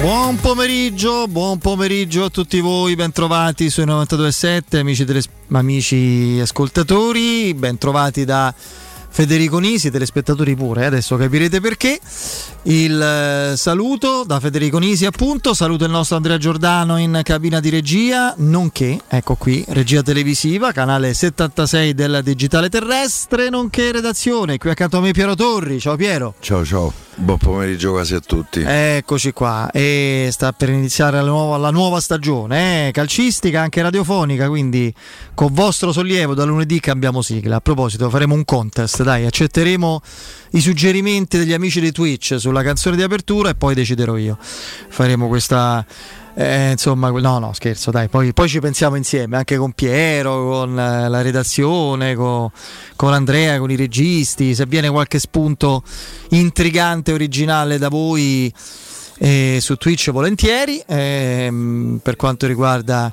Buon pomeriggio, buon pomeriggio a tutti voi, bentrovati sui 92.7, amici, teles- amici ascoltatori, bentrovati da Federico Nisi, telespettatori pure, eh, adesso capirete perché. Il eh, saluto da Federico Nisi, appunto. Saluto il nostro Andrea Giordano in cabina di regia, nonché, ecco qui, regia televisiva, canale 76 del digitale terrestre, nonché redazione. Qui accanto a me Piero Torri. Ciao Piero. Ciao ciao, buon pomeriggio quasi a tutti. Eccoci qua, e sta per iniziare la nuova, la nuova stagione eh? calcistica, anche radiofonica, quindi con vostro sollievo da lunedì cambiamo sigla. A proposito, faremo un contest, dai, accetteremo i suggerimenti degli amici di Twitch sulla canzone di apertura e poi deciderò io. Faremo questa... Eh, insomma, no, no, scherzo, dai, poi, poi, ci pensiamo insieme, anche con Piero, con eh, la redazione, con, con, Andrea, con i registi, se viene qualche spunto intrigante, originale da voi eh, su Twitch volentieri, ehm, per quanto riguarda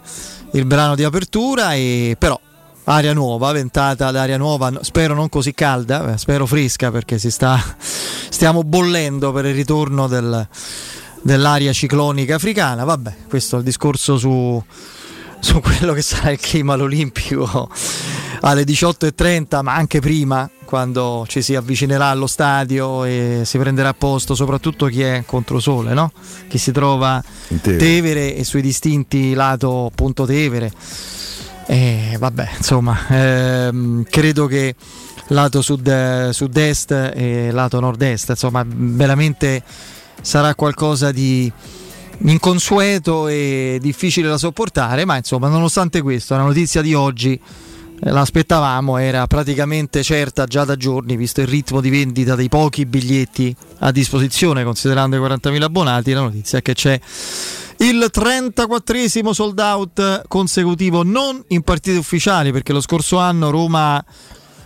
il brano di apertura, e, però aria nuova, ventata d'aria nuova, spero non così calda, eh, spero fresca perché si sta, stiamo bollendo per il ritorno del, dell'aria ciclonica africana. Vabbè, questo è il discorso su, su quello che sarà il clima all'Olimpico alle 18.30, ma anche prima, quando ci si avvicinerà allo stadio e si prenderà posto, soprattutto chi è contro sole, no? chi si trova in Tevere. Tevere e sui distinti lato Punto Tevere e vabbè, insomma, ehm, credo che lato sud, sud-est e lato nord-est, insomma, veramente sarà qualcosa di inconsueto e difficile da sopportare, ma insomma, nonostante questo, la notizia di oggi eh, l'aspettavamo, era praticamente certa già da giorni, visto il ritmo di vendita dei pochi biglietti a disposizione, considerando i 40.000 abbonati, la notizia è che c'è il 34esimo sold out consecutivo non in partite ufficiali perché lo scorso anno Roma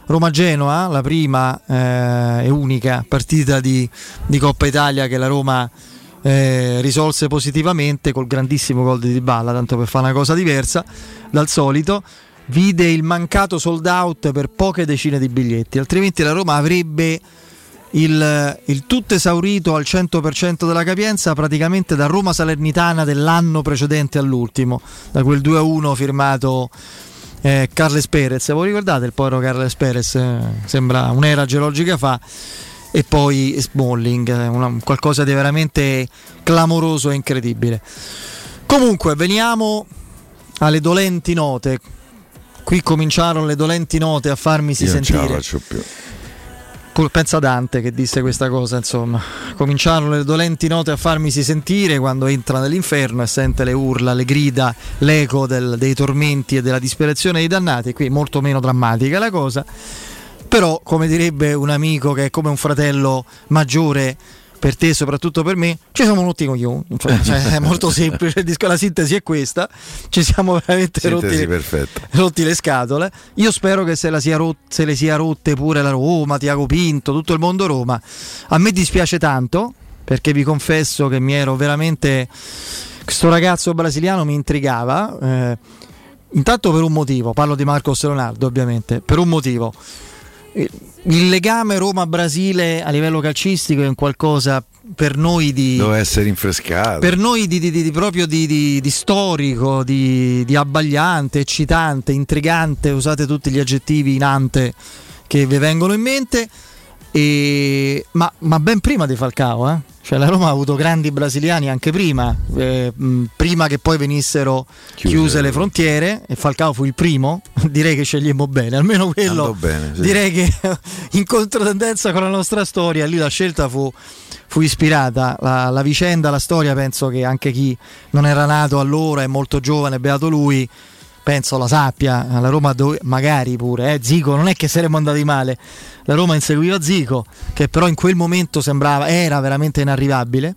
Roma-Genoa, la prima eh, e unica partita di, di, Coppa Italia che la Roma eh, risolse positivamente col grandissimo gol di Dybala, tanto per fare una cosa diversa dal solito, vide il mancato sold out per poche decine di biglietti, altrimenti la Roma avrebbe il, il, tutto esaurito al 100% della capienza praticamente da Roma Salernitana dell'anno precedente all'ultimo, da quel 2-1 firmato eh, Carles Perez. Voi ricordate il povero Carles Perez? Eh, sembra un'era geologica fa. E poi Smalling, eh, una, qualcosa di veramente clamoroso e incredibile. Comunque, veniamo alle dolenti note. Qui cominciarono le dolenti note a farmisi Io sentire. Non ce la faccio più pensa Dante che disse questa cosa, insomma. Cominciarono le dolenti note a farmisi sentire quando entra nell'inferno e sente le urla, le grida, l'eco del, dei tormenti e della disperazione dei dannati. Qui molto meno drammatica la cosa. Però, come direbbe un amico che è come un fratello maggiore per te e soprattutto per me, ci siamo rotti con io. Cioè, è molto semplice, la sintesi è questa, ci siamo veramente rotti, rotti, le scatole. Io spero che se, rot- se, le sia rotte pure la Roma, Tiago Pinto, tutto il mondo Roma. A me dispiace tanto perché vi confesso che mi ero veramente questo ragazzo brasiliano mi intrigava. Eh, intanto per un motivo, parlo di Marcos Leonardo ovviamente, per un motivo. Il legame Roma-Brasile a livello calcistico è un qualcosa per noi di. Deve essere rinfrescato. Per noi di, di, di proprio di, storico, di, abbagliante, eccitante, intrigante, usate tutti gli aggettivi in ante che vi vengono in mente. E, ma, ma, ben prima di Falcao, eh? cioè la Roma ha avuto grandi brasiliani anche prima, eh, prima che poi venissero chiuse, chiuse, le frontiere e Falcao fu il primo, direi che scegliemmo bene, almeno quello bene, sì. direi che in controtendenza con la nostra storia, lì la scelta fu, fu ispirata, la, la vicenda, la storia penso che anche chi non era nato allora è molto giovane, beato lui, penso la sappia, la Roma dove, magari pure, eh, Zico non è che saremmo andati male, la Roma inseguiva Zico, che però in quel momento sembrava, era veramente inarrivabile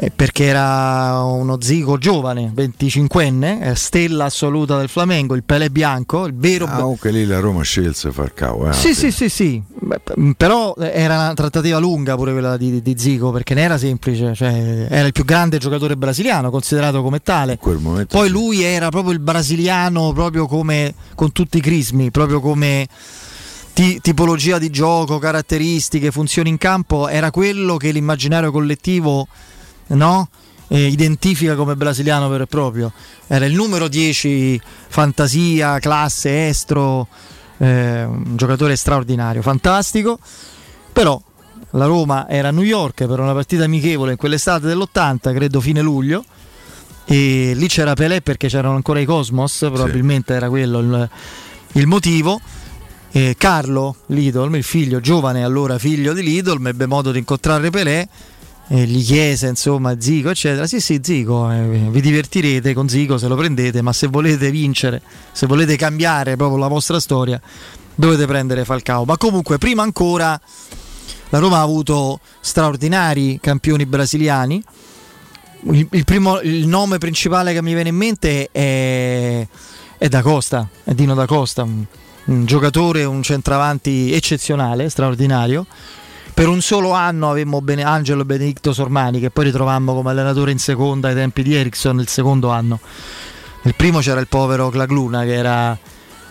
eh, perché era uno zigo giovane, 25enne, eh, stella assoluta del Flamengo, il pele bianco, il vero... Ah, comunque lì la Roma scelse Falcao. Eh, sì, sì, sì, sì, Beh, però era una trattativa lunga pure quella di, di Zico, perché non era semplice, cioè, era il più grande giocatore brasiliano, considerato come tale. Poi sì. lui era proprio il brasiliano, proprio come con tutti i crismi, proprio come... tipologia di gioco, caratteristiche, funzioni in campo, era quello che l'immaginario collettivo no? Eh, identifica come brasiliano vero e proprio. Era il numero 10, fantasia, classe, estro, eh, un giocatore straordinario, fantastico. Però la Roma era a New York per una partita amichevole in quell'estate dell'80, credo fine luglio. E lì c'era Pelé perché c'erano ancora i Cosmos, probabilmente sì. era quello il, il motivo. E Carlo Lidl, il figlio giovane allora figlio di Lidl, ebbe modo di incontrare Pelé eh, gli chiese insomma Zico eccetera. Sì sì Zico eh, vi divertirete con Zico se lo prendete ma se volete vincere se volete cambiare proprio la vostra storia dovete prendere Falcao ma comunque prima ancora la Roma ha avuto straordinari campioni brasiliani. Il, il, primo, il nome principale che mi viene in mente è, è Da Costa è Dino Da Costa un, un giocatore un centravanti eccezionale straordinario per un solo anno avemmo Bene- Angelo Benedicto Sormani che poi ritrovammo come allenatore in seconda ai tempi di Ericsson il secondo anno. Nel primo c'era il povero Clagluna che era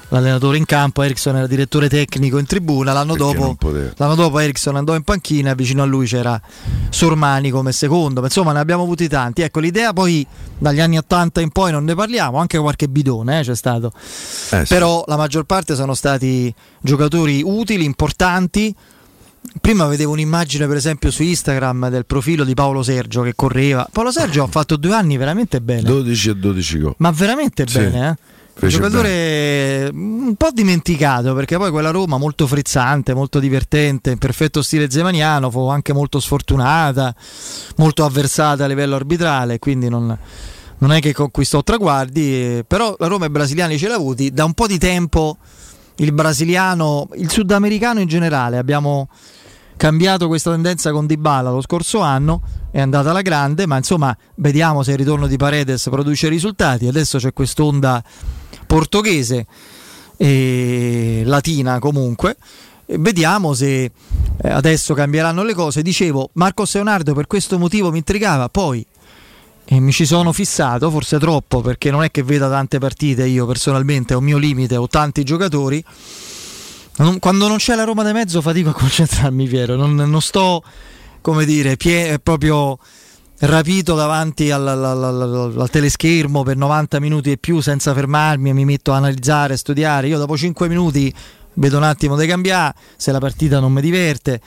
l'allenatore in campo, Ericsson era direttore tecnico in tribuna, l'anno dopo, l'anno dopo, Ericsson andò in panchina, vicino a lui c'era Sormani come secondo, ma insomma ne abbiamo avuti tanti. Ecco, l'idea poi dagli anni 80 in poi non ne parliamo, anche qualche bidone eh, c'è stato, eh, però sì. la maggior parte sono stati giocatori utili, importanti Prima vedevo un'immagine, per esempio, su Instagram del profilo di Paolo Sergio che correva. Paolo Sergio ha fatto due anni veramente bene. 12 e 12 gol. Ma veramente sì, bene, eh? Un giocatore bene. un po' dimenticato perché poi quella Roma molto frizzante, molto divertente, in perfetto stile zemaniano, fu anche molto sfortunata, molto avversata a livello arbitrale, quindi non, non è che conquistò traguardi, però la Roma e i brasiliani ce l'ha avuti da un po' di tempo il brasiliano, il sudamericano in generale. Abbiamo cambiato questa tendenza con Dybala lo scorso anno, è andata alla grande, ma insomma vediamo se il ritorno di Paredes produce risultati. Adesso c'è quest'onda portoghese e latina comunque. Vediamo se eh, adesso cambieranno le cose. Dicevo, Marco Leonardo per questo motivo mi intrigava, poi e mi ci sono fissato, forse troppo, perché non è che veda tante partite io personalmente, ho un mio limite, ho tanti giocatori. quando non c'è la Roma di mezzo fatico a concentrarmi, Piero, non, non sto, come dire, pie, proprio rapito davanti al, al, al, al, teleschermo per 90 minuti e più senza fermarmi e mi metto a analizzare, a studiare. Io dopo 5 minuti vedo un attimo di cambiare, se la partita non mi diverte,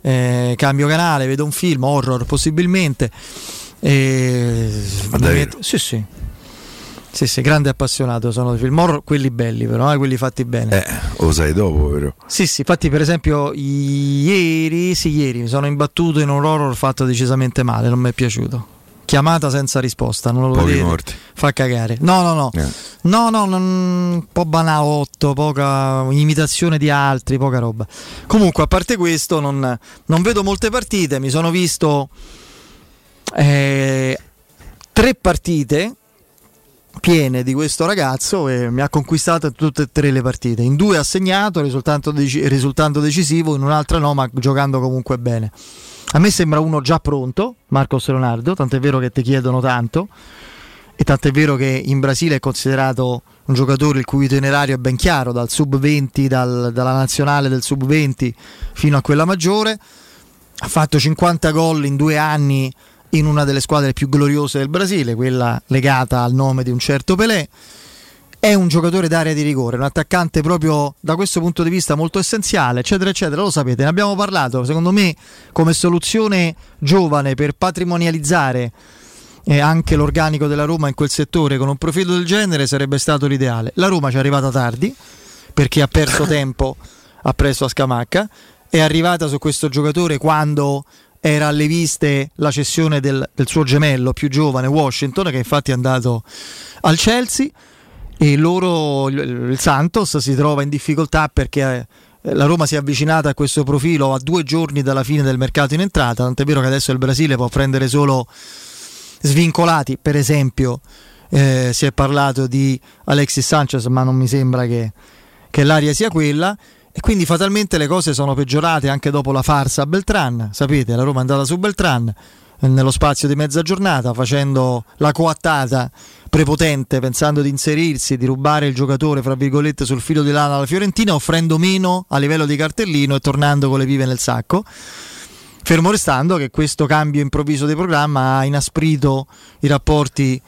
eh, cambio canale, vedo un film, horror possibilmente e... Metto... Sì, sì. Sì, sì, grande appassionato sono di film horror, quelli belli però, eh, quelli fatti bene. Eh, lo sai dopo, vero? Sì, sì, infatti per esempio ieri, sì, ieri mi sono imbattuto in un horror fatto decisamente male, non mi è piaciuto. Chiamata senza risposta, non lo Pochi vedete. morti. Fa cagare. No, no, no. Eh. No, no, non, un po' banalotto, poca imitazione di altri, poca roba. Comunque, a parte questo, non, non vedo molte partite, mi sono visto eh, tre partite piene di questo ragazzo e mi ha conquistato tutte e tre le partite. In due ha segnato, dec- risultando decisivo, in un'altra no, ma giocando comunque bene. A me sembra uno già pronto, Marcos Leonardo, tant'è vero che ti chiedono tanto e tant'è vero che in Brasile è considerato un giocatore il cui itinerario è ben chiaro, dal sub 20, dal, dalla nazionale del sub 20 fino a quella maggiore. Ha fatto 50 gol in due anni in una delle squadre più gloriose del Brasile, quella legata al nome di un certo Pelé. È un giocatore d'area di rigore, un attaccante proprio da questo punto di vista molto essenziale, eccetera, eccetera. Lo sapete, ne abbiamo parlato. Secondo me, come soluzione giovane per patrimonializzare eh, anche l'organico della Roma in quel settore con un profilo del genere sarebbe stato l'ideale. La Roma ci è arrivata tardi perché ha perso tempo appresso a Scamacca. È arrivata su questo giocatore quando era alle viste la cessione del, del, suo gemello più giovane Washington che infatti è andato al Chelsea. E loro il Santos si trova in difficoltà perché eh, la Roma si è avvicinata a questo profilo a due giorni dalla fine del mercato in entrata. Tant'è vero che adesso il Brasile può prendere solo svincolati. Per esempio eh, si è parlato di Alexis Sanchez ma non mi sembra che, che l'aria sia quella e quindi fatalmente le cose sono peggiorate anche dopo la farsa Beltran. Sapete, la Roma è andata su Beltran eh, nello spazio di mezza giornata facendo la coattata prepotente pensando di inserirsi, di rubare il giocatore fra virgolette sul filo di lana alla Fiorentina offrendo meno a livello di cartellino e tornando con le vive nel sacco. Fermo restando che questo cambio improvviso di programma ha inasprito i rapporti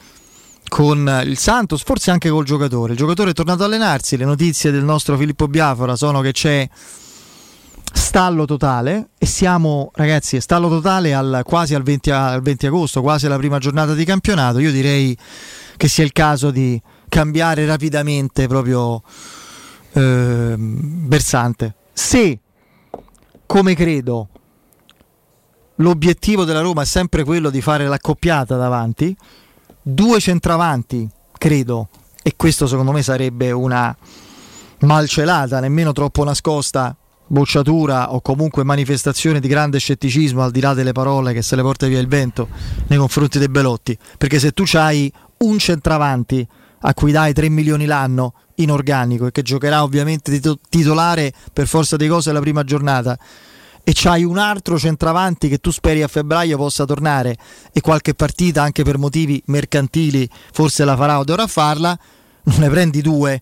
con il Santos, forse anche col giocatore. Il giocatore è tornato a allenarsi, le notizie del nostro Filippo Biafora sono che c'è stallo totale e siamo ragazzi, stallo totale al, quasi al 20, al 20 agosto, quasi alla prima giornata di campionato. Io direi che sia il caso di cambiare rapidamente proprio eh, versante. Se, come credo, l'obiettivo della Roma è sempre quello di fare l'accoppiata davanti, due centravanti, credo, e questo secondo me sarebbe una malcelata, nemmeno troppo nascosta, bocciatura o comunque manifestazione di grande scetticismo al di là delle parole che se le porta via il vento nei confronti dei Belotti, perché se tu hai un centravanti a cui dai 3 milioni l'anno in organico e che giocherà ovviamente titolare per forza di cose la prima giornata e c'hai un altro centravanti che tu speri a febbraio possa tornare e qualche partita anche per motivi mercantili forse la farà o dovrà farla, non ne prendi due,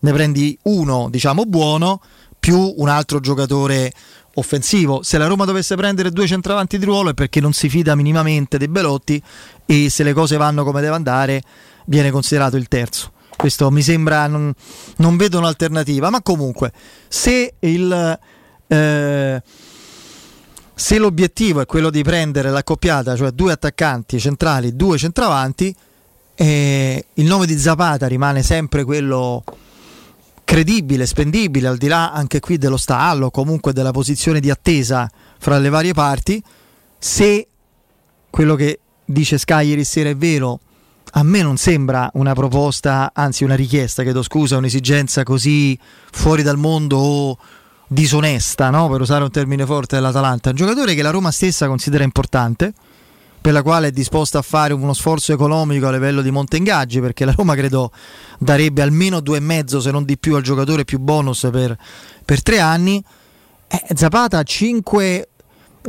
ne prendi uno diciamo buono più un altro giocatore offensivo. Se la Roma dovesse prendere due centravanti di ruolo è perché non si fida minimamente dei Belotti e se le cose vanno come deve andare viene considerato il terzo. Questo mi sembra, non, non vedo un'alternativa, ma comunque se il... Eh, se l'obiettivo è quello di prendere l'accoppiata, cioè due attaccanti centrali, due centravanti, eh, il nome di Zapata rimane sempre quello credibile, spendibile, al di là anche qui dello stallo, comunque della posizione di attesa fra le varie parti. Se quello che dice Sky ieri sera è vero, a me non sembra una proposta, anzi una richiesta, chiedo scusa, un'esigenza così fuori dal mondo o disonesta, no? per usare un termine forte dell'Atalanta, un giocatore che la Roma stessa considera importante, per la quale è disposta a fare uno sforzo economico a livello di monte ingaggi, perché la Roma credo darebbe almeno due e mezzo, se non di più, al giocatore più bonus per, per tre anni. Eh, Zapata a 5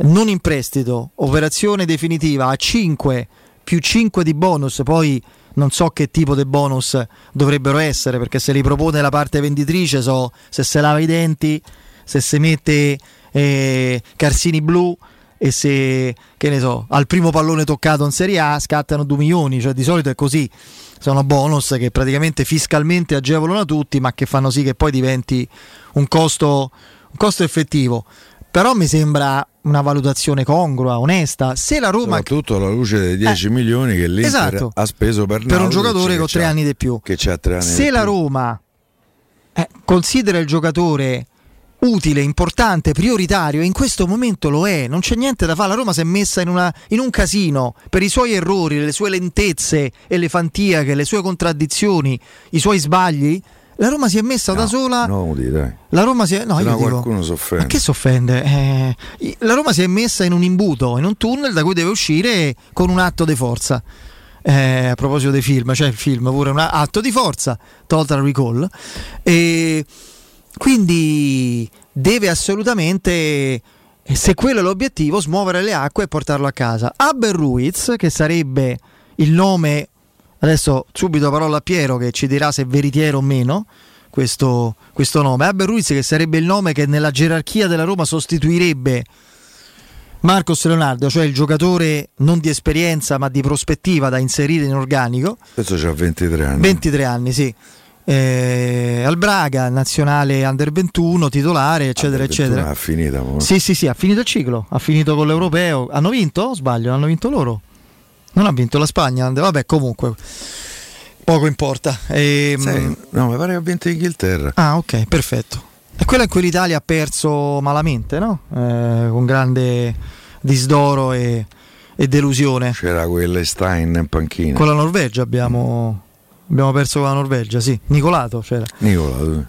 non in prestito, operazione definitiva a 5 più 5 di bonus, poi non so che tipo di bonus dovrebbero essere, perché se li propone la parte venditrice so se se lava i denti, se si mette eh, Carsini blu e se, che ne so, al primo pallone toccato in Serie A scattano 2 milioni, cioè di solito è così. Sono bonus che praticamente fiscalmente agevolano tutti, ma che fanno sì che poi diventi un costo, un costo effettivo. Però mi sembra una valutazione congrua, onesta. Se la Roma. Soprattutto alla luce dei 10 eh, miglioni che l'Inter esatto, ha speso per, per un giocatore con tre anni di più. Che c'ha tre anni Se la più. Roma eh, considera il giocatore utile, importante, prioritario e in questo momento lo è, non c'è niente da fare, la Roma si è messa in, una, in, un casino per i suoi errori, le sue lentezze e le sue contraddizioni, i suoi sbagli. La Roma si è messa no, da sola. No, dai. La Roma si è. No, no dico, qualcuno si offende. Ma che si offende? Eh, la Roma si è messa in un imbuto, in un tunnel da cui deve uscire con un atto di forza. Eh, a proposito dei film, c'è cioè il film pure un atto di forza, Total Recall. E quindi deve assolutamente se quello è l'obiettivo, smuovere le acque e portarlo a casa. Aber Ruiz, che sarebbe il nome, adesso subito parola a Piero che ci dirà se è veritiero o meno, questo, questo nome. Aber Ruiz che sarebbe il nome che nella gerarchia della Roma sostituirebbe Marcos Leonardo, cioè il giocatore non di esperienza ma di prospettiva da inserire in organico. Adesso c'ha 23 anni. 23 anni, sì eh, al Braga, nazionale under 21, titolare, eccetera, eccetera. Ha finito. Mo. Sì, sì, sì, ha finito il ciclo, ha finito con l'Europeo. Hanno vinto? O sbaglio? Hanno vinto loro? Non ha vinto la Spagna, vabbè, comunque. Poco importa. E, ehm, Sai, no, mi pare che ha vinto l'Inghilterra. Ah, ok, perfetto. E quella in cui l'Italia ha perso malamente, no? Eh, con grande disdoro e, e delusione. C'era quella Stein in panchina. Con la Norvegia abbiamo Abbiamo perso con la Norvegia, sì. Nicolato c'era. Nicolato.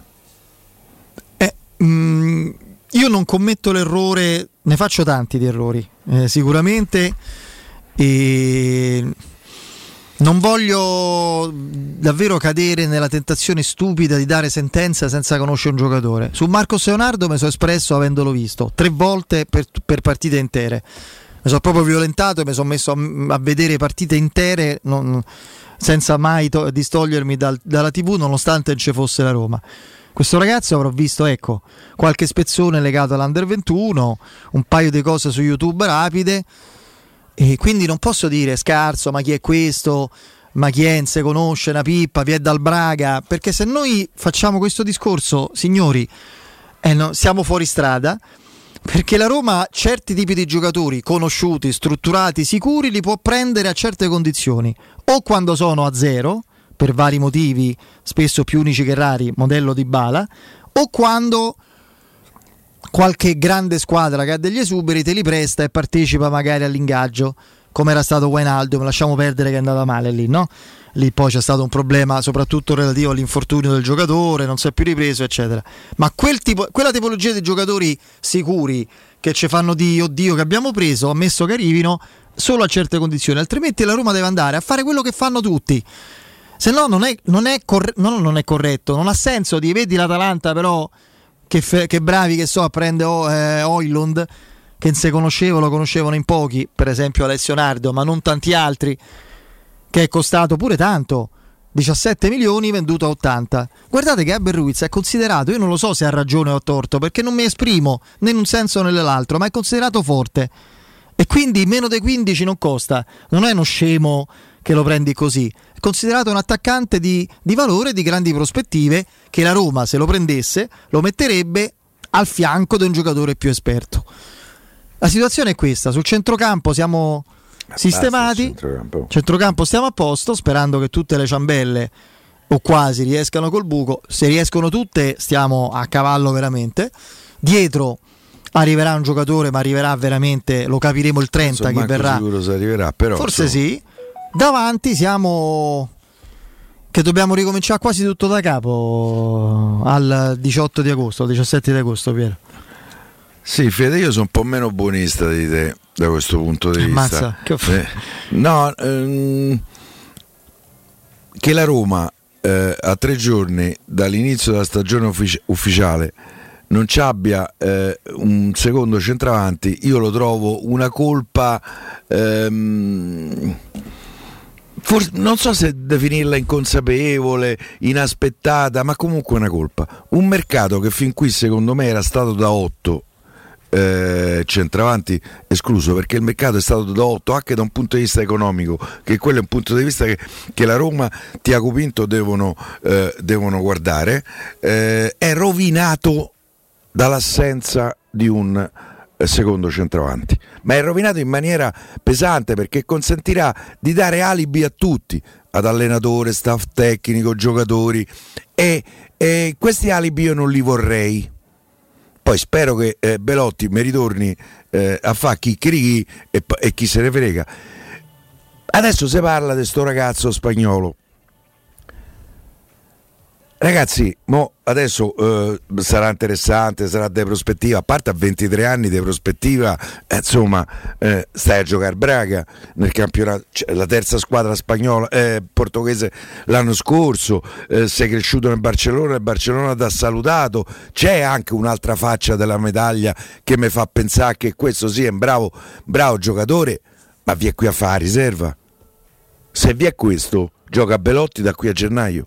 Eh, mh, mm, io non commetto l'errore, ne faccio tanti di errori, eh, sicuramente. E non voglio davvero cadere nella tentazione stupida di dare sentenza senza conoscere un giocatore. Su Marco Leonardo mi sono espresso avendolo visto tre volte per, per partite intere. Mi sono proprio violentato e mi sono messo a, a vedere partite intere. Non, senza mai to- distogliermi dal, dalla TV nonostante ci fosse la Roma. Questo ragazzo avrò visto, ecco, qualche spezzone legato all'Under 21, un paio di cose su YouTube rapide e quindi non posso dire scarso, ma chi è questo? Ma chi è? Se conosce una pippa, vi è dal Braga? Perché se noi facciamo questo discorso, signori, eh no, siamo fuori strada perché la Roma certi tipi di giocatori conosciuti, strutturati, sicuri li può prendere a certe condizioni, o quando sono a zero, per vari motivi, spesso più unici che rari, modello di Bala, o quando qualche grande squadra che ha degli esuberi te li presta e partecipa magari all'ingaggio, come era stato Wijnaldum, lasciamo perdere che è andata male lì, no? lì poi c'è stato un problema soprattutto relativo all'infortunio del giocatore, non si è più ripreso, eccetera. Ma quel tipo, quella tipologia di giocatori sicuri che ci fanno di oddio che abbiamo preso, ammesso che arrivino, solo a certe condizioni, altrimenti la Roma deve andare a fare quello che fanno tutti. Se no non è, non è, corre- no, non è corretto, non ha senso di vedi l'Atalanta però che, fe- che bravi che so a prendere oh, eh, Oilund che se conoscevo lo conoscevano in pochi, per esempio Alessio Nardo, ma non tanti altri che è costato pure tanto. 17 milioni venduto a 80. Guardate che Abel Ruiz è considerato, io non lo so se ha ragione o ha torto, perché non mi esprimo né in un senso né nell'altro, ma è considerato forte. E quindi meno dei 15 non costa. Non è uno scemo che lo prendi così. È considerato un attaccante di, di valore, di grandi prospettive, che la Roma, se lo prendesse, lo metterebbe al fianco di un giocatore più esperto. La situazione è questa, sul centrocampo siamo sistemati. Centrocampo. centrocampo stiamo a posto, sperando che tutte le ciambelle o quasi riescano col buco. Se riescono tutte, stiamo a cavallo veramente. Dietro arriverà un giocatore, ma arriverà veramente, lo capiremo il 30 che verrà. sicuro se arriverà, però. Forse insomma. sì. Davanti siamo che dobbiamo ricominciare quasi tutto da capo al 18 di agosto, al 17 di agosto, Piero. Sì, Fede, io sono un po' meno buonista di te da questo punto di Ammazza, vista. Che eh, no, ehm, che la Roma eh, a tre giorni dall'inizio della stagione uffici- ufficiale non ci abbia eh, un secondo centravanti, io lo trovo una colpa. Ehm, Forse, non so se definirla inconsapevole, inaspettata, ma comunque una colpa. Un mercato che fin qui secondo me era stato da 8 eh, centravanti escluso perché il mercato è stato 8 anche da un punto di vista economico che quello è un punto di vista che, che la Roma Tiago Pinto devono, eh, devono guardare. Eh, è rovinato dall'assenza di un eh, secondo centravanti. Ma è rovinato in maniera pesante perché consentirà di dare alibi a tutti ad allenatore, staff tecnico, giocatori e, e questi alibi io non li vorrei poi spero che eh, Belotti mi ritorni eh, a fare chicchirichi e, e chi se ne frega. Adesso si parla di sto ragazzo spagnolo. Ragazzi, adesso eh, sarà interessante, sarà di prospettiva, a parte a 23 anni di prospettiva, eh, insomma, eh, stai a giocare Braga nel campionato, cioè, la terza squadra spagnola, eh, portoghese l'anno scorso, eh, sei cresciuto nel Barcellona, il Barcellona ti ha salutato, c'è anche un'altra faccia della medaglia che mi fa pensare che questo sì un bravo, bravo giocatore, ma vi è qui a fare riserva. Se vi è questo, gioca a Belotti da qui a gennaio.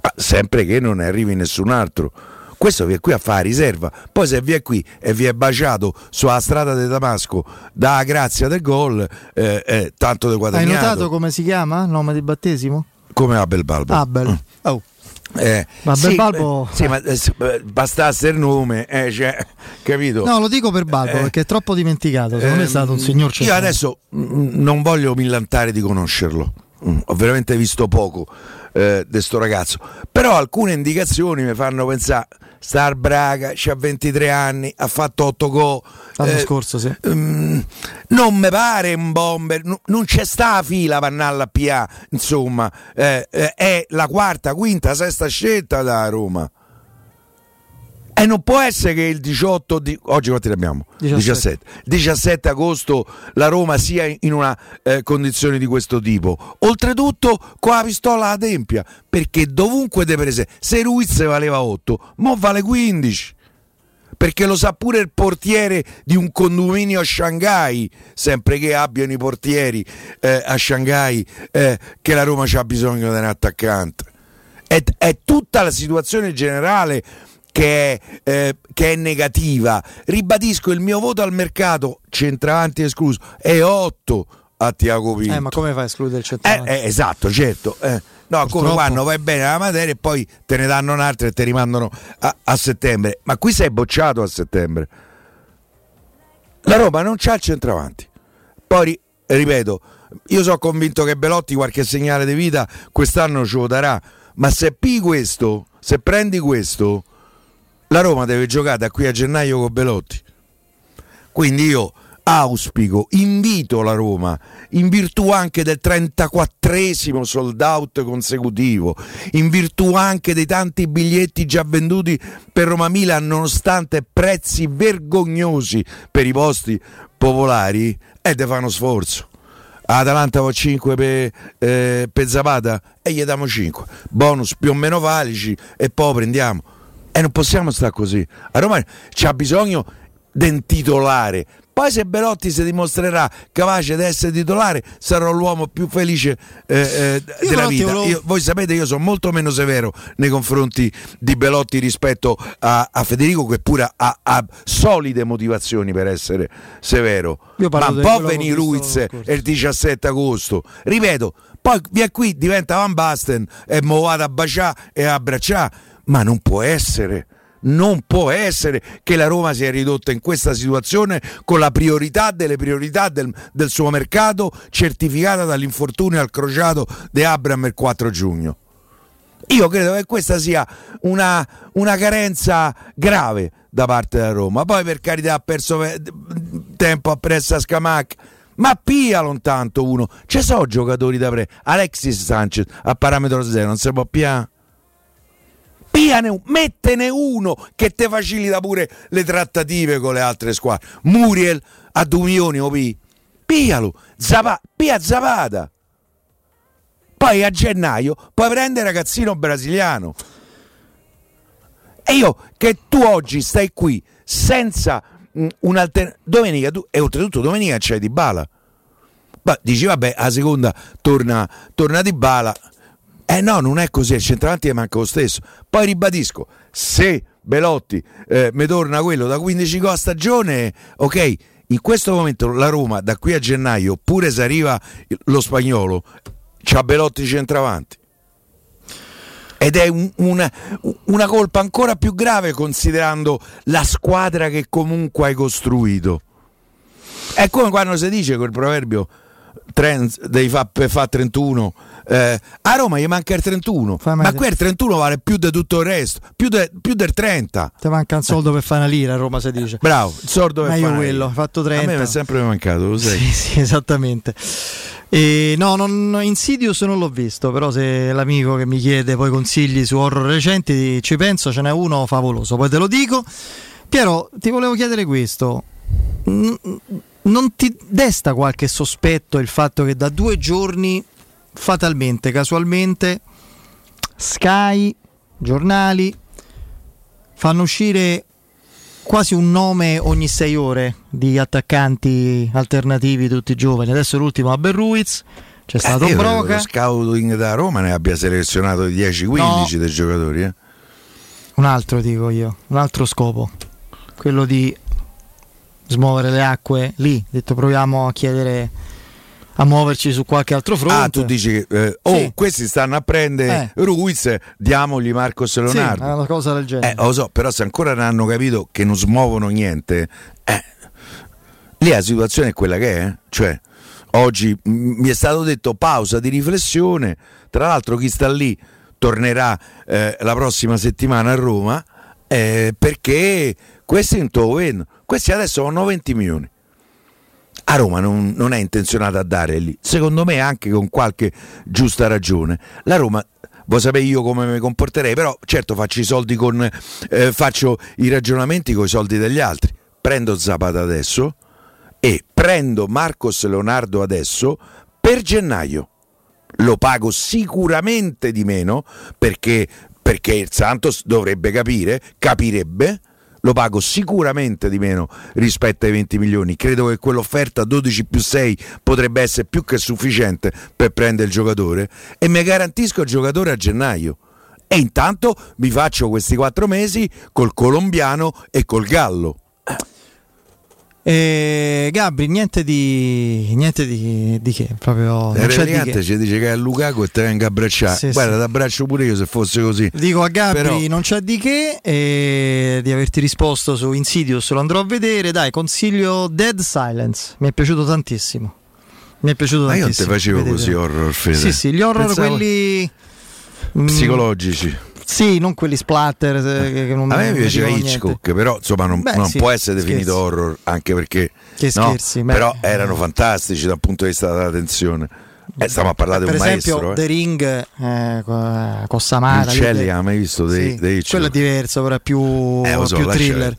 Ah, sempre che non arrivi nessun altro. Questo vi è qui a fare riserva. Poi se vi è qui e vi è baciato sulla strada di Damasco da grazia del gol, eh, eh, tanto di guadagnato. Hai notato come si chiama il nome di battesimo? Come Abel Balbo. Abel. Mm. Oh. Eh, ma sì, Balbo... sì, ma eh, bastasse il nome, eh, cioè, capito? No, lo dico per Balbo eh, perché è troppo dimenticato. Secondo me è stato un signor. Io adesso mh, non voglio millantare di conoscerlo, mh, mm, ho veramente visto poco eh, di sto ragazzo. Però alcune indicazioni mi fanno pensare, Star Braga, ha 23 anni, ha fatto 8 gol. L'anno eh, scorso, sì. Um, non mi pare un bomber, n- non c'è sta la fila Pannalla PA, insomma, eh, eh, è la quarta, quinta, sesta scelta da Roma. E non può essere che il 18 di... oggi quanti ne abbiamo? 17. 17, 17 agosto la Roma sia in una eh, condizione di questo tipo. Oltretutto con la pistola alla tempia, perché dovunque te prese, se Ruiz valeva 8, mo vale 15 perché lo sa pure il portiere di un condominio a Shanghai, sempre che abbiano i portieri eh, a Shanghai, eh, che la Roma ha bisogno di un attaccante. È, è tutta la situazione generale che è, eh, che è, negativa. Ribadisco il mio voto al mercato, centravanti escluso, è 8 a Tiago Pinto. Eh, ma come fai a escludere il centravanti? Eh, eh, esatto, certo. Eh. No, Purtroppo. come quando vai bene la materia e poi te ne danno un'altra e te rimandano a, a settembre. Ma qui sei bocciato a settembre. La Roma non c'ha il centravanti. Poi, ripeto, io sono convinto che Belotti qualche segnale di vita quest'anno ce lo darà. Ma se pi questo, se prendi questo, la Roma deve giocare da qui a gennaio con Belotti. Quindi io auspico, invito la Roma, in virtù anche del 34esimo sold out consecutivo, in virtù anche dei tanti biglietti già venduti per Roma Milan, nonostante prezzi vergognosi per i posti popolari, e de fare uno sforzo. Atalanta va 5 per, eh, per Zapata e gli diamo 5 bonus più o meno valici e poi prendiamo e non possiamo stare così. A Roma c'ha bisogno di un titolare. Poi se Belotti si dimostrerà capace di essere titolare, sarò l'uomo più felice eh, eh, della vita. Volevo... Io, voi sapete, io sono molto meno severo nei confronti di Belotti rispetto a, a Federico, che pure ha, ha, solide motivazioni per essere severo. Ma po' venire Ruiz il 17 agosto. Ripeto, poi via qui diventa Van Basten e mo vado a baciare e a abbracciare ma non può essere. Non può essere che la Roma sia ridotta in questa situazione con la priorità delle priorità del, del suo mercato certificata dall'infortunio al crociato di Abram il 4 giugno. Io credo che questa sia una, una, carenza grave da parte della Roma. Poi per carità ha perso tempo appresso a Scamacca. Ma pialo tanto uno. Ci sono giocatori da pre. Alexis Sanchez a parametro zero, non si può piare piane, mettene uno che te facilita pure le trattative con le altre squadre. Muriel a 2 milioni, opi. Pialo, Zapa, pia Zapata. Poi a gennaio puoi prendere ragazzino brasiliano. E io che tu oggi stai qui senza mm, un'alternativa. Domenica tu, e oltretutto domenica c'è di bala. Ma dici vabbè, a seconda torna, torna di bala eh no, non è così, il centravanti è manca lo stesso. Poi ribadisco, se Belotti eh, mi torna quello da 15 gol a stagione, ok, in questo momento la Roma da qui a gennaio, pure se arriva lo spagnolo, c'ha Belotti centravanti. Ed è un, una, una colpa ancora più grave considerando la squadra che comunque hai costruito. È come quando si dice quel proverbio devi fare fa 31 Eh, a Roma gli manca il 31, ma qui il 31 vale più di tutto il resto, più, de, più del 30. Ti manca un soldo per fare una lira a Roma, si dice. Bravo, il soldo per fare quello, ha fatto 30. A me è sempre mancato, lo sai. Sì, sì, esattamente. E no, non, Insidious non l'ho visto, però se l'amico che mi chiede poi consigli su horror recenti ci penso, ce n'è uno favoloso, poi te lo dico. Piero, ti volevo chiedere questo. Non ti desta qualche sospetto il fatto che da due giorni, fatalmente, casualmente, Sky, giornali, fanno uscire quasi un nome ogni sei ore di attaccanti alternativi, tutti giovani. Adesso l'ultimo a Berruiz. C'è eh, stato eh, Broca. Lo scouting da Roma ne abbia selezionato 10-15 no. dei giocatori. Eh? Un altro dico io, un altro scopo, quello di smuovere le acque lì. Detto proviamo a chiedere a muoverci su qualche altro fronte. Ah, tu dici che eh, oh, sì. questi stanno a prendere eh. Ruiz, diamogli Marcos Leonardo. Sì, una cosa del genere. Eh, lo so, però se ancora non hanno capito che non smuovono niente, eh, lì la situazione è quella che è, eh. cioè oggi mi è stato detto pausa di riflessione, tra l'altro chi sta lì tornerà eh, la prossima settimana a Roma eh, perché questi lo vedono, questi adesso hanno 20 milioni a Roma non, non, è intenzionata a dare lì, secondo me anche con qualche giusta ragione. La Roma vuoi sapere io come mi comporterei, però certo faccio i soldi con eh, faccio i ragionamenti con i soldi degli altri. Prendo Zapata adesso e prendo Marcos Leonardo adesso per gennaio. Lo pago sicuramente di meno perché, perché il Santos dovrebbe capire, capirebbe lo pago sicuramente di meno rispetto ai 20 milioni. Credo che quell'offerta 12 più 6 potrebbe essere più che sufficiente per prendere il giocatore e mi garantisco il giocatore a gennaio. E intanto mi faccio questi quattro mesi col colombiano e col gallo. E Gabri, niente di, niente di, di che, proprio di che. ci dice che è Lukaku e te venga a abbracciare. Sì, Guarda, sì. ti abbraccio pure io se fosse così. Dico a Gabri, Però... non c'è di che e di averti risposto su Insidious, lo andrò a vedere. Dai, consiglio Dead Silence, mi è piaciuto tantissimo. Mi è piaciuto Ma tantissimo. Ma io non te facevo così horror, Fede. Sì, sì, gli horror Pensavo... quelli psicologici. Sì, non quelli splatter. Eh, che non a me piaceva Hitchcock, però insomma non, Beh, non sì, può essere scherzi. definito horror anche perché. Che no, scherzi, però erano fantastici dal punto di vista della tensione. Eh, stiamo a parlare di un esempio, maestro. Eh. The Ring eh, con Samara. Uccelli, ha mai visto dei, sì, dei Quello è diverso, però è più, eh, so, più thriller.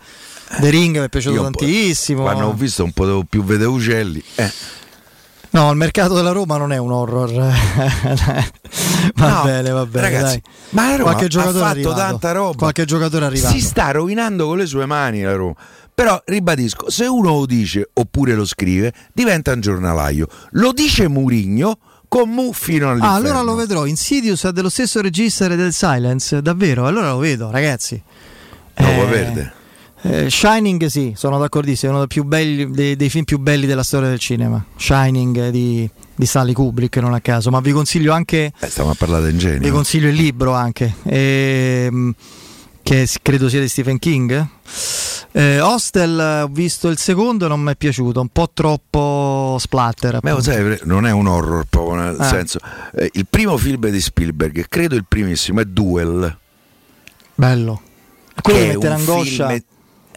The Ring mi è piaciuto tantissimo. Quando ho visto un po' più Vede Uccelli. Eh. No, il mercato della Roma non è un horror. va no, bene, va bene. Ragazzi, dai. ma la Roma Qualche giocatore ha fatto tanta roba. Qualche giocatore arrivato. Si sta rovinando con le sue mani la Roma. Però ribadisco, se uno lo dice oppure lo scrive, diventa un giornalaio. Lo dice Murigno con Mu fino all'inferno. Ah, allora lo vedrò. Insidious è dello stesso regista del Silence, davvero? Allora lo vedo, ragazzi. Nuovo eh... verde. Eh, Shining sì, sono d'accordissimo, è uno dei, belli, dei, dei, film più belli della storia del cinema. Shining di, di Stanley Kubrick, non a caso, ma vi consiglio anche... Eh, stiamo a parlare di genio. Vi consiglio il libro anche, ehm, che credo sia di Stephen King. Eh, Hostel, ho visto il secondo non mi è piaciuto, un po' troppo splatter. Beh, sai, non è un horror proprio nel ah. senso. Eh, il primo film di Spielberg, credo il primissimo, è Duel. Bello. Quello che mette l'angoscia. Film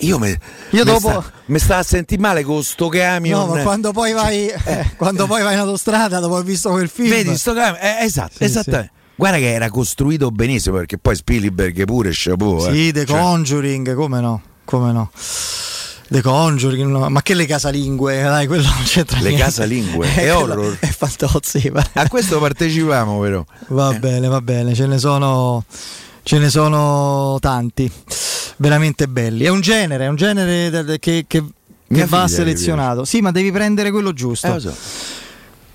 io, me, Io dopo sta, mi sta a sentire male con sto camion. No, ma quando poi vai, eh, quando poi vai in autostrada dopo aver visto quel film. Vedi sto camion? Eh, esatto, sì, esattamente. Sì. Guarda che era costruito benissimo perché poi Spielberg pure chapeau. Sì, eh. The cioè. Conjuring, come no? Come no? The Conjuring, no. ma che le casalingue, dai, quello non c'entra Le niente. casalingue, è horror. È fantozzi. A questo partecipiamo, però. Va eh. bene, va bene, ce ne sono ce ne sono tanti veramente belli. È un genere, è un genere che, che, che va selezionato. Sì, ma devi prendere quello giusto. Eh, so.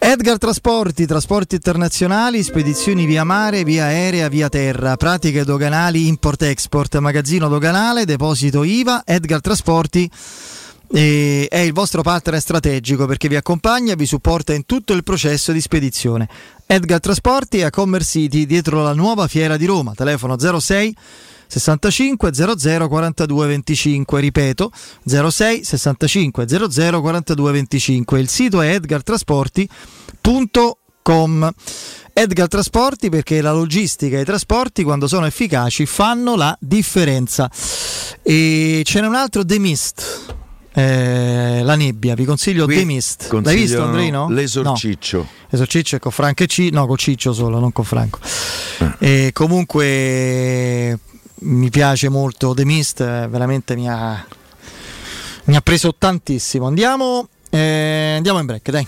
Edgar Trasporti, trasporti internazionali, spedizioni via mare, via aerea, via terra, pratiche doganali, import-export, magazzino doganale, deposito IVA, Edgar Trasporti e è il vostro partner strategico perché vi accompagna e vi supporta in tutto il processo di spedizione. Edgar Trasporti a Commerce City dietro la nuova fiera di Roma, telefono 06 65 00 42 25, ripeto 06 65 00 42 25. Il sito è edgartrasporti.com. Edgar Trasporti perché la logistica e i trasporti quando sono efficaci fanno la differenza. E ce n'è un altro The Mist. Eh, la nebbia, vi consiglio Qui The Mist. L'hai visto Andrino? L'esorciccio. No. L'esorciccio è con Franco e Ciccio, no, con Ciccio solo, non con Franco. Ah. E comunque mi piace molto The Mist, veramente mi ha, mi ha preso tantissimo. Andiamo, eh, andiamo in break, dai.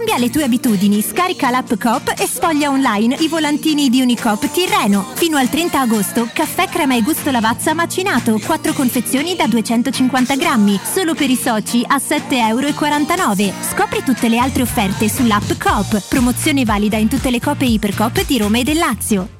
Cambia le tue abitudini, scarica l'app Coop e sfoglia online i volantini di Unicoop Tirreno. Fino al 30 agosto, caffè crema e gusto lavazza macinato, 4 confezioni da 250 grammi, solo per i soci a 7,49 euro. Scopri tutte le altre offerte sull'app Coop. Promozione valida in tutte le coppe Ipercoop di Roma e del Lazio.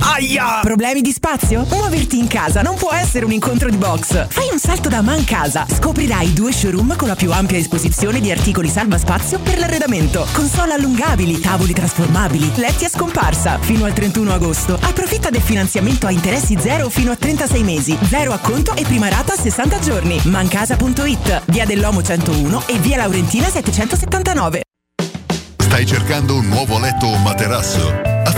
aia! Problemi di spazio? Muoverti in casa non può essere un incontro di box. Fai un salto da Man Casa. Scoprirai due showroom con la più ampia esposizione di articoli salva spazio per l'arredamento. Console allungabili, tavoli trasformabili, letti a scomparsa. Fino al 31 agosto. Approfitta del finanziamento a interessi zero fino a 36 mesi. Zero acconto e prima rata a 60 giorni. Mancasa.it, via dell'Omo 101 e via Laurentina 779. Stai cercando un nuovo letto o materasso?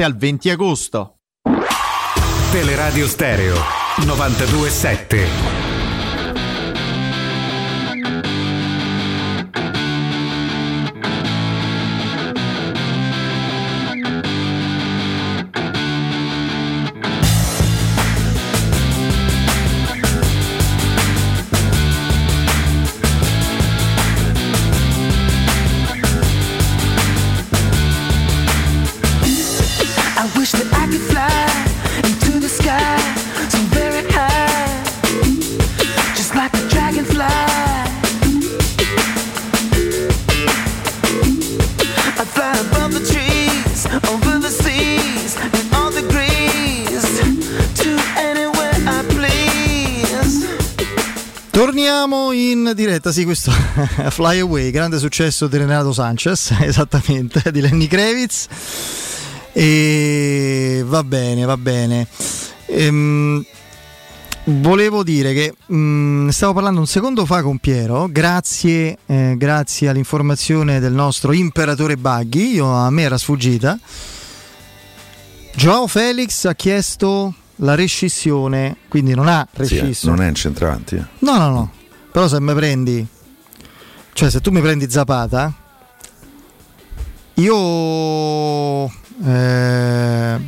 al 20 agosto. Teleradio Stereo 927 diretta, sì, questo Fly Away, grande successo di Renato Sanchez, esattamente, di Lenny Kravitz. E va bene, va bene. Ehm, volevo dire che mh, mm, stavo parlando un secondo fa con Piero, grazie, eh, grazie all'informazione del nostro imperatore Baghi, io, a me era sfuggita. Joao Felix ha chiesto la rescissione, quindi non ha rescisso. Sì, non è in centravanti. Eh. No, no, no. Però se mi prendi, cioè se tu mi prendi Zapata, io eh,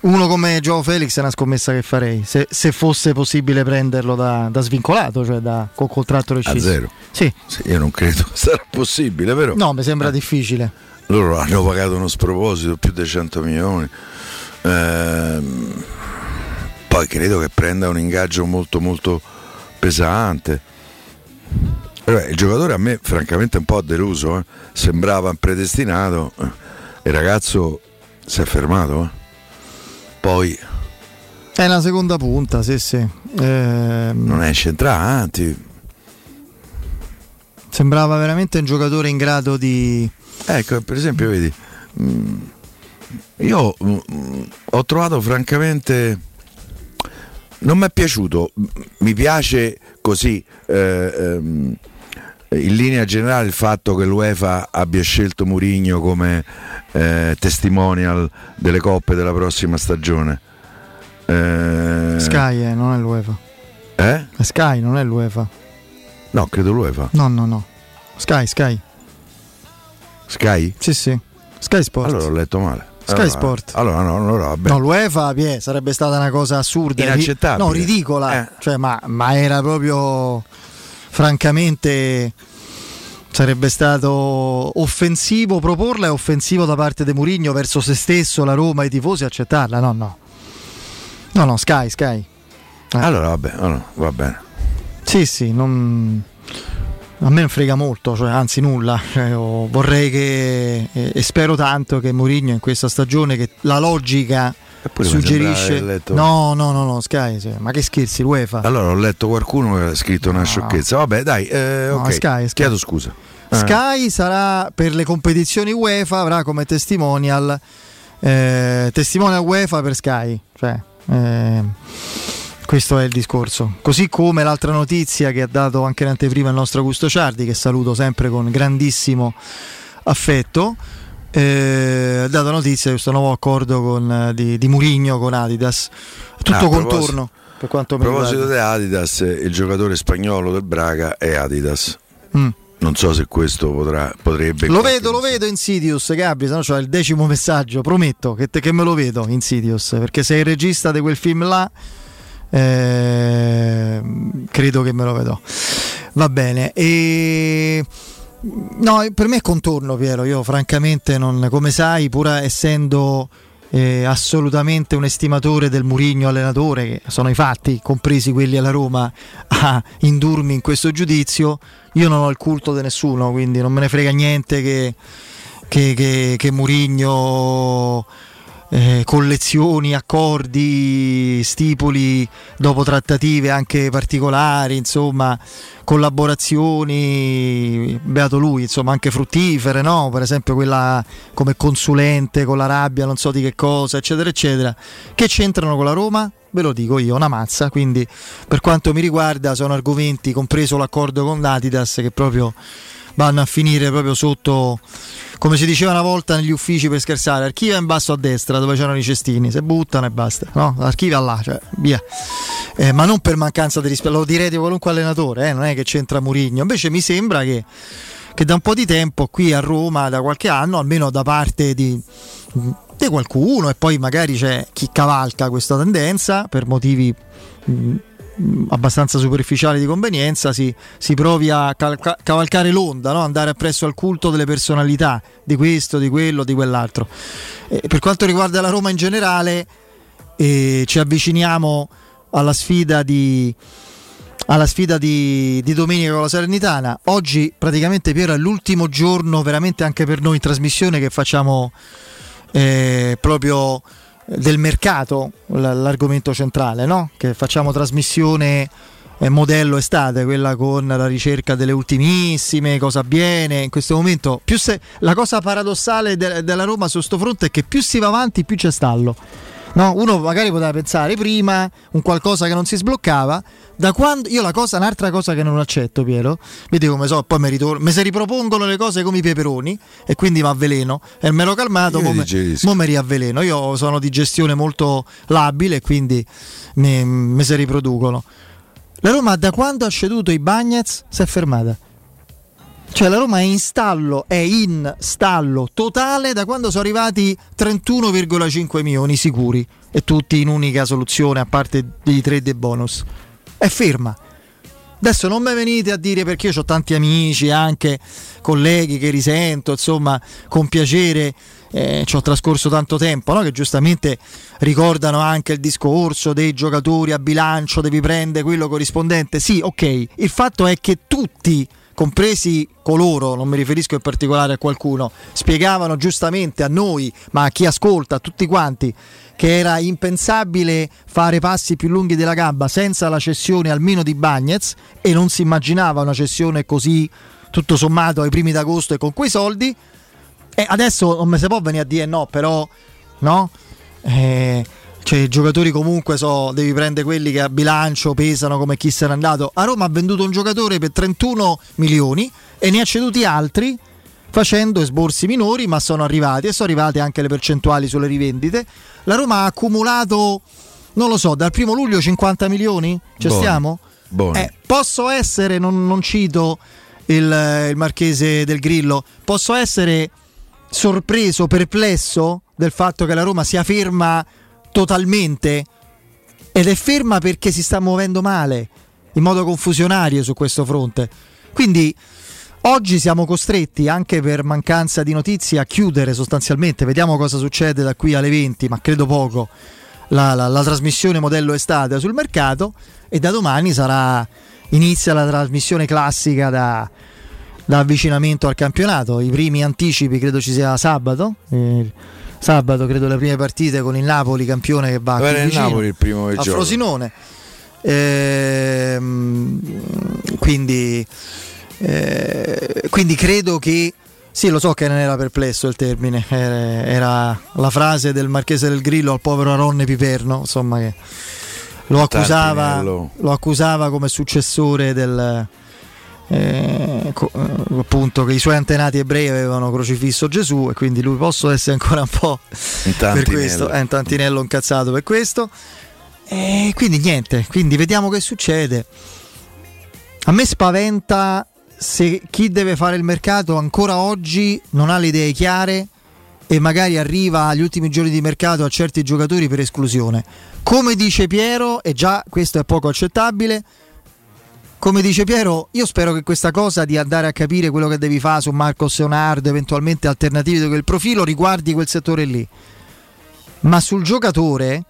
uno come Joe Felix è una scommessa che farei se, se fosse possibile prenderlo da, da svincolato, cioè da, col contratto rescisso. A zero? Sì. sì. Io non credo sarà possibile, però. No, mi sembra eh. difficile. Loro hanno pagato uno sproposito più di 100 milioni. Ehm, poi credo che prenda un ingaggio molto molto pesante. Beh, il giocatore a me francamente un po' deluso, eh. sembrava predestinato, il ragazzo si è fermato. Eh. Poi... È una seconda punta, sì sì. Eh, non è centrante. Sembrava veramente un giocatore in grado di... Ecco, per esempio, vedi, mm, io mm, ho trovato francamente non mi è piaciuto. Mi piace così eh, ehm, in linea generale il fatto che l'UEFA abbia scelto Murigno come eh, testimonial delle coppe della prossima stagione. Eh, Sky eh, non è l'UEFA. Eh? Sky non è l'UEFA. No credo l'UEFA. No no no. Sky Sky. Sky? sì sì. Sky Sport allora ho letto male Sky allora, Sport. Allora, no, allora vabbè. No, l'UEFA Pie, sarebbe stata una cosa assurda. Inaccettabile. No, ridicola. Eh. Cioè, ma, ma era proprio francamente sarebbe stato offensivo proporla e offensivo da parte di Murigno verso se stesso, la Roma e i tifosi accettarla. No, no. No, no, Sky, Sky. Eh. Allora vabbè, allora, va bene. Sì, sì, non a me non frega molto, cioè, anzi nulla. Cioè, vorrei che e, e spero tanto che Mourinho in questa stagione che la logica suggerisce no no no no Sky sì. ma che scherzi l'UEFA allora ho letto qualcuno che ha scritto una no. sciocchezza vabbè dai eh, no, okay. Sky, Sky. chiedo scusa Sky eh. sarà per le competizioni UEFA avrà come testimonial eh, testimonial UEFA per Sky cioè eh, questo è il discorso. Così come l'altra notizia che ha dato anche in anteprima il nostro Augusto Ciardi, che saluto sempre con grandissimo affetto. Eh, ha dato notizia di questo nuovo accordo con, di, di Murigno con Adidas. Tutto ah, contorno per quanto. A proposito di Adidas, il giocatore spagnolo del Braga è Adidas. Mm. Non so se questo potrà, potrebbe. Lo vedo, lo vedo Insidious, Gabri. Se no, c'ho il decimo messaggio. Prometto che, te, che me lo vedo Insidious. Perché sei il regista di quel film là eh, credo che me lo vedo. Va bene. E... No, per me è contorno, Piero. Io, francamente, non, come sai, pur essendo eh, assolutamente un estimatore del Murigno allenatore, che sono i fatti, compresi quelli alla Roma, a indurmi in questo giudizio, io non ho il culto di nessuno, quindi non me ne frega niente che, che, che, che Murigno eh, collezioni, accordi, stipuli dopo trattative anche particolari, insomma, collaborazioni, beato lui, insomma, anche fruttifere, no? Per esempio quella come consulente con l'Arabia, non so di che cosa, eccetera, eccetera, che c'entrano con la Roma? Ve lo dico io, una mazza, quindi per quanto mi riguarda sono argomenti, compreso l'accordo con Adidas, che proprio vanno a finire proprio sotto come si diceva una volta negli uffici per scherzare, archivia in basso a destra dove c'erano i cestini, se buttano e basta, no? Archivia là, cioè, via. Eh, ma non per mancanza di rispetto, lo direte qualunque allenatore, eh? non è che c'entra Murigno, invece mi sembra che, che da un po' di tempo qui a Roma, da qualche anno, almeno da parte di di qualcuno e poi magari c'è chi cavalca questa tendenza per motivi mh, abbastanza superficiali di convenienza si, si provi a cal- cavalcare l'onda, no? andare appresso al culto delle personalità di questo, di quello, di quell'altro. E per quanto riguarda la Roma in generale, eh, ci avviciniamo alla sfida di, alla sfida di, di, domenica con la Salernitana. Oggi praticamente Piero è l'ultimo giorno veramente anche per noi in trasmissione che facciamo eh, proprio del mercato, l'argomento centrale, no? che facciamo trasmissione eh, modello estate, quella con la ricerca delle ultimissime, cosa avviene in questo momento. Se, la cosa paradossale de, della Roma su questo fronte è che più si va avanti più c'è stallo. No? Uno magari poteva pensare prima un qualcosa che non si sbloccava, da quando io la cosa, un'altra cosa che non accetto, Piero, vedi come so, poi mi, ritorno, mi si ripropongono le cose come i peperoni e quindi mi avveleno e me lo calmato, mo, mo mi riavveleno. Io sono di gestione molto labile e quindi mi, mi si riproducono. La Roma da quando ha ceduto i Bagnets si è fermata. Cioè la Roma è in stallo, è in stallo totale da quando sono arrivati 31,5 milioni sicuri e tutti in unica soluzione a parte dei trade e bonus è ferma. Adesso non mi venite a dire perché io ho tanti amici, anche colleghi che risento, insomma, con piacere eh, ci ho trascorso tanto tempo, no? che giustamente ricordano anche il discorso dei giocatori a bilancio, devi prendere quello corrispondente. Sì, ok, il fatto è che tutti compresi coloro, non mi riferisco in particolare a qualcuno, spiegavano giustamente a noi, ma a chi ascolta, a tutti quanti, che era impensabile fare passi più lunghi della gamba senza la cessione almeno di Bagnez e non si immaginava una cessione così tutto sommato ai primi d'agosto e con quei soldi. E adesso non mi si può venire a dire no, però no? Eh, cioè, i giocatori comunque so, devi prendere quelli che a bilancio pesano come chi se n'è andato. A Roma ha venduto un giocatore per 31 milioni e ne ha ceduti altri facendo esborsi minori, ma sono arrivati e sono arrivate anche le percentuali sulle rivendite. La Roma ha accumulato, non lo so, dal primo luglio 50 milioni? Ci Buoni. stiamo? Eh, posso essere, non, non cito il, il marchese del Grillo, posso essere sorpreso, perplesso del fatto che la Roma sia ferma totalmente ed è ferma perché si sta muovendo male, in modo confusionario su questo fronte. Quindi oggi siamo costretti, anche per mancanza di notizie, a chiudere sostanzialmente. Vediamo cosa succede da qui alle 20, ma credo poco. La, la, la trasmissione modello estate sul mercato e da domani sarà inizia la trasmissione classica da, da avvicinamento al campionato. I primi anticipi credo ci sia sabato. Eh, sabato credo le prime partite con il Napoli campione che va a il Napoli il primo a Frosinone ehm, quindi, eh, quindi credo che sì, lo so che non era perplesso il termine, era, la frase del Marchese del Grillo al povero Aronne Piperno, insomma, che lo accusava, lo accusava come successore del, eh, co- eh, appunto che i suoi antenati ebrei avevano crocifisso Gesù e quindi lui posso essere ancora un po' per questo, è un tantinello incazzato per questo. E quindi niente, quindi vediamo che succede. A me spaventa se chi deve fare il mercato ancora oggi non ha le idee chiare e magari arriva agli ultimi giorni di mercato a certi giocatori per esclusione. Come dice Piero, e già questo è poco accettabile, come dice Piero, io spero che questa cosa di andare a capire quello che devi fare su Marcos Leonardo, eventualmente alternative di quel profilo, riguardi quel settore lì. Ma sul giocatore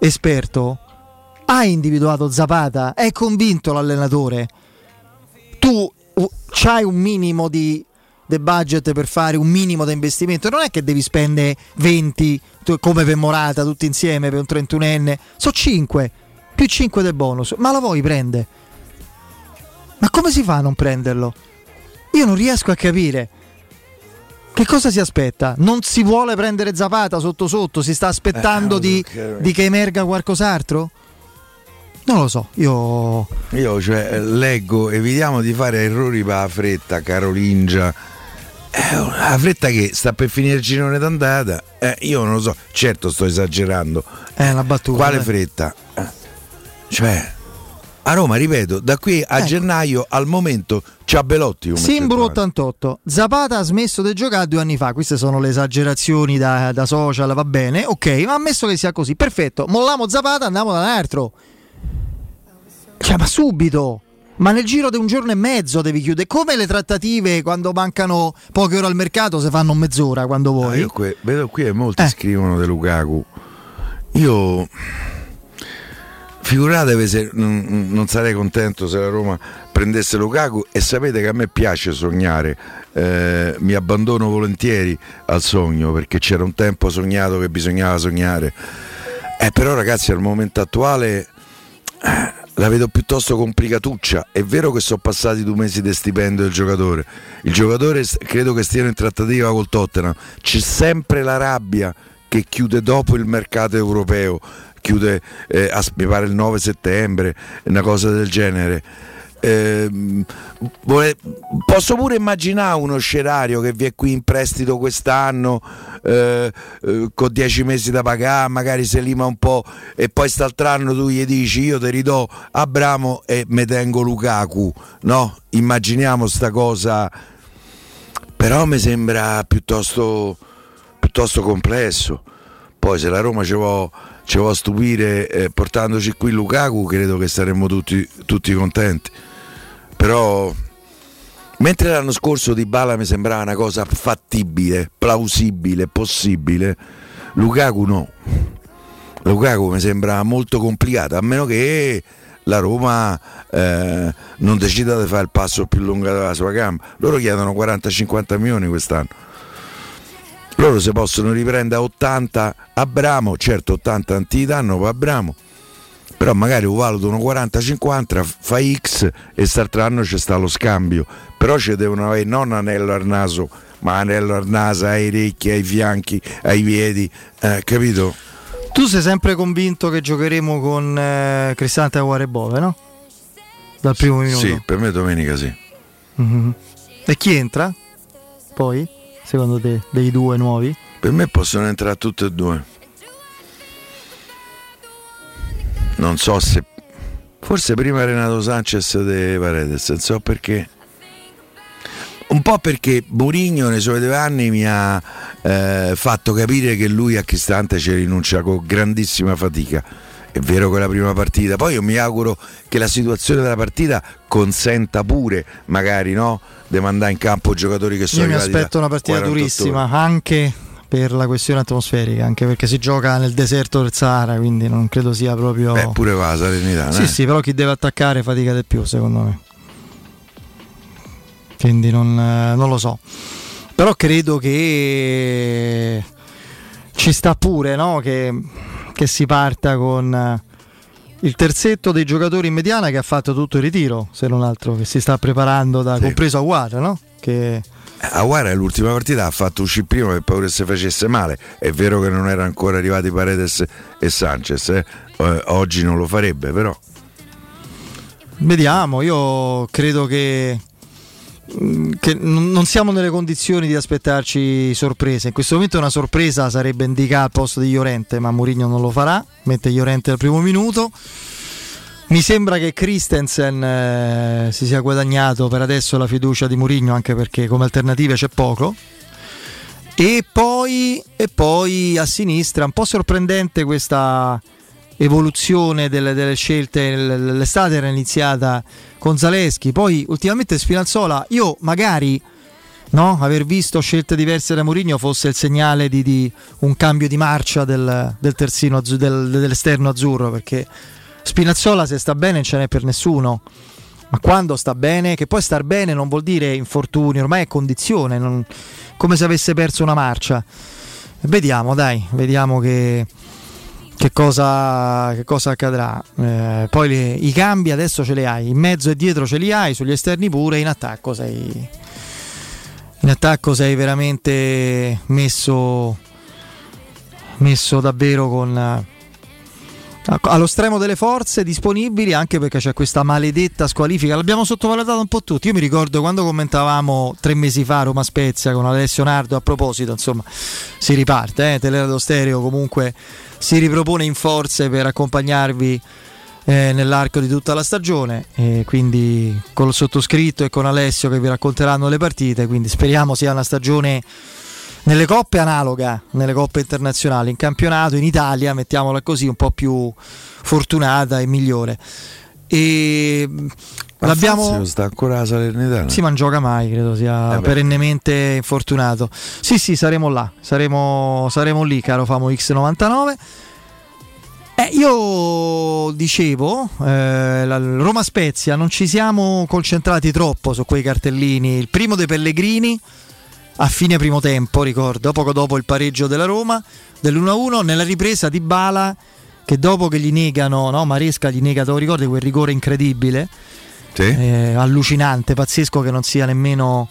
esperto hai individuato Zapata, è convinto l'allenatore. Tu hai un minimo di, di budget per fare un minimo di investimento, non è che devi spendere 20 come per Morata tutti insieme per un 31enne, sono 5 più 5 del bonus, ma la vuoi prendere? Ma come si fa a non prenderlo? Io non riesco a capire. Che cosa si aspetta? Non si vuole prendere Zapata sotto sotto? Si sta aspettando eh, di, di, che emerga qualcos'altro? Non lo so, io... Io cioè, leggo, evitiamo di fare errori per la fretta, Carolingia, Eh, la fretta che sta per finire il girone d'andata, eh, io non lo so, certo sto esagerando. È una battuta. Quale eh. fretta? Eh, cioè, a Roma, ripeto, da qui a ecco. gennaio al momento c'ha Belotti. Simbolo 88. Zapata ha smesso di giocare due anni fa. Queste sono le esagerazioni da, da, social, va bene. Ok, ma ammesso che sia così, perfetto. Molliamo Zapata, andiamo da un altro. Cioè, ma subito. Ma nel giro di un giorno e mezzo devi chiudere. Come le trattative quando mancano poche ore al mercato se fanno mezz'ora quando vuoi? Ah, io qui, vedo qui e molti eh. scrivono di Lukaku. Io Figuratevi se non, non, sarei contento se la Roma prendesse Lukaku e sapete che a me piace sognare, eh, mi abbandono volentieri al sogno perché c'era un tempo sognato che bisognava sognare. Eh, però ragazzi al momento attuale la vedo piuttosto complicatuccia. È vero che sono passati due mesi di stipendio del giocatore, il giocatore credo che stiano in trattativa col Tottenham, c'è sempre la rabbia che chiude dopo il mercato europeo chiude eh, a, mi pare il 9 settembre, una cosa del genere. Eh, posso pure immaginare uno scerario che vi è qui in prestito quest'anno eh, eh, con 10 mesi da pagare, magari se lima un po' e poi st'altro anno tu gli dici io ti ridò Abramo e me tengo Lukaku, no? Immaginiamo sta cosa, però mi sembra piuttosto, piuttosto complesso. Poi se la Roma ci vuole ci stupire eh, portandoci qui Lukaku, credo che saremmo tutti, tutti contenti. Però mentre l'anno scorso Di Bala mi sembrava una cosa fattibile, plausibile, possibile, Lukaku no. Lukaku mi sembra molto complicata, a meno che la Roma eh, non decida di fare il passo più lungo della sua gamba. Loro chiedono 40-50 milioni quest'anno loro si possono riprendere a 80 a Bramo, certo 80 non ti danno per Bramo, però magari lo valutano 40-50, fa X e quest'altro c'è sta lo scambio, però ci devono avere non anello al naso, ma anello al naso, ai orecchi, ai fianchi, ai piedi, eh, capito? Tu sei sempre convinto che giocheremo con eh, Cristante Aguare Bove, no? Dal primo minuto. Sì, per me domenica sì. Mm-hmm. E chi entra? Poi? secondo te, dei due nuovi? Per me possono entrare tutti e due. Non so se. Forse prima Renato Sanchez de Paredes, non so perché. Un po' perché Burigno nei suoi due anni mi ha eh, fatto capire che lui a Cristante ci rinuncia con grandissima fatica. È vero che è la prima partita, poi io mi auguro che la situazione della partita consenta pure, magari, no? di mandare in campo giocatori che sono Io mi aspetto una partita durissima ore. anche per la questione atmosferica, anche perché si gioca nel deserto del Sahara, quindi non credo sia proprio. Beh, pure va la serenità. Sì, eh? sì, però chi deve attaccare fatica di più, secondo me. Quindi non, eh, non lo so. Però credo che ci sta pure, no? Che, che si parta con eh, il terzetto dei giocatori in mediana che ha fatto tutto il ritiro, se non altro, che si sta preparando, da, sì. compreso Aguara, no? Che... Aguara l'ultima partita ha fatto uscire prima per paura che si facesse male. È vero che non erano ancora arrivati Paredes e Sanchez, eh? oggi non lo farebbe, però. Vediamo, io credo che Mm, che non siamo nelle condizioni di aspettarci sorprese. In questo momento una sorpresa sarebbe indicare al posto di Llorente, ma Mourinho non lo farà, mette Llorente al primo minuto. Mi sembra che Christensen eh, si sia guadagnato per adesso la fiducia di Mourinho, anche perché come alternative c'è poco. E poi, e poi a sinistra, un po' sorprendente questa evoluzione delle, delle scelte. L'estate era iniziata con Zaleschi, poi ultimamente Spinazzola, io magari no, aver visto scelte diverse da Mourinho fosse il segnale di, di un cambio di marcia del, del terzino del, dell'esterno azzurro, perché Spinazzola se sta bene non ce n'è per nessuno. Ma quando sta bene, che poi star bene non vuol dire infortuni, ormai è condizione, non, come se avesse perso una marcia. Vediamo, dai, vediamo che, che cosa, che cosa accadrà. Eh, poi le, i cambi adesso ce li hai, in mezzo e dietro ce li hai, sugli esterni pure, in attacco sei, in attacco sei veramente messo, messo davvero con, allo stremo delle forze disponibili anche perché c'è questa maledetta squalifica l'abbiamo sottovalutato un po' tutti io mi ricordo quando commentavamo tre mesi fa Roma Spezia con Alessio Nardo a proposito insomma si riparte eh? Teleradio Stereo comunque si ripropone in forze per accompagnarvi eh, nell'arco di tutta la stagione e quindi con il sottoscritto e con Alessio che vi racconteranno le partite quindi speriamo sia una stagione nelle coppe analoga, nelle coppe internazionali, in campionato in Italia, mettiamola così, un po' più fortunata e migliore. E ma l'abbiamo Fazio sta ancora a Salernitana. Sì, ma non gioca mai, credo sia eh perennemente infortunato. Sì, sì, saremo là, saremo, saremo lì, caro Famo X99. Eh, io dicevo, eh, la Roma Spezia, non ci siamo concentrati troppo su quei cartellini. Il primo dei Pellegrini a fine primo tempo, ricordo, poco dopo il pareggio della Roma, dell'1-1, nella ripresa di Bala che dopo che gli negano, no, Maresca gli nega, te lo ricordi, quel rigore incredibile, sì. eh, allucinante, pazzesco che non sia nemmeno,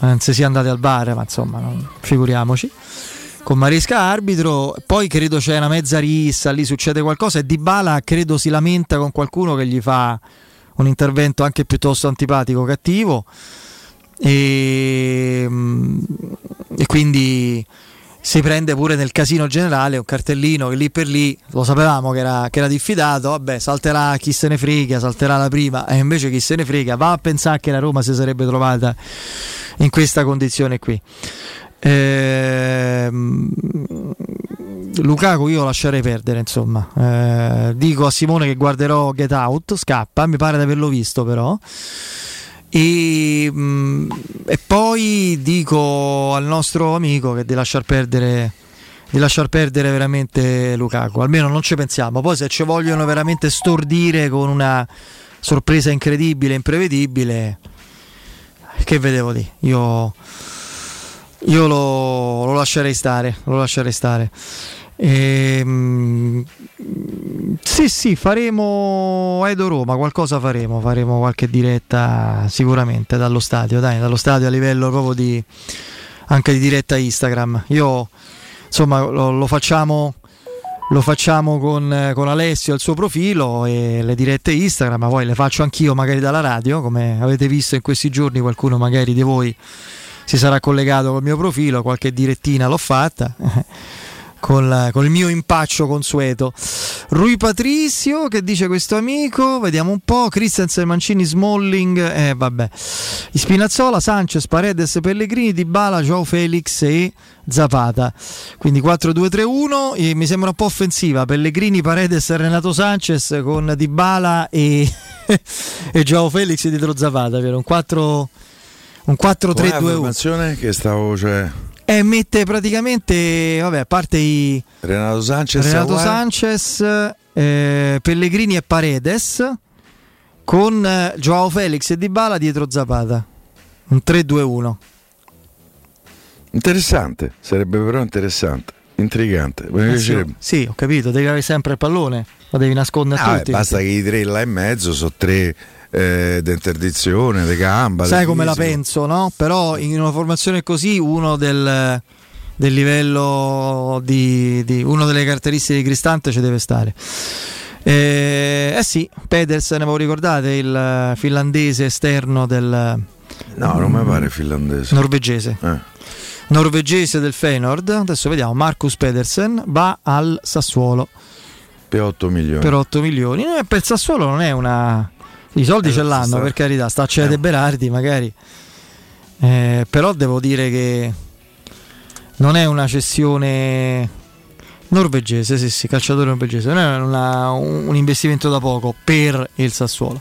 eh, non si sia andati al bar, ma insomma, non, figuriamoci. Con Maresca arbitro, poi credo c'è una mezza rissa, lì succede qualcosa e Di Bala credo si lamenta con qualcuno che gli fa un intervento anche piuttosto antipatico, cattivo e, mm, e quindi si prende pure nel casino generale un cartellino che lì per lì lo sapevamo che era, che era, diffidato, vabbè salterà chi se ne frega, salterà la prima e invece chi se ne frega va a pensare che la Roma si sarebbe trovata in questa condizione qui. Eh, Lukaku io lascerei perdere insomma eh, dico a Simone che guarderò Get Out scappa mi pare di averlo visto però e, mh, mm, e, poi dico al nostro amico che di lasciar perdere di lasciar perdere veramente Lukaku. Almeno non ci pensiamo. Poi se ci vogliono veramente stordire con una sorpresa incredibile imprevedibile che vedevo lì? Io, io lo, lo lascerei stare lo lascerei stare. Ehm, sì, sì, faremo Edo Roma, qualcosa faremo, faremo qualche diretta sicuramente dallo stadio, dai, dallo stadio a livello proprio di anche di diretta Instagram. Io insomma lo, lo facciamo lo facciamo con, con, Alessio al suo profilo e le dirette Instagram, ma poi le faccio anch'io magari dalla radio, come avete visto in questi giorni qualcuno magari di voi si sarà collegato col mio profilo, qualche direttina l'ho fatta col, col mio impaccio consueto. Rui Patrizio che dice questo amico, vediamo un po', Christensen, Mancini, Smalling, eh vabbè, Spinazzola, Sanchez, Paredes, Pellegrini, Dybala, Joao Felix e Zapata. Quindi 4-2-3-1, mi sembra un po' offensiva, Pellegrini, Paredes, Renato Sanchez con Dybala e, e Joao Felix dietro Zapata, vero? Un 4 un 4-3-2-1. che stavo cioè e mette praticamente, vabbè, a parte i Renato Sanchez, Renato Sanchez eh, Pellegrini e Paredes con eh, Joao Felix e Dybala dietro Zapata. Un 3-2-1. Interessante, sarebbe però interessante, intrigante. Eh sì, sì, ho capito, devi avere sempre il pallone, lo devi nascondere ah, tutti. Basta che i tre là in mezzo sono tre eh, d'interdizione, di gamba. Sai come la penso, no? Però in una formazione così uno del, del livello di, di, uno delle caratteristiche di Cristante ci deve stare. Eh, eh sì, Pedersen, voi ricordate il finlandese esterno del... No, non mi pare finlandese. Norvegese. Eh. Norvegese del Feyenoord. Adesso vediamo, Marcus Pedersen va al Sassuolo. Per 8 milioni. Per 8 milioni. Eh, per Sassuolo non è una i soldi eh, ce l'hanno, sta... per carità, sta a Cede eh. Berardi magari. Eh, però devo dire che non è una cessione norvegese, sì, sì, calciatore norvegese, non è una, un, investimento da poco per il Sassuolo.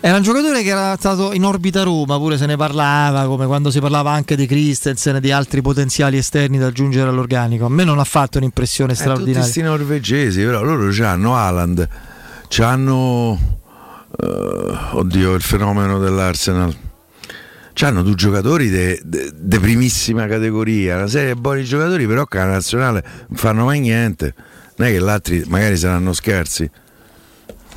Era un giocatore che era stato in orbita Roma, pure se ne parlava, come quando si parlava anche di Christensen e di altri potenziali esterni da aggiungere all'organico. A me non ha fatto un'impressione eh, straordinaria. Tutti questi norvegesi, però loro hanno Haaland, hanno uh, oddio, il fenomeno dell'Arsenal. C'hanno due giocatori di primissima categoria, una serie di buoni giocatori, però che la nazionale non fanno mai niente. Non è che gli altri magari saranno scherzi.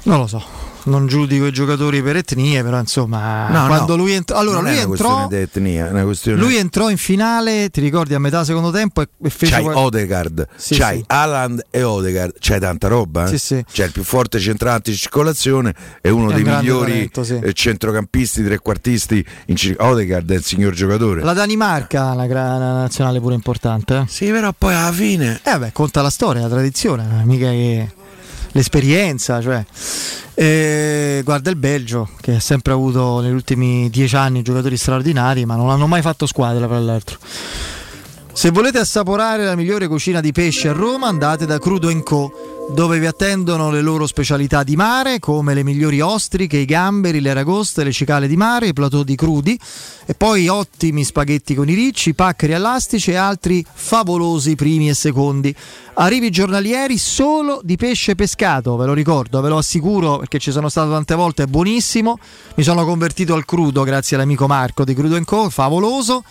Non lo so, non giudico i giocatori per etnie, però insomma, no, quando no, lui entrò, allora lui entrò, etnia, lui entrò in finale, ti ricordi a metà secondo tempo e, fece c'hai qual... Odegaard, sì, c'hai sì. Alan e Odegaard, c'hai tanta roba, eh? sì, sì. c'è il più forte centrante in circolazione e uno è dei migliori talento. Eh, centrocampisti, trequartisti in circolazione. Odegaard è il signor giocatore. La Danimarca, una, una nazionale pure importante. Eh? Sì, però poi alla fine eh beh, conta la storia, la tradizione, mica che l'esperienza, cioè. E guarda il Belgio che ha sempre avuto negli ultimi dieci anni giocatori straordinari, ma non hanno mai fatto squadra tra l'altro. Se volete assaporare la migliore cucina di pesce a Roma, andate da Crudo Co dove vi attendono le loro specialità di mare come le migliori ostriche, i gamberi, le aragoste, le cicale di mare, i plateau di crudi e poi ottimi spaghetti con i ricci, paccheri elastici e altri favolosi primi e secondi. Arrivi giornalieri solo di pesce pescato, ve lo ricordo, ve lo assicuro perché ci sono stato tante volte, è buonissimo. Mi sono convertito al crudo grazie all'amico Marco di Crudo Co, favoloso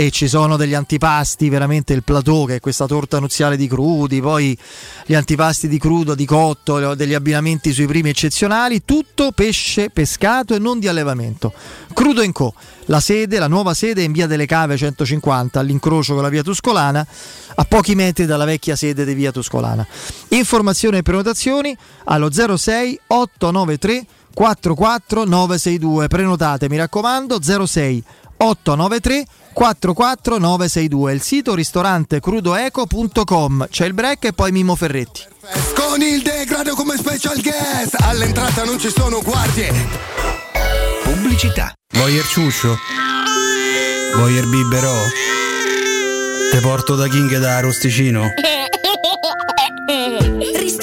e ci sono degli antipasti, veramente il plateau che è questa torta nuziale di crudi, poi gli antipasti di crudo, di cotto, degli abbinamenti sui primi eccezionali, tutto pesce pescato e non di allevamento. Crudo Co. La sede, la nuova sede è in via delle Cave 150 all'incrocio con la via Tuscolana, a pochi metri dalla vecchia sede di via Tuscolana. Informazioni e prenotazioni allo 06 893 44962. Prenotate, mi raccomando, 06 893 44962 il sito ristorante crudoeco.com c'è il break e poi Mimo Ferretti con il degrado come special guest all'entrata non ci sono guardie pubblicità Voyer ciuscio? Voyer biberò? Te porto da King da Arosticino?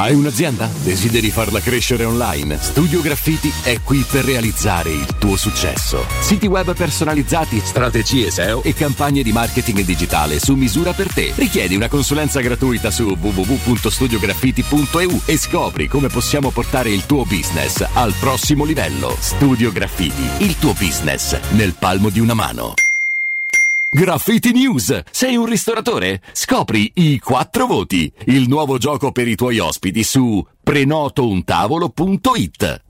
Hai un'azienda? Desideri farla crescere online? Studio Graffiti è qui per realizzare il tuo successo. Siti web personalizzati, strategie SEO e campagne di marketing digitale su misura per te. Richiedi una consulenza gratuita su www.studiograffiti.eu e scopri come possiamo portare il tuo business al prossimo livello. Studio Graffiti, il tuo business nel palmo di una mano. Graffiti News! Sei un ristoratore? Scopri i quattro voti, il nuovo gioco per i tuoi ospiti su prenotountavolo.it.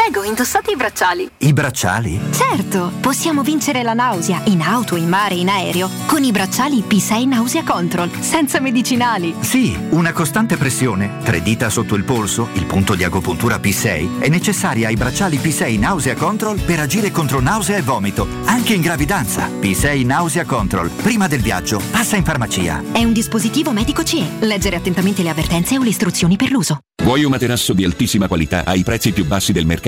Prego, indossate i bracciali. I bracciali? Certo, possiamo vincere la nausea in auto, in mare, in aereo con i bracciali P6 Nausea Control, senza medicinali. Sì, una costante pressione, tre dita sotto il polso, il punto di agopuntura P6 è necessaria ai bracciali P6 Nausea Control per agire contro nausea e vomito, anche in gravidanza. P6 Nausea Control, prima del viaggio, passa in farmacia. È un dispositivo medico CE. Leggere attentamente le avvertenze o le istruzioni per l'uso. Vuoi un materasso di altissima qualità ai prezzi più bassi del mercato?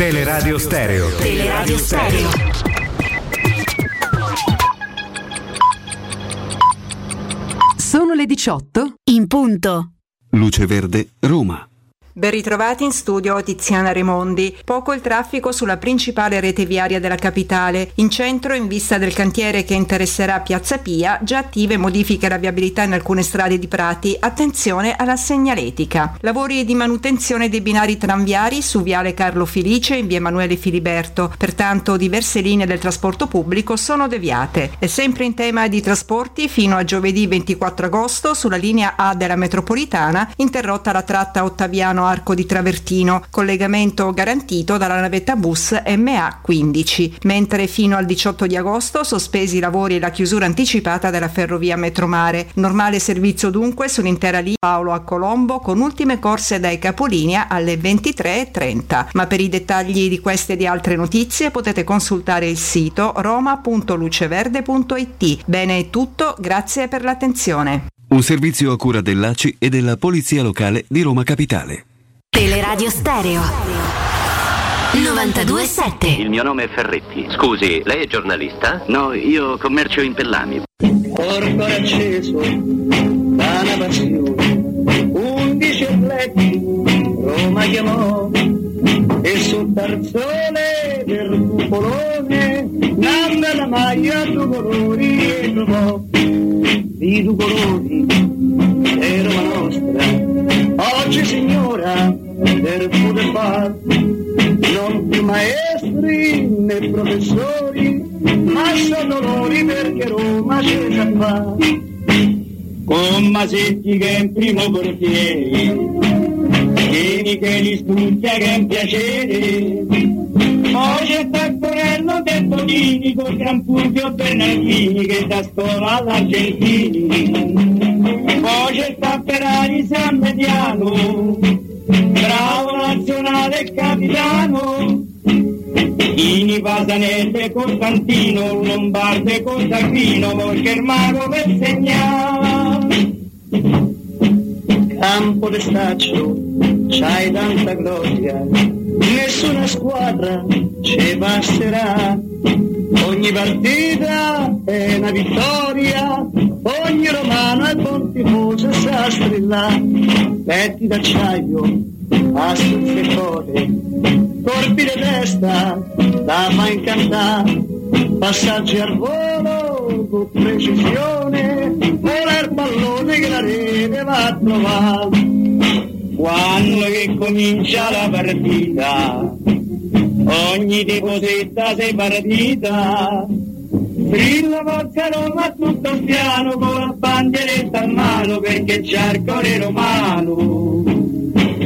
Teleradio Stereo. Teleradio Stereo. Sono le 18 in punto. Luce Verde, Roma. Ben ritrovati in studio Tiziana Remondi. Poco il traffico sulla principale rete viaria della capitale. In centro, in vista del cantiere che interesserà Piazza Pia, già attive modifiche alla viabilità in alcune strade di Prati. Attenzione alla segnaletica. Lavori di manutenzione dei binari tranviari su Viale Carlo Felice in Via Emanuele Filiberto. Pertanto diverse linee del trasporto pubblico sono deviate. E sempre in tema di trasporti, fino a giovedì 24 agosto, sulla linea A della metropolitana, interrotta la tratta Ottaviano Arco di Travertino, collegamento garantito dalla navetta bus MA15, mentre fino al 18 di agosto sospesi i lavori e la chiusura anticipata della ferrovia Metromare. Normale servizio dunque sull'intera linea Paolo a Colombo con ultime corse dai capolinea alle 23.30. Ma per i dettagli di queste e di altre notizie potete consultare il sito roma.luceverde.it. Bene è tutto, grazie per l'attenzione. Un servizio a cura dell'ACI e della Polizia Locale di Roma Capitale. Teleradio Stereo 927. Il mio nome è Ferretti. Scusi, lei è giornalista? No, io commercio in pellami. Corpo acceso da una passione, undici letti, Roma chiamò, e sul tarzone del cupolone, nanda la maglia due colori e trovò, di due colori, è Roma nostra, oggi signora del poter far, non più maestri né professori, ma sono loro perché Roma c'è già fa. Con Masetti che è in primo portiere, Vieni che li studia che è un piacere, poi c'è Taccorello del Bonini con Gran Fulvio Bernardini che da scuola all'Argentini, poi c'è Tapperari San Mediano, bravo nazionale capitano, Ini Pasanelle Costantino, Lombarde il mago per segnare. Campo de staccio, c'hai tanta gloria, nessuna squadra ci passerà. Ogni partita è una vittoria, ogni romano è buon tifoso sa strillare. Petti d'acciaio, assunze e code, colpi di testa, da fa incantare, passaggi al volo con precisione, vola il pallone che la rete va a trovare. Quando che comincia la partita, ogni tifosetta sei partita, strilla forza Roma tutto piano con la bandieretta a mano perché c'è il cuore romano.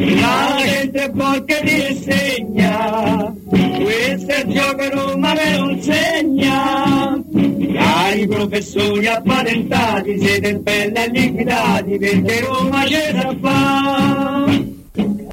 La gente porca ti insegna, questo è il gioco Roma me lo insegna. Cari professori appatentati, siete belli e liquidati perché Roma c'è da fare.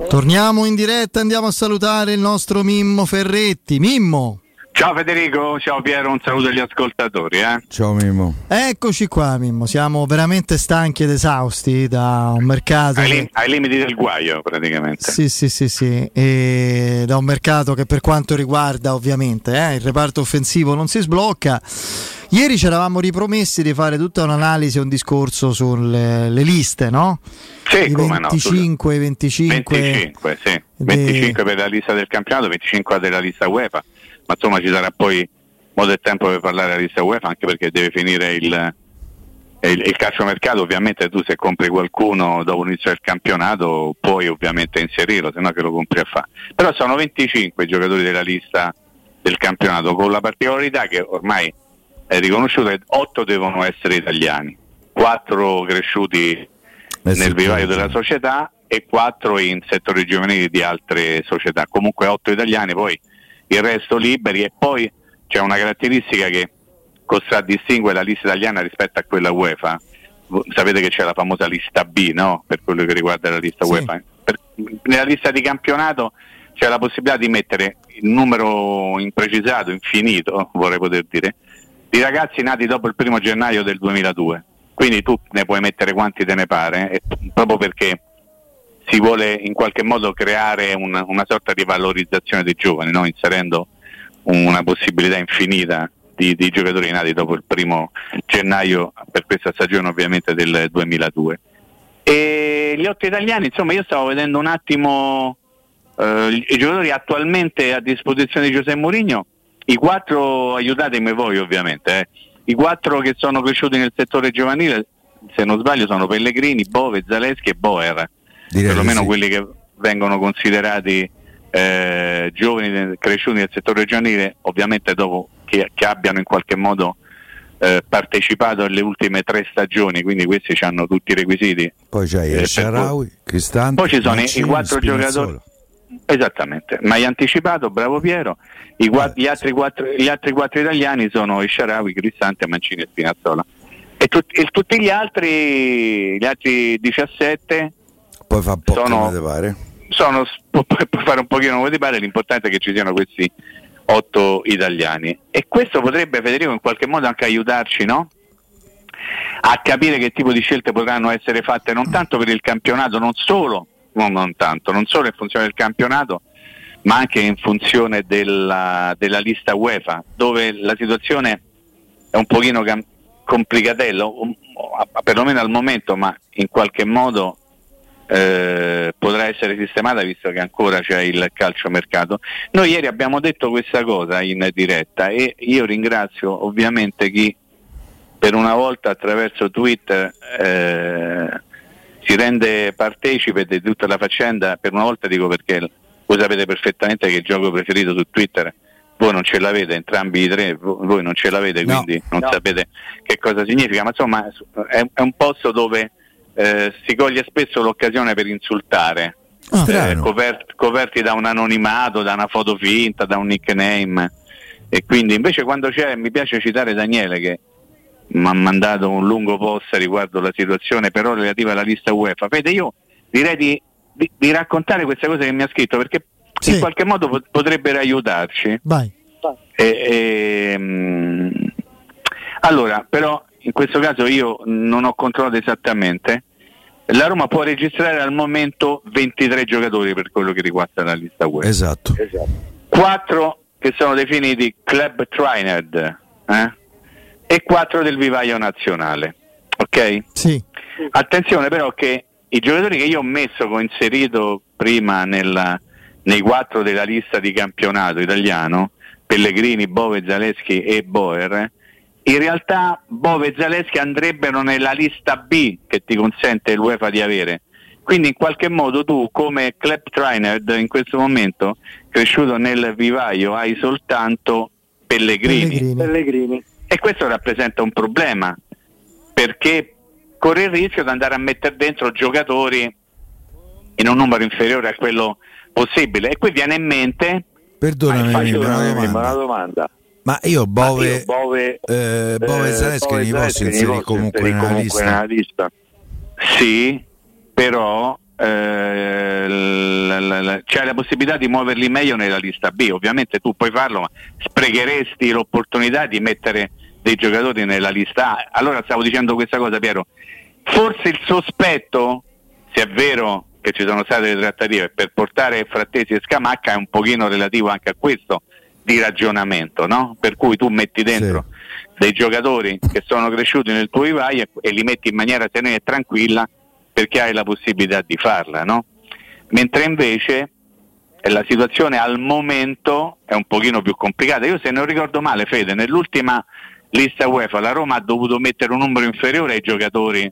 Torniamo in diretta, andiamo a salutare il nostro Mimmo Ferretti. Mimmo! Ciao Federico, ciao Piero, un saluto agli ascoltatori. Eh. Ciao Mimmo. Eccoci qua Mimmo, siamo veramente stanchi ed esausti da un mercato... Ai, che... lim- ai limiti del guaio praticamente. Sì, sì, sì, sì. E da un mercato che per quanto riguarda ovviamente eh, il reparto offensivo non si sblocca. Ieri ci eravamo ripromessi di fare tutta un'analisi e un discorso sulle le liste, no? Sì, I come 25, no, 25, 25, sì. 25 per la lista del campionato, 25 della lista UEFA, ma insomma ci sarà poi modo e tempo per parlare della lista UEFA, anche perché deve finire il, il, il calciomercato. Ovviamente tu se compri qualcuno dopo l'inizio del campionato puoi ovviamente inserirlo, se no che lo compri a fare. Però sono 25 i giocatori della lista del campionato, con la particolarità che ormai è riconosciuta che 8 devono essere italiani, 4 cresciuti eh nel vivaio della società e 4 in settori giovanili di altre società, comunque 8 italiani, poi il resto liberi e poi c'è una caratteristica che contraddistingue la lista italiana rispetto a quella UEFA. Sapete che c'è la famosa lista B no? per quello che riguarda la lista sì. UEFA. Per, nella lista di campionato c'è la possibilità di mettere il numero imprecisato, infinito, vorrei poter dire, di ragazzi nati dopo il primo gennaio del 2002. Quindi tu ne puoi mettere quanti te ne pare, eh, proprio perché si vuole in qualche modo creare una, una sorta di valorizzazione dei giovani, no? inserendo una possibilità infinita di, di, giocatori nati dopo il primo gennaio per questa stagione ovviamente del 2002. E gli otto italiani, insomma io stavo vedendo un attimo eh, i giocatori attualmente a disposizione di Giuseppe Mourinho, i quattro, aiutatemi voi ovviamente, eh, i quattro che sono cresciuti nel settore giovanile, se non sbaglio sono Pellegrini, Bove, Zaleschi e Boer Direi perlomeno sì. quelli che vengono considerati eh, giovani cresciuti nel settore giovanile, ovviamente dopo che, che abbiano in qualche modo eh, partecipato alle ultime tre stagioni, quindi questi hanno tutti i requisiti. Poi c'hai eh, Sharawi, Cristante, Poi ci sono Mancini, i quattro giocatori. Esattamente, ma hai anticipato, bravo Piero. I, eh, gli, altri quattro, gli, altri quattro, italiani sono Isharawi, Cristante, Mancini e Spinazzola. E, tut, e tutti gli altri, gli altri 17 poi fa un po' sono, come ti pare. Sono, puoi fare un pochino come ti pare, l'importante è che ci siano questi otto italiani. E questo potrebbe, Federico, in qualche modo anche aiutarci, no? A capire che tipo di scelte potranno essere fatte non tanto per il campionato, non solo, no, non tanto, non solo in funzione del campionato, ma anche in funzione della, della lista UEFA, dove la situazione è un pochino cam- complicatella, perlomeno al momento, ma in qualche modo eh, potrà essere sistemata visto che ancora c'è il calciomercato. Noi ieri abbiamo detto questa cosa in diretta e io ringrazio ovviamente chi per una volta attraverso Twitter eh, si rende partecipe di tutta la faccenda, per una volta dico perché voi sapete perfettamente che il gioco preferito su Twitter voi non ce l'avete, entrambi i tre, voi non ce l'avete, quindi no, non no. sapete che cosa significa, ma insomma è, è un posto dove eh, si coglie spesso l'occasione per insultare, oh, eh, coperti, coperti da un anonimato, da una foto finta, da un nickname. E quindi invece quando c'è, mi piace citare Daniele che mi ha mandato un lungo post riguardo la situazione però relativa alla lista UEFA. Fede, io direi di, di, di raccontare queste cose che mi ha scritto perché sì. in qualche modo pot- potrebbero aiutarci. Vai. E, e, mh, allora, però in questo caso io non ho controllato esattamente. La Roma può registrare al momento 23 giocatori per quello che riguarda la lista web. Esatto. esatto. 4 che sono definiti club trained eh? e 4 del vivaio nazionale. Ok? Sì. Attenzione però che i giocatori che io ho messo, ho inserito prima nella, nei 4 della lista di campionato italiano, Pellegrini, Bove, Zaleschi e Boer, in realtà Bove e Zaleschi andrebbero nella lista B che ti consente l'UEFA di avere. Quindi in qualche modo tu come club trainer in questo momento, cresciuto nel vivaio, hai soltanto Pellegrini. Pellegrini. Pellegrini. E questo rappresenta un problema, perché corre il rischio di andare a mettere dentro giocatori in un numero inferiore a quello possibile. E qui viene in mente... Perdonami, una, una domanda. Ma io Bove, ah, io Bove, eh, Bove eh, Zaleschi li posso inserire comunque, nella, lista. lista. Sì, però eh, la, la, la, c'è la possibilità di muoverli meglio nella lista B. Ovviamente tu puoi farlo, ma sprecheresti l'opportunità di mettere dei giocatori nella lista A. Allora stavo dicendo questa cosa, Piero. Forse il sospetto, se è vero che ci sono state le trattative per portare Frattesi e Scamacca, è un pochino relativo anche a questo di ragionamento, no? per cui tu metti dentro sì. dei giocatori che sono cresciuti nel tuo vivaio e li metti in maniera serena e tranquilla perché hai la possibilità di farla, no? mentre invece la situazione al momento è un pochino più complicata. Io se non ricordo male, Fede, nell'ultima lista UEFA la Roma ha dovuto mettere un numero inferiore ai giocatori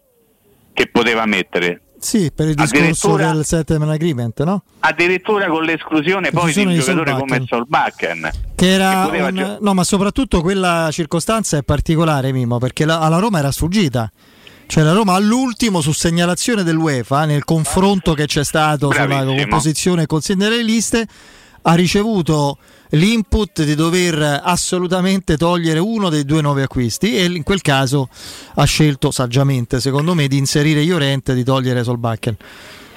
che poteva mettere. Sì, per il discorso del settlement agreement, no? Addirittura con l'esclusione poi di un giocatore come Solbakken. Che era che un... gio- no, ma soprattutto quella circostanza è particolare, Mimo, perché la, alla Roma era sfuggita. Cioè la Roma all'ultimo su segnalazione dell'UEFA nel confronto che c'è stato Bravissimo. sulla composizione con delle liste ha ricevuto l'input di dover assolutamente togliere uno dei due nuovi acquisti e in quel caso ha scelto saggiamente, secondo me, di inserire Llorente e di togliere Solbakken.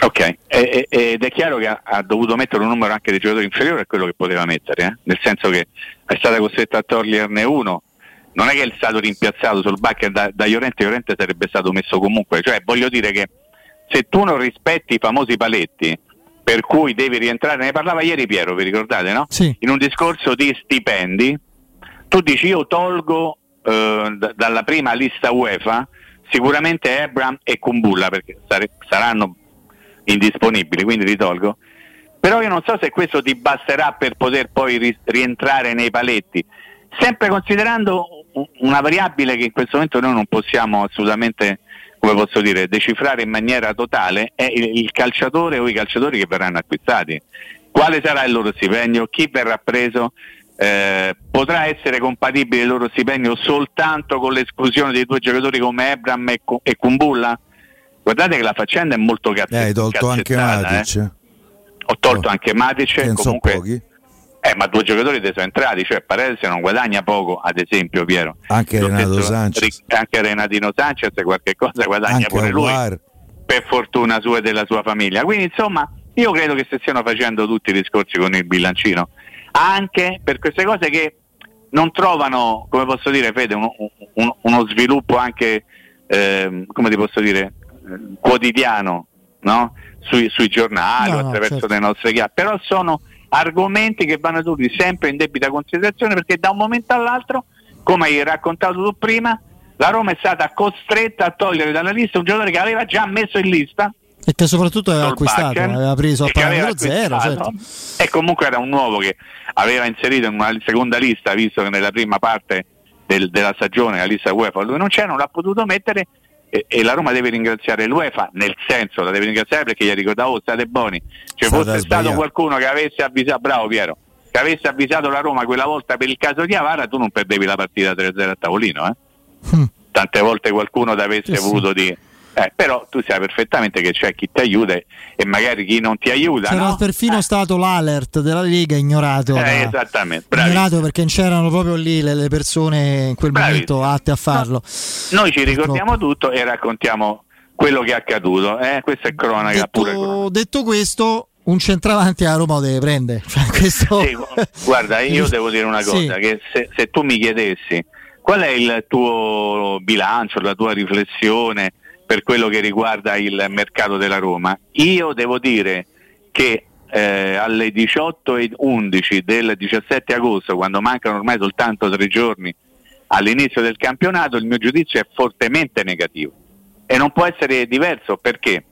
Ok, ed è chiaro che ha dovuto mettere un numero anche di giocatori inferiore a quello che poteva mettere, eh? nel senso che è stata costretta a toglierne uno. Non è che è stato rimpiazzato sul backer da, da Llorente, Llorente sarebbe stato messo comunque. Cioè, voglio dire che se tu non rispetti i famosi paletti, per cui devi rientrare, ne parlava ieri Piero, vi ricordate, no? Sì. In un discorso di stipendi, tu dici io tolgo eh, d- dalla prima lista UEFA sicuramente Ebram e Kumbulla perché sare- saranno indisponibili, quindi li tolgo. Però io non so se questo ti basterà per poter poi ri- rientrare nei paletti, sempre considerando una variabile che in questo momento noi non possiamo assolutamente come posso dire, decifrare in maniera totale è il, calciatore o i calciatori che verranno acquistati. Quale sarà il loro stipendio? Chi verrà preso? Eh, potrà essere compatibile il loro stipendio soltanto con l'esclusione dei due giocatori come Ebram e, e Kumbulla? Guardate che la faccenda è molto cazzetta. Eh, hai tolto anche Matic. Eh. Ho tolto oh. anche Matic. Comunque, pochi. Eh, ma due giocatori te sono entrati, cioè Paredes non guadagna poco, ad esempio, Piero. Anche L'ho Renato detto, Sanchez. Anche Renatino Sanchez qualche cosa guadagna anche pure lui, per fortuna sua e della sua famiglia. Quindi insomma, io credo che si stiano facendo tutti i discorsi con il bilancino, anche per queste cose che non trovano, come posso dire, Fede, uno, uno, uno sviluppo anche, eh, come ti posso dire, quotidiano, no? sui, sui, giornali no, attraverso certo. le nostre chiappe, però sono argomenti che vanno tutti sempre in debita considerazione perché da un momento all'altro, come hai raccontato tu prima, la Roma è stata costretta a togliere dalla lista un giocatore che aveva già messo in lista. E che soprattutto aveva acquistato, Bakken, aveva preso a parametro zero certo. e comunque era un nuovo che aveva inserito in una seconda lista visto che nella prima parte del, della stagione la lista UEFA lui non c'era, non l'ha potuto mettere e, e, la Roma deve ringraziare l'UEFA, nel senso la deve ringraziare perché gli ricordavo, oh, state buoni, ci fosse stato qualcuno che avesse avvisato, bravo Piero, che avesse avvisato la Roma quella volta per il caso di Avara, tu non perdevi la partita 3-0 a tavolino. Eh? Mm. Tante volte qualcuno ti avesse sì, voluto sì. dire eh, però tu sai perfettamente che c'è chi ti aiuta e magari chi non ti aiuta. C'era no? perfino eh. stato l'alert della Lega ignorato. Eh, da, esattamente. Ignorato perché c'erano proprio lì le, le persone in quel bravissimo. momento atte a farlo. No. Noi ci ricordiamo tutto e raccontiamo quello che è accaduto. Eh? Questa è cronaca detto, pure. Cronaca. Detto questo, un centravanti a Roma deve prendere. Cioè, questo... sì, guarda, io devo dire una cosa: sì. che se, se tu mi chiedessi qual è il tuo bilancio, la tua riflessione per quello che riguarda il mercato della Roma. Io devo dire che eh, alle 18.11 del 17 agosto, quando mancano ormai soltanto tre giorni all'inizio del campionato, il mio giudizio è fortemente negativo. E non può essere diverso perché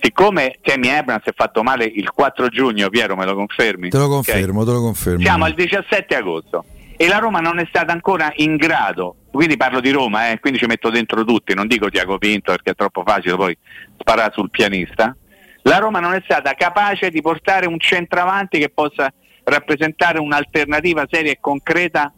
siccome Temi Abrams si è fatto male il 4 giugno, Piero me lo confermi? Te lo confermo, okay. te lo confermo. Siamo al 17 agosto e la Roma non è stata ancora in grado, quindi parlo di Roma, eh, quindi ci metto dentro tutti, non dico Tiago Pinto perché è troppo facile poi sparare sul pianista, la Roma non è stata capace di portare un centravanti che possa rappresentare un'alternativa seria e concreta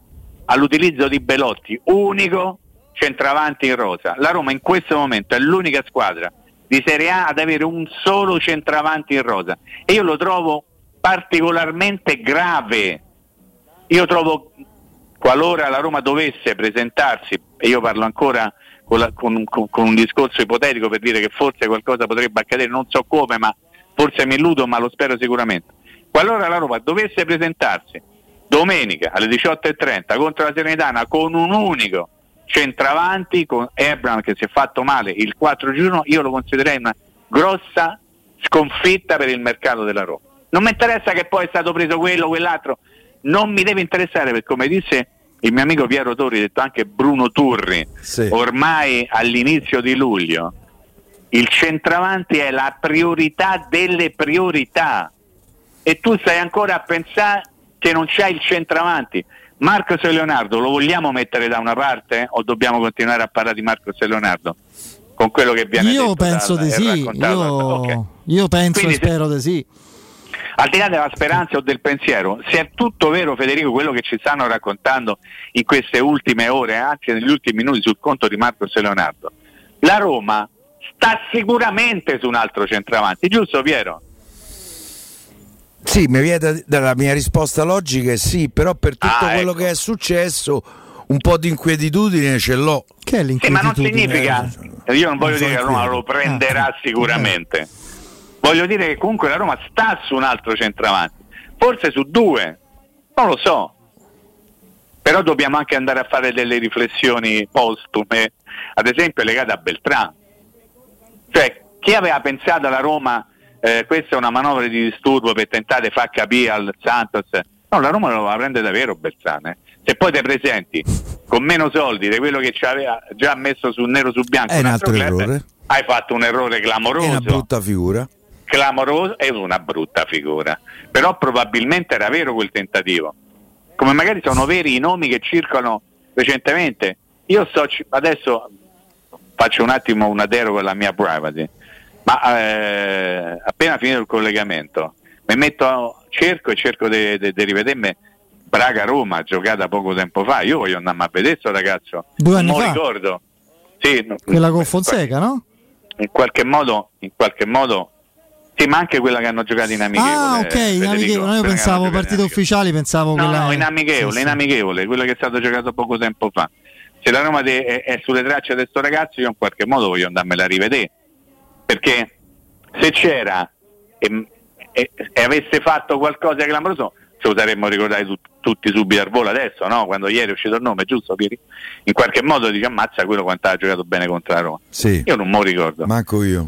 all'utilizzo di Belotti, unico centravanti in rosa. La Roma in questo momento è l'unica squadra di Serie A ad avere un solo centravanti in rosa. E io lo trovo particolarmente grave. Io trovo, qualora la Roma dovesse presentarsi, e io parlo ancora con, la, con, con, con, un discorso ipotetico per dire che forse qualcosa potrebbe accadere, non so come, ma forse mi illudo, ma lo spero sicuramente. Qualora la Roma dovesse presentarsi domenica alle 18.30 contro la Serenitana con un unico centravanti, con Ebram che si è fatto male il 4 giugno, io lo considererei una grossa sconfitta per il mercato della Roma. Non mi interessa che poi è stato preso quello o quell'altro, non mi deve interessare perché come disse il mio amico Piero Torri, detto anche Bruno Turri, sì. ormai all'inizio di luglio, il centravanti è la priorità delle priorità. e tu stai ancora a pensare che non c'è il centravanti. Marcos e Leonardo lo vogliamo mettere da una parte o dobbiamo continuare a parlare di Marcos e Leonardo? Con quello che viene io detto penso dal, di e sì. Io, Ok. io penso Quindi e spero di sì. Al di là della speranza o del pensiero, se è tutto vero Federico quello che ci stanno raccontando in queste ultime ore, anche negli ultimi minuti sul conto di Marcos e Leonardo, la Roma sta sicuramente su un altro centravanti, giusto Piero? Sì, mi viene da- dalla mia risposta logica è sì, però per tutto Ah, quello ecco. che è successo un po' di inquietudine ce l'ho. Che è Sì, ma non significa, io non voglio dire che la Roma lo prenderà sicuramente, voglio dire che comunque la Roma sta su un altro centravanti, forse su due, non lo so, però dobbiamo anche andare a fare delle riflessioni postume, ad esempio legate a Beltrán. Cioè, chi aveva pensato alla Roma, eh, questa è una manovra di disturbo per tentare di far capire al Santos, no, la Roma lo va a prendere davvero Beltrán. eh. Se poi ti presenti con meno soldi di quello che ci aveva già messo su nero su bianco, È un altro club, errore. hai fatto un errore È clamoroso una brutta figura. Clamoroso e una brutta figura. Però probabilmente era vero quel tentativo. Come magari sono veri i nomi che circolano recentemente. Io sto ci- adesso faccio un attimo una deroga alla mia privacy, ma eh, appena finito il collegamento mi metto, cerco e cerco di rivedermi Braga-Roma giocata poco tempo fa. Io voglio andare a vedere questo ragazzo. Due anni non fa? ricordo. Sì, Quella con Fonseca, no? in qualche modo, in qualche modo, sì, ma anche quella che hanno giocato in amichevole. Ah, ok, in Federico, amichevole. Io pensavo partite ufficiali, pensavo No, quella no, in amichevole, Sì, in amichevole, quello che è stato giocato poco tempo fa. Se la Roma de- è, è sulle tracce di questo ragazzo, io in qualche modo voglio andarmela a rivedere. Perché se c'era e, e- e avesse fatto qualcosa di clamoroso, ce lo saremmo ricordati tu- tutti subito al volo adesso, no? Quando ieri è uscito il nome, giusto Pieri? In qualche modo dice ammazza quello quanto ha giocato bene contro la Roma. Sì. Io non me lo ricordo. Manco io.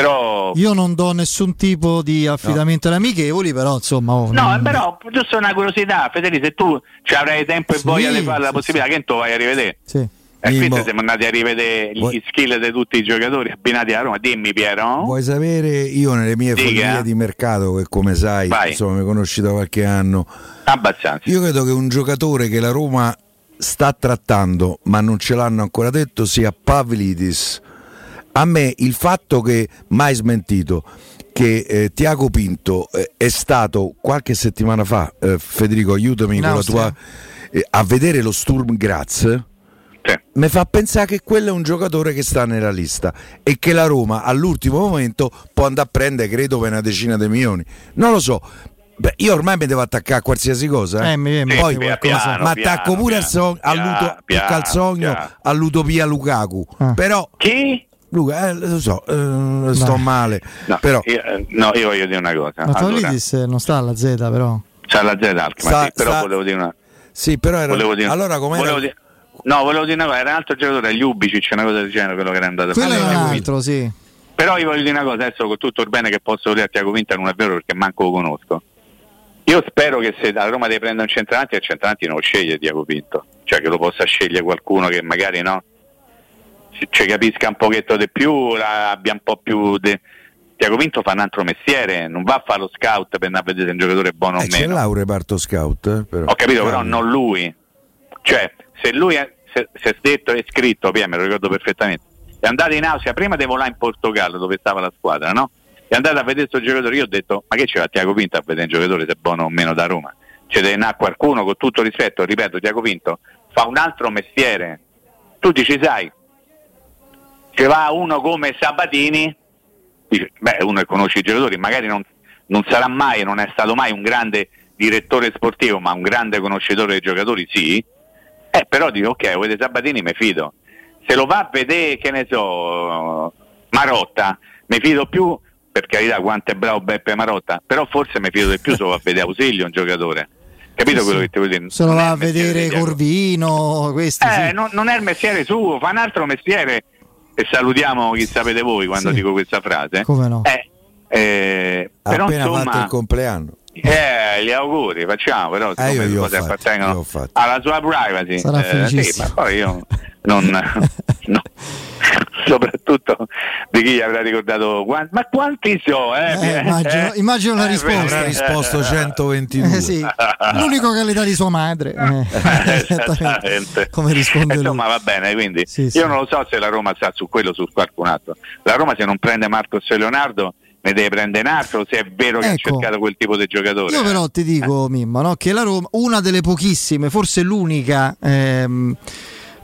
Però Io non do nessun tipo di affidamento alle amichevoli, però insomma. oh, No, non- però giusto una curiosità, Federico, se tu ci avrai tempo e Sì, voglia di fare la sì, possibilità, che tu vai a rivedere. Sì. E quindi siamo andati a rivedere gli Vuoi- skill di tutti i giocatori abbinati a Roma. Dimmi Piero. Vuoi sapere, io nelle mie follie di mercato, che come sai, Vai. insomma, mi conosci da qualche anno, Abbastanza. io credo che un giocatore che la Roma sta trattando, ma non ce l'hanno ancora detto, sia Pavlidis. A me il fatto che, mai smentito, che eh, Tiago Pinto eh, è stato qualche settimana fa, eh, Federico aiutami In con la tua... eh, a vedere lo Sturm Graz, mi fa pensare che quello è un giocatore che sta nella lista e che la Roma all'ultimo momento può andare a prendere, credo, per una decina di milioni. Non lo so. Beh, io ormai mi devo attaccare a qualsiasi cosa. eh. Eh, mi- mi- Poi sì, qualcosa. piano, ma piano, attacco pure al, piano, son- piano, all'uto- piano, al sogno piano. all'utopia Lukaku. Ah. Però Chi? Luca, eh, lo so, eh, sto male. No, Però io, eh, no, io voglio dire una cosa. Ma Allora, Pavlidis non sta alla Z, però. c'ha la Z Alkmaar, sì, però sta- volevo dire una sì, però era volevo dire, allora com'era? volevo dire- No, volevo dire una cosa, era un altro giocatore, gli Ubicic, una cosa del genere, quello che era andato a Quello fare. è un Tiago altro, sì. Però io voglio dire una cosa, adesso con tutto il bene che posso dire a Tiago Vinta non è vero perché manco lo conosco. Io spero che se la Roma deve prendere un centravanti, il centravanti non lo sceglie Tiago Pinto, cioè che lo possa scegliere qualcuno che magari no, ci- capisca un pochetto di più, la- abbia un po' più di... Tiago Pinto fa un altro mestiere, non va a fare lo scout per andare a vedere se un giocatore è buono o Eh, c'è meno. là un reparto scout. eh, però. Ho capito, però non lui. Cioè, se lui è, se, se è detto e scritto, via, me lo ricordo perfettamente, è andato in Austria prima di volare in Portogallo dove stava la squadra, no? È andato a vedere questo giocatore, io ho detto, ma che c'era Tiago Pinto a vedere un giocatore se è buono o meno da Roma? C'è deve andare qualcuno, con tutto rispetto, ripeto, Tiago Pinto fa un altro mestiere. Tu dici, sai, ci va uno come Sabatini, dice, beh, uno che conosce i giocatori, magari non, non sarà mai, non è stato mai un grande direttore sportivo, ma un grande conoscitore dei giocatori, sì. Eh, però dico, ok, vedete Sabatini, mi fido. Se lo va a vedere, che ne so, Marotta, mi fido più, per carità, quanto è bravo Beppe Marotta, però forse mi fido di più se lo va a vedere Ausilio, un giocatore. Capito Sì, quello che ti voglio dire? Se lo va a vedere. Corvino, questi Eh, sì. non, non è il mestiere suo, fa un altro mestiere e salutiamo chi sapete voi quando Sì. dico questa frase. Come no? Eh, eh, però appena fatto il insomma, compleanno. eh, gli auguri, facciamo, però Eh, io ho cose appartengono alla sua privacy. Sarà eh, sì, ma poi io non, no. soprattutto di chi gli avrà ricordato ma quanti so eh? Eh, immagino, immagino la risposta avrà risposto 122 sì. l'unico che l'età di sua madre come risponde insomma lui. va bene quindi Sì, io sì. non lo so se la Roma sta su quello o su qualcun altro la Roma se non prende Marcos e Leonardo ne deve prendere un altro se è vero che Ecco. ha cercato quel tipo di giocatore Io però ti dico, Mimmo, no, che la Roma, una delle pochissime, forse l'unica ehm,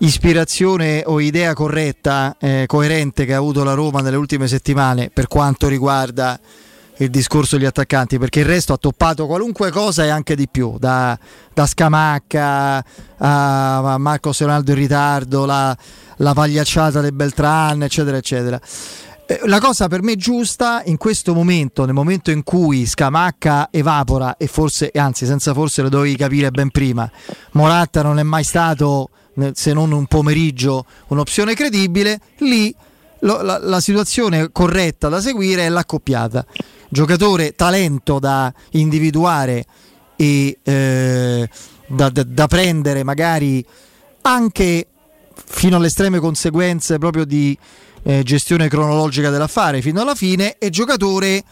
ispirazione o idea corretta, eh, coerente che ha avuto la Roma nelle ultime settimane per quanto riguarda il discorso degli attaccanti, perché il resto ha toppato qualunque cosa e anche di più, da, da Scamacca a Marcos Ronaldo in ritardo, la, la pagliacciata del Beltran, eccetera, eccetera. Eh, La cosa per me giusta in questo momento, nel momento in cui Scamacca evapora e forse, anzi senza forse lo dovevi capire ben prima, Moratta non è mai stato, se non un pomeriggio, un'opzione credibile, lì lo- la, la situazione corretta da seguire è l'accoppiata. Giocatore talento da individuare e eh, da, da- da prendere magari anche fino alle estreme conseguenze proprio di eh, gestione cronologica dell'affare fino alla fine e giocatore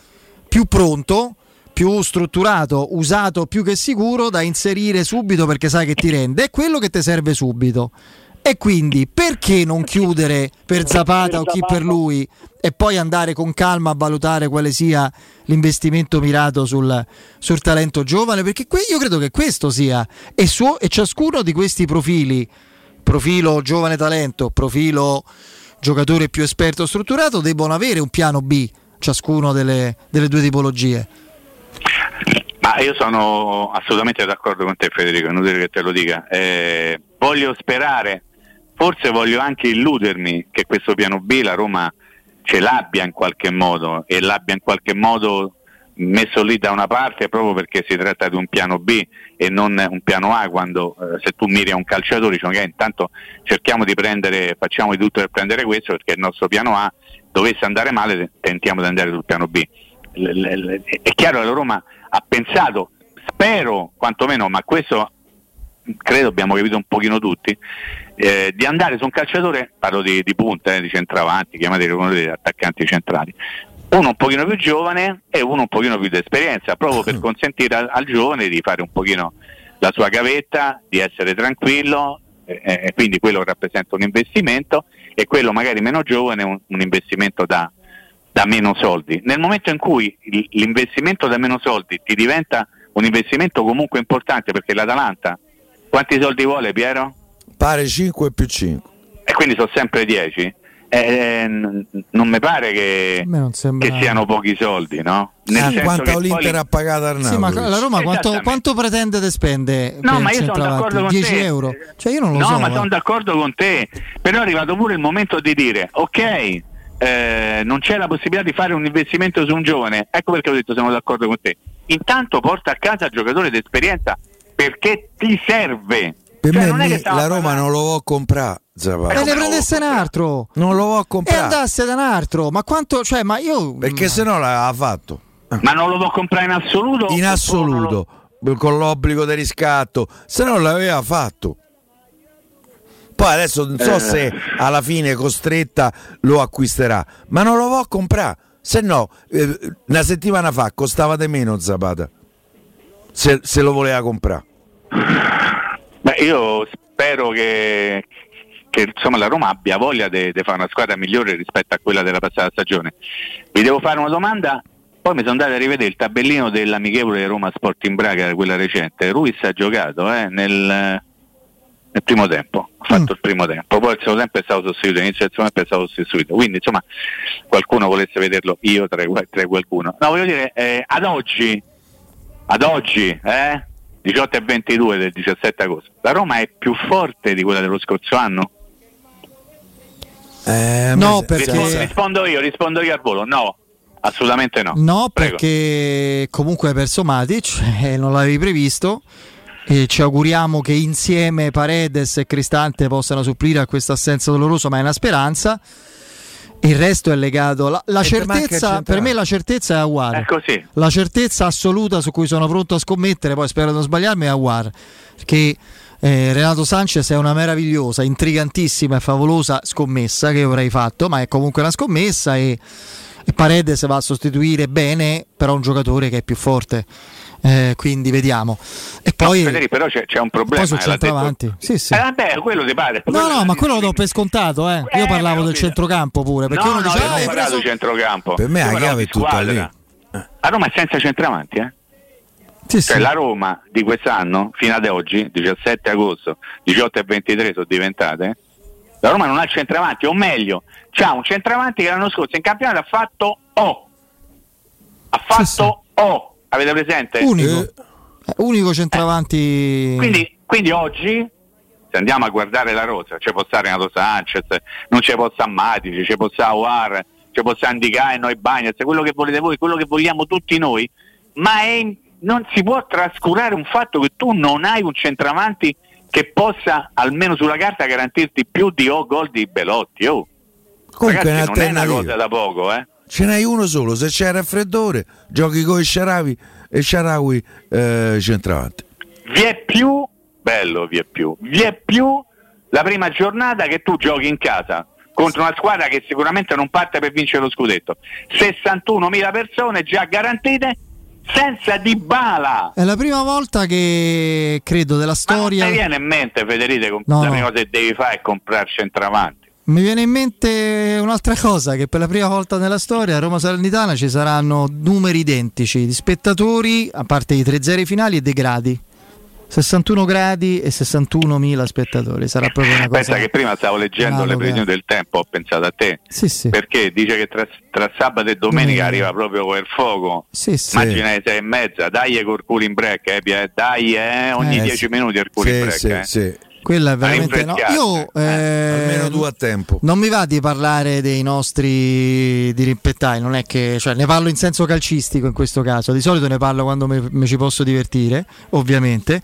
più pronto, più strutturato, usato più che sicuro da inserire subito perché sai che ti rende, è quello che ti serve subito. E quindi perché non chiudere per Zapata o chi per lui e poi andare con calma a valutare quale sia l'investimento mirato sul, sul talento giovane? Perché que- io credo che questo sia e, suo- e ciascuno di questi profili, profilo giovane talento, profilo giocatore più esperto strutturato, debbono avere un piano B, ciascuno delle, delle due tipologie. Ma io sono assolutamente d'accordo con te Federico, è inutile che te lo dica. Eh, voglio sperare, forse voglio anche illudermi che questo piano B la Roma ce l'abbia in qualche modo e l'abbia in qualche modo messo lì da una parte proprio perché si tratta di un piano B e non un piano A quando eh, se tu miri a un calciatore dici ok intanto cerchiamo di prendere, facciamo di tutto per prendere questo perché il nostro piano A dovesse andare male tentiamo di andare sul piano B. L- l- l- è chiaro che la Roma ha pensato, spero quantomeno, ma questo credo abbiamo capito un pochino tutti, eh, di andare su un calciatore, parlo di, di punta, eh, di centravanti, chiamate uno degli attaccanti centrali, uno un pochino più giovane e uno un pochino più di esperienza, proprio per consentire al, al giovane di fare un pochino la sua gavetta, di essere tranquillo, eh, eh, quindi quello rappresenta un investimento e quello magari meno giovane un, un investimento da, da meno soldi. Nel momento in cui l'investimento da meno soldi ti diventa un investimento comunque importante perché l'Atalanta quanti soldi vuole Piero? Pare 5 più 5. E quindi sono sempre 10? Eh, n- non mi pare che, A sembra- che siano pochi soldi, no? Nel Ah, senso quanto che l'Inter poi- ha pagato Arnautovic? Sì, ma la Roma quanto, quanto pretende di spende No, ma io sono d'accordo con 10 te. euro? Cioè io non lo no, so. ma eh. sono d'accordo con te. Però è arrivato pure il momento di dire, ok, eh, non c'è la possibilità di fare un investimento su un giovane. Ecco perché ho detto sono d'accordo con te. Intanto porta a casa giocatore d'esperienza perché ti serve. Per Cioè, me non è che mi- la Roma non lo vuole comprare. Zapata. E ne prendesse un altro. Non lo vuole E comprare. andasse da un altro. Ma quanto. Cioè, ma io. Perché se no l'aveva fatto. Ma non lo può comprare in assoluto? In assoluto, con l'obbligo di riscatto, se no l'aveva fatto. Poi adesso non so Eh. se alla fine costretta lo acquisterà, ma non lo può comprare. Se no, eh, una settimana fa costava di meno Zapata. Se, se lo voleva comprare. Beh, io spero che, che, insomma, la Roma abbia voglia di fare una squadra migliore rispetto a quella della passata stagione. Vi devo fare una domanda, poi mi sono andato a rivedere il tabellino dell'amichevole Roma Sporting Braga, quella recente. Ruiz ha giocato eh, nel, nel primo tempo, ha fatto il primo tempo, poi il secondo tempo è stato sostituito, inizio del secondo tempo è stato sostituito. Quindi insomma qualcuno volesse vederlo, io tra, tra qualcuno. No, voglio dire, eh, ad oggi, ad oggi, eh, 18 e 22 del 17 agosto, la Roma è più forte di quella dello scorso anno? No, perché- Rispondo, rispondo io, rispondo io al volo, no, assolutamente no. No, Prego. perché comunque hai perso Matic, eh, non l'avevi previsto. E ci auguriamo che insieme Paredes e Cristante possano supplire a questa assenza dolorosa, ma è una speranza. Il resto è legato. La, la certezza, per me, la certezza è Aguar. È così. La certezza assoluta su cui sono pronto a scommettere, poi spero di non sbagliarmi, è Aguar. Perché Eh, Renato Sanchez è una meravigliosa, intrigantissima e favolosa scommessa che avrei fatto, ma è comunque una scommessa e, e Paredes va a sostituire bene però un giocatore che è più forte. Eh, quindi vediamo. E poi, no, però c'è, c'è, un problema. Poi sul eh, centravanti. Sì, sì. Eh, vabbè, quello ti pare. No, no, ma quello lo do per scontato. Eh. Io parlavo del centrocampo pure. Perché no, uno no, dice, io ho parlato di centrocampo. Per me la chiave è tutta lì. A Roma è senza centravanti, eh? Sì, cioè, la Roma di quest'anno, fino ad oggi, 17 agosto, 18 e 23 sono diventate, la Roma non ha centravanti, o meglio, c'ha un centravanti che l'anno scorso in campionato ha fatto O. Ha fatto sì, O. Avete presente? Unico. Eh. Unico centravanti. Eh. Quindi, quindi oggi se andiamo a guardare la rosa, c'è può stare Renato Sanchez, non c'è può stare Matici, c'è può stare War, c'è può stare Andicai, noi Bagnets, quello che volete voi, quello che vogliamo tutti noi, ma è, non si può trascurare un fatto che tu non hai un centravanti che possa, almeno sulla carta, garantirti più di O gol di Belotti. Oh. Comunque Ragazzi, non è una cosa da poco, eh. Ce n'hai uno solo, se c'è raffreddore, giochi con i Sharawi e Sharawi eh, centravanti. Vi è più, bello vi è più, vi è più la prima giornata che tu giochi in casa contro una squadra che sicuramente non parte per vincere lo scudetto. 61.000 persone già garantite senza di bala. È la prima volta che credo della storia. Ma non ti viene in mente, Federico, no, la prima cosa che devi fare è comprare centravanti. Mi viene in mente un'altra cosa, che per la prima volta nella storia a Roma Salernitana ci saranno numeri identici di spettatori, a parte i tre zeri finali e dei gradi. 61 gradi e 61.000 spettatori. Sarà proprio una cosa. Pensa che prima stavo leggendo le previsioni del tempo, ho pensato a te. Sì, sì. Perché dice che tra, tra sabato e domenica mm. arriva proprio quel fuoco. Sì, sì. Immagina le sei e mezza, dai col culo in break, eh, dai eh, ogni 10 eh, minuti il culo in break. Sì, eh. sì. Quella è veramente no. Io eh, almeno due a tempo. Non mi va di parlare dei nostri dirimpettai, non è che cioè, ne parlo in senso calcistico in questo caso. Di solito ne parlo quando mi ci posso divertire, ovviamente.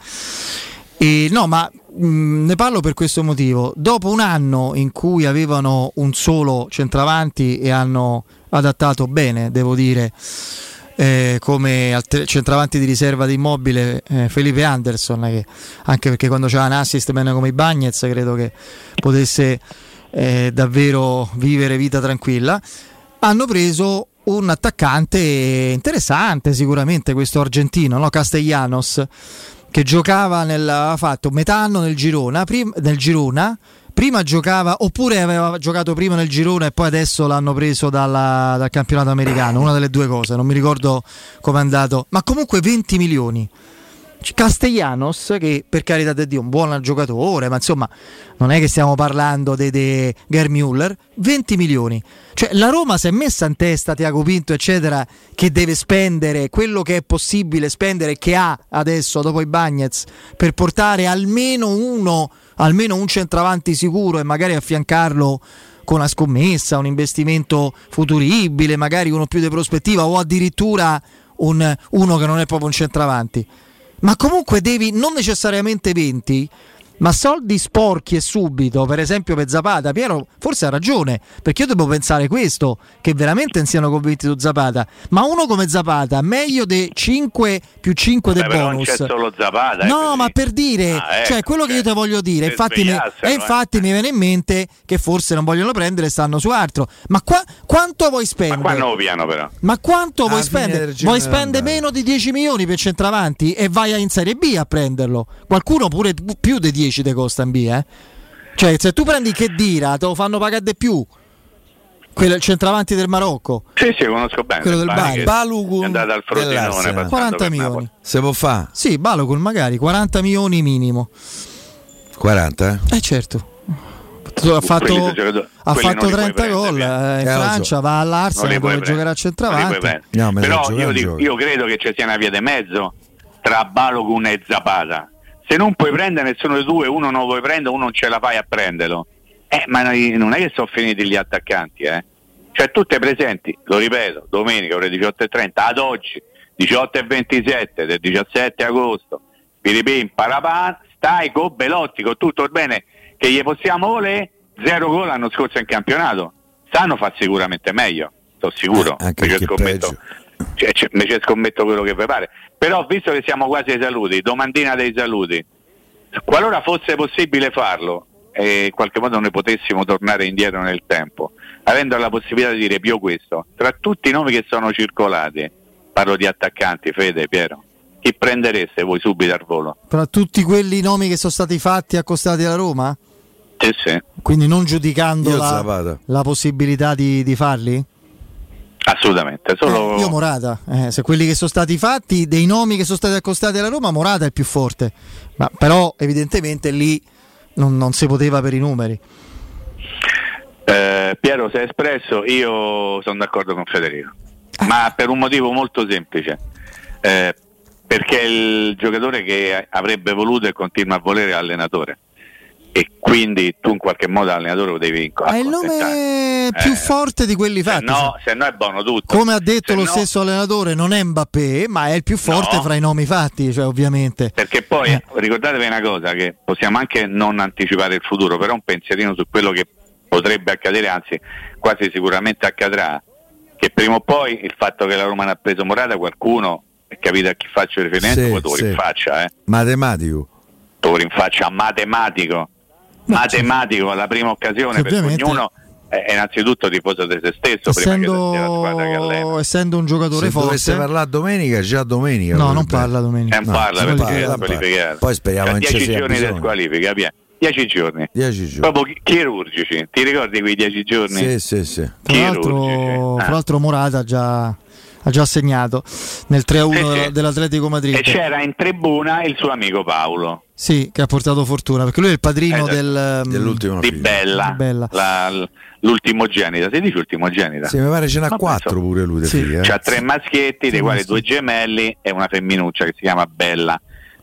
E, no, ma mh, ne parlo per questo motivo. Dopo un anno in cui avevano un solo centravanti e hanno adattato bene, devo dire eh, come alter- centravanti di riserva di immobile eh, Felipe Anderson, che, anche perché quando c'era un assist meno come i Bagnets credo che potesse eh, davvero vivere vita tranquilla. Hanno preso un attaccante interessante sicuramente questo argentino, no? Castellanos, che giocava nel, ha fatto metà anno nel Girona, prim- nel Girona prima giocava oppure aveva giocato prima nel girone e poi adesso l'hanno preso dalla, dal campionato americano, una delle due cose, non mi ricordo come è andato, ma comunque 20 milioni. Castellanos, che per carità di Dio è un buon giocatore, ma insomma non è che stiamo parlando di Gerd Müller, 20 milioni. Cioè la Roma si è messa in testa, Tiago Pinto, eccetera, che deve spendere quello che è possibile spendere, che ha adesso dopo i Bagnets, per portare almeno uno almeno un centravanti sicuro e magari affiancarlo con una scommessa, un investimento futuribile, magari uno più di prospettiva o addirittura un, uno che non è proprio un centravanti. Ma comunque devi non necessariamente 20, ma soldi sporchi e subito, per esempio per Zapata, Piero forse ha ragione, perché io devo pensare questo, che veramente non siano convinti su Zapata, ma uno come Zapata, meglio di 5 più 5 del bonus. Non c'è solo Zapata. No, ma per dire, ah, ecco, cioè quello che io ti voglio dire, infatti, mi, e infatti eh. mi viene in mente che forse non vogliono prendere, stanno su altro, ma qua, quanto vuoi spendere? Ma qua no piano però. Ma quanto ah, vuoi spendere? Vuoi spendere meno di 10 milioni per centravanti e vai in Serie B a prenderlo? Qualcuno pure più di 10 10 te costa in B, eh? Cioè, se tu prendi che dira, te lo fanno pagare di più. Quello il centravanti del Marocco. Sì, sì, conosco bene. Quello del Bari. Balogun. È andato al Frosinone. 40 milioni. Se può fare? Sì, Balogun magari, 40 milioni minimo. 40? Eh certo. Ha fatto, ha fatto 30 gol eh, in eh, Francia, so. va all'Arsenal dove giocherà a centravanti. No, Però io, dico, io, credo che ci sia una via di mezzo tra Balogun e Zapata se non puoi prendere nessuno dei due, uno non lo puoi prendere, uno non ce la fai a prenderlo. Eh, ma non è che sono finiti gli attaccanti, eh. Cioè tutte presenti, lo ripeto, domenica ore 18.30, ad oggi, 18.27 del 17 agosto, Piripin, Parapan, stai con Belotti, con tutto il bene che gli possiamo volere, zero gol l'anno scorso in campionato. Sanno fa sicuramente meglio, sono sicuro. Eh, anche scommetto, cioè, cioè, invece scommetto quello che vi pare. Però visto che siamo quasi ai saluti, domandina dei saluti, qualora fosse possibile farlo e in qualche modo noi potessimo tornare indietro nel tempo, avendo la possibilità di dire più questo, tra tutti i nomi che sono circolati, parlo di attaccanti, Fede, Piero, chi prendereste voi subito al volo? Tra tutti quelli nomi che sono stati fatti accostati alla Roma? Sì, sì. Quindi non giudicando la, la, possibilità di, di farli? Assolutamente, solo... Eh, io Morata, eh, se quelli che sono stati fatti, dei nomi che sono stati accostati alla Roma, Morata è il più forte, Ma, però evidentemente lì non, non si poteva per i numeri. Eh, Piero si è espresso, io sono d'accordo con Federico, ma per un motivo molto semplice, eh, perché è il giocatore che avrebbe voluto e continua a volere l'allenatore e quindi tu in qualche modo l'allenatore lo devi incontrare. È il nome più eh, forte di quelli fatti. no, se no è buono tutto. Come ha detto se lo no... stesso allenatore, non è Mbappé, ma è il più forte no. fra i nomi fatti, cioè ovviamente. Perché poi eh. ricordatevi una cosa, che possiamo anche non anticipare il futuro, però un pensierino su quello che potrebbe accadere, anzi quasi sicuramente accadrà, che prima o poi il fatto che la Roma ne ha preso Morata, qualcuno, capite a chi faccio riferimento, sì, poi sì. rinfaccia. Eh. Matematico. Tu rinfaccia matematico matematico alla prima occasione, perché ognuno è innanzitutto tifoso di se stesso essendo, essendo un giocatore se forte dovesse parlare domenica già domenica no non parla domenica. Eh, no, parla perché poi speriamo in 10 giorni di squalifica 10 giorni. giorni. Proprio chirurgici. Ti ricordi quei 10 giorni? sì sì sì. Tra l'altro, tra l'altro Morata già ha già segnato nel 3-1 sì, sì. dell'Atletico Madrid. E c'era in tribuna il suo amico Paolo. Sì, che ha portato fortuna, perché lui è il padrino eh, del, mm, dell'ultimo di Bella, di Bella. La, l'ultimogenita, si dice ultimogenita? Sì, mi pare ce n'ha Ma quattro penso. pure lui. Sì. Figli, eh? C'ha tre maschietti, dei quali due gemelli e una femminuccia che si chiama Bella.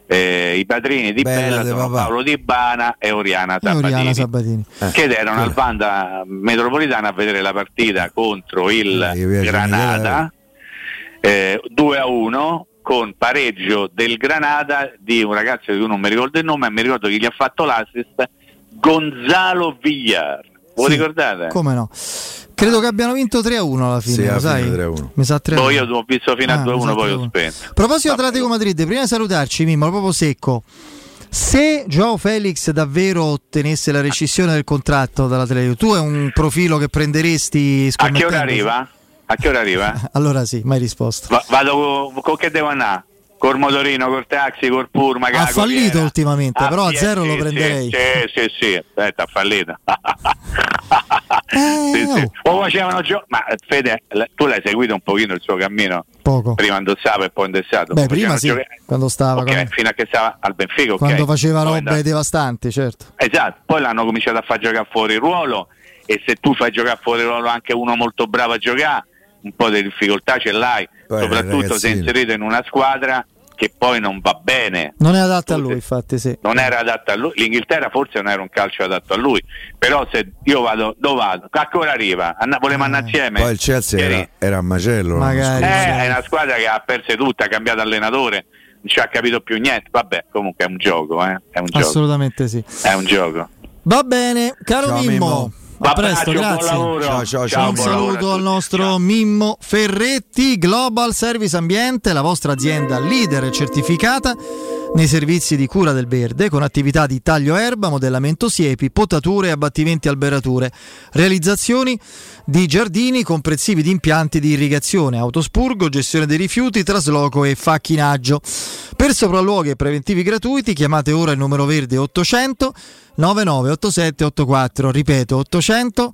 Eh, I padrini di Bella, Bella sono. Paolo Di Bana e Oriana Sabatini, Oriana Sabatini. Eh. che erano al Vanda Metropolitana a vedere la partita contro il eh, Granada eh, 2 a 1 con pareggio del Granada di un ragazzo di cui non mi ricordo il nome, ma mi ricordo che gli ha fatto l'assist Gonzalo Villar. Voi sì, ricordate? Come no? Credo che abbiano vinto 3 a 1 alla fine, sì, sai? 3 a 1. Mi sa 3 a 1. Poi io ho visto fino a ah, 2 a 1, poi ho spento. A proposito di Atletico Madrid, prima di salutarci, Mimmo, proprio secco. Se Joao Felix davvero ottenesse la rescissione del contratto dall'Atletico, tu è un profilo che prenderesti A che ora arriva? A che ora arriva? allora sì, mai risposto. Va- vado con, con che devo andare? Col motorino, col taxi, col pullman. Ha fallito ultimamente, ah, però sì, a zero sì, lo prenderei. Sì, sì, sì, aspetta, ha fallito. eh, sì, sì. O facevano gio- Ma Fede, tu l'hai seguito un pochino il suo cammino? Poco. Prima indossava e poi indossato. Beh, prima sì, giochi- quando stava. Okay, quando... Fino a che stava al Benfica, okay. Quando faceva robe devastanti, certo. Esatto, poi l'hanno cominciato a far giocare fuori ruolo e se tu fai giocare fuori ruolo anche uno molto bravo a giocare un po' di difficoltà ce l'hai, poi soprattutto se inserito in una squadra che poi non va bene. Non è adatta a lui, infatti, sì. Non era adatta a lui. L'Inghilterra forse non era un calcio adatto a lui, però se io vado, dove vado? A che ora arriva? Anna, volevamo andare insieme. Poi il Chelsea era, era, a macello. Magari, eh, è una squadra che ha perso tutto, ha cambiato allenatore, non ci ha capito più niente. Vabbè, comunque è un gioco, eh? È un gioco. Assolutamente sì. È un gioco. Va bene, caro Ciao, Mimmo. Mimmo. A presto, grazie. Ciao, ciao, ciao. Un saluto al nostro ciao. Mimmo Ferretti, Global Service Ambiente, la vostra azienda leader certificata nei servizi di cura del verde con attività di taglio erba, modellamento siepi, potature e abbattimenti alberature, realizzazioni di giardini comprensivi di impianti di irrigazione, autospurgo, gestione dei rifiuti, trasloco e facchinaggio. Per sopralluoghi e preventivi gratuiti chiamate ora il numero verde 800 998784, ripeto 800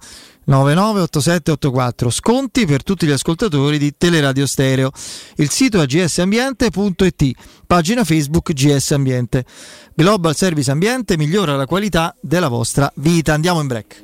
998784, sconti per tutti gli ascoltatori di Teleradio Stereo. Il sito è gsambiente.it, pagina Facebook GS Ambiente. Global Service Ambiente migliora la qualità della vostra vita. Andiamo in break.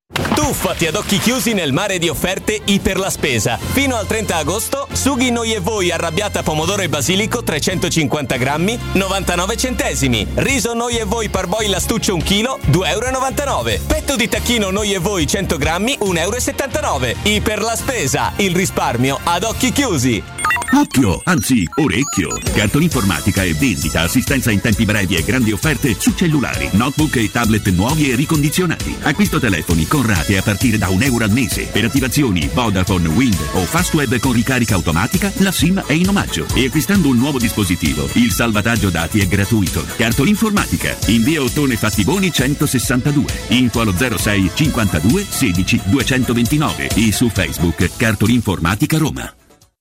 Tuffati ad occhi chiusi nel mare di offerte Iper la Spesa. Fino al 30 agosto, sughi noi e voi arrabbiata pomodoro e basilico 350 grammi, 99 centesimi. Riso noi e voi parboil astuccio 1 kg, 2,99 euro. Petto di tacchino noi e voi 100 grammi, 1,79 euro. Iper la Spesa, il risparmio ad occhi chiusi. Occhio, anzi orecchio. Cartolinformatica e vendita, assistenza in tempi brevi e grandi offerte su cellulari, notebook e tablet nuovi e ricondizionati. Acquisto telefoni con rate a partire da un euro al mese. Per attivazioni Vodafone, Wind o Fastweb con ricarica automatica, la SIM è in omaggio. E acquistando un nuovo dispositivo, il salvataggio dati è gratuito. Cartolinformatica, in via Ottone Fattiboni 162. Info allo 06 52 16 229 e su Facebook Cartolinformatica Roma.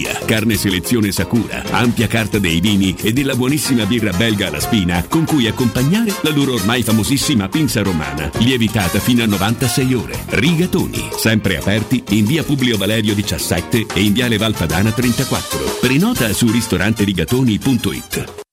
giudia, carne selezione Sakura, ampia carta dei vini e della buonissima birra belga alla spina con cui accompagnare la loro ormai famosissima pinza romana, lievitata fino a 96 ore. Rigatoni, sempre aperti in via Publio Valerio 17 e in viale Valpadana 34. Prenota su ristoranterigatoni.it.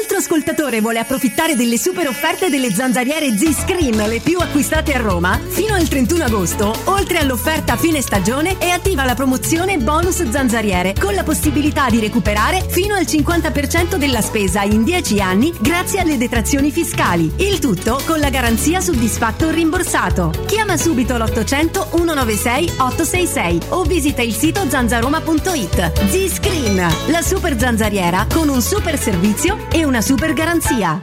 Altro ascoltatore vuole approfittare delle super offerte delle zanzariere Z-Screen, le più acquistate a Roma? Fino al 31 agosto, oltre all'offerta fine stagione, è attiva la promozione bonus zanzariere, con la possibilità di recuperare fino al 50% della spesa in 10 anni grazie alle detrazioni fiscali. Il tutto con la garanzia soddisfatto o rimborsato. Chiama subito l'800 196 866 o visita il sito zanzaroma.it. Z-Screen, la super zanzariera con un super servizio e una super garanzia.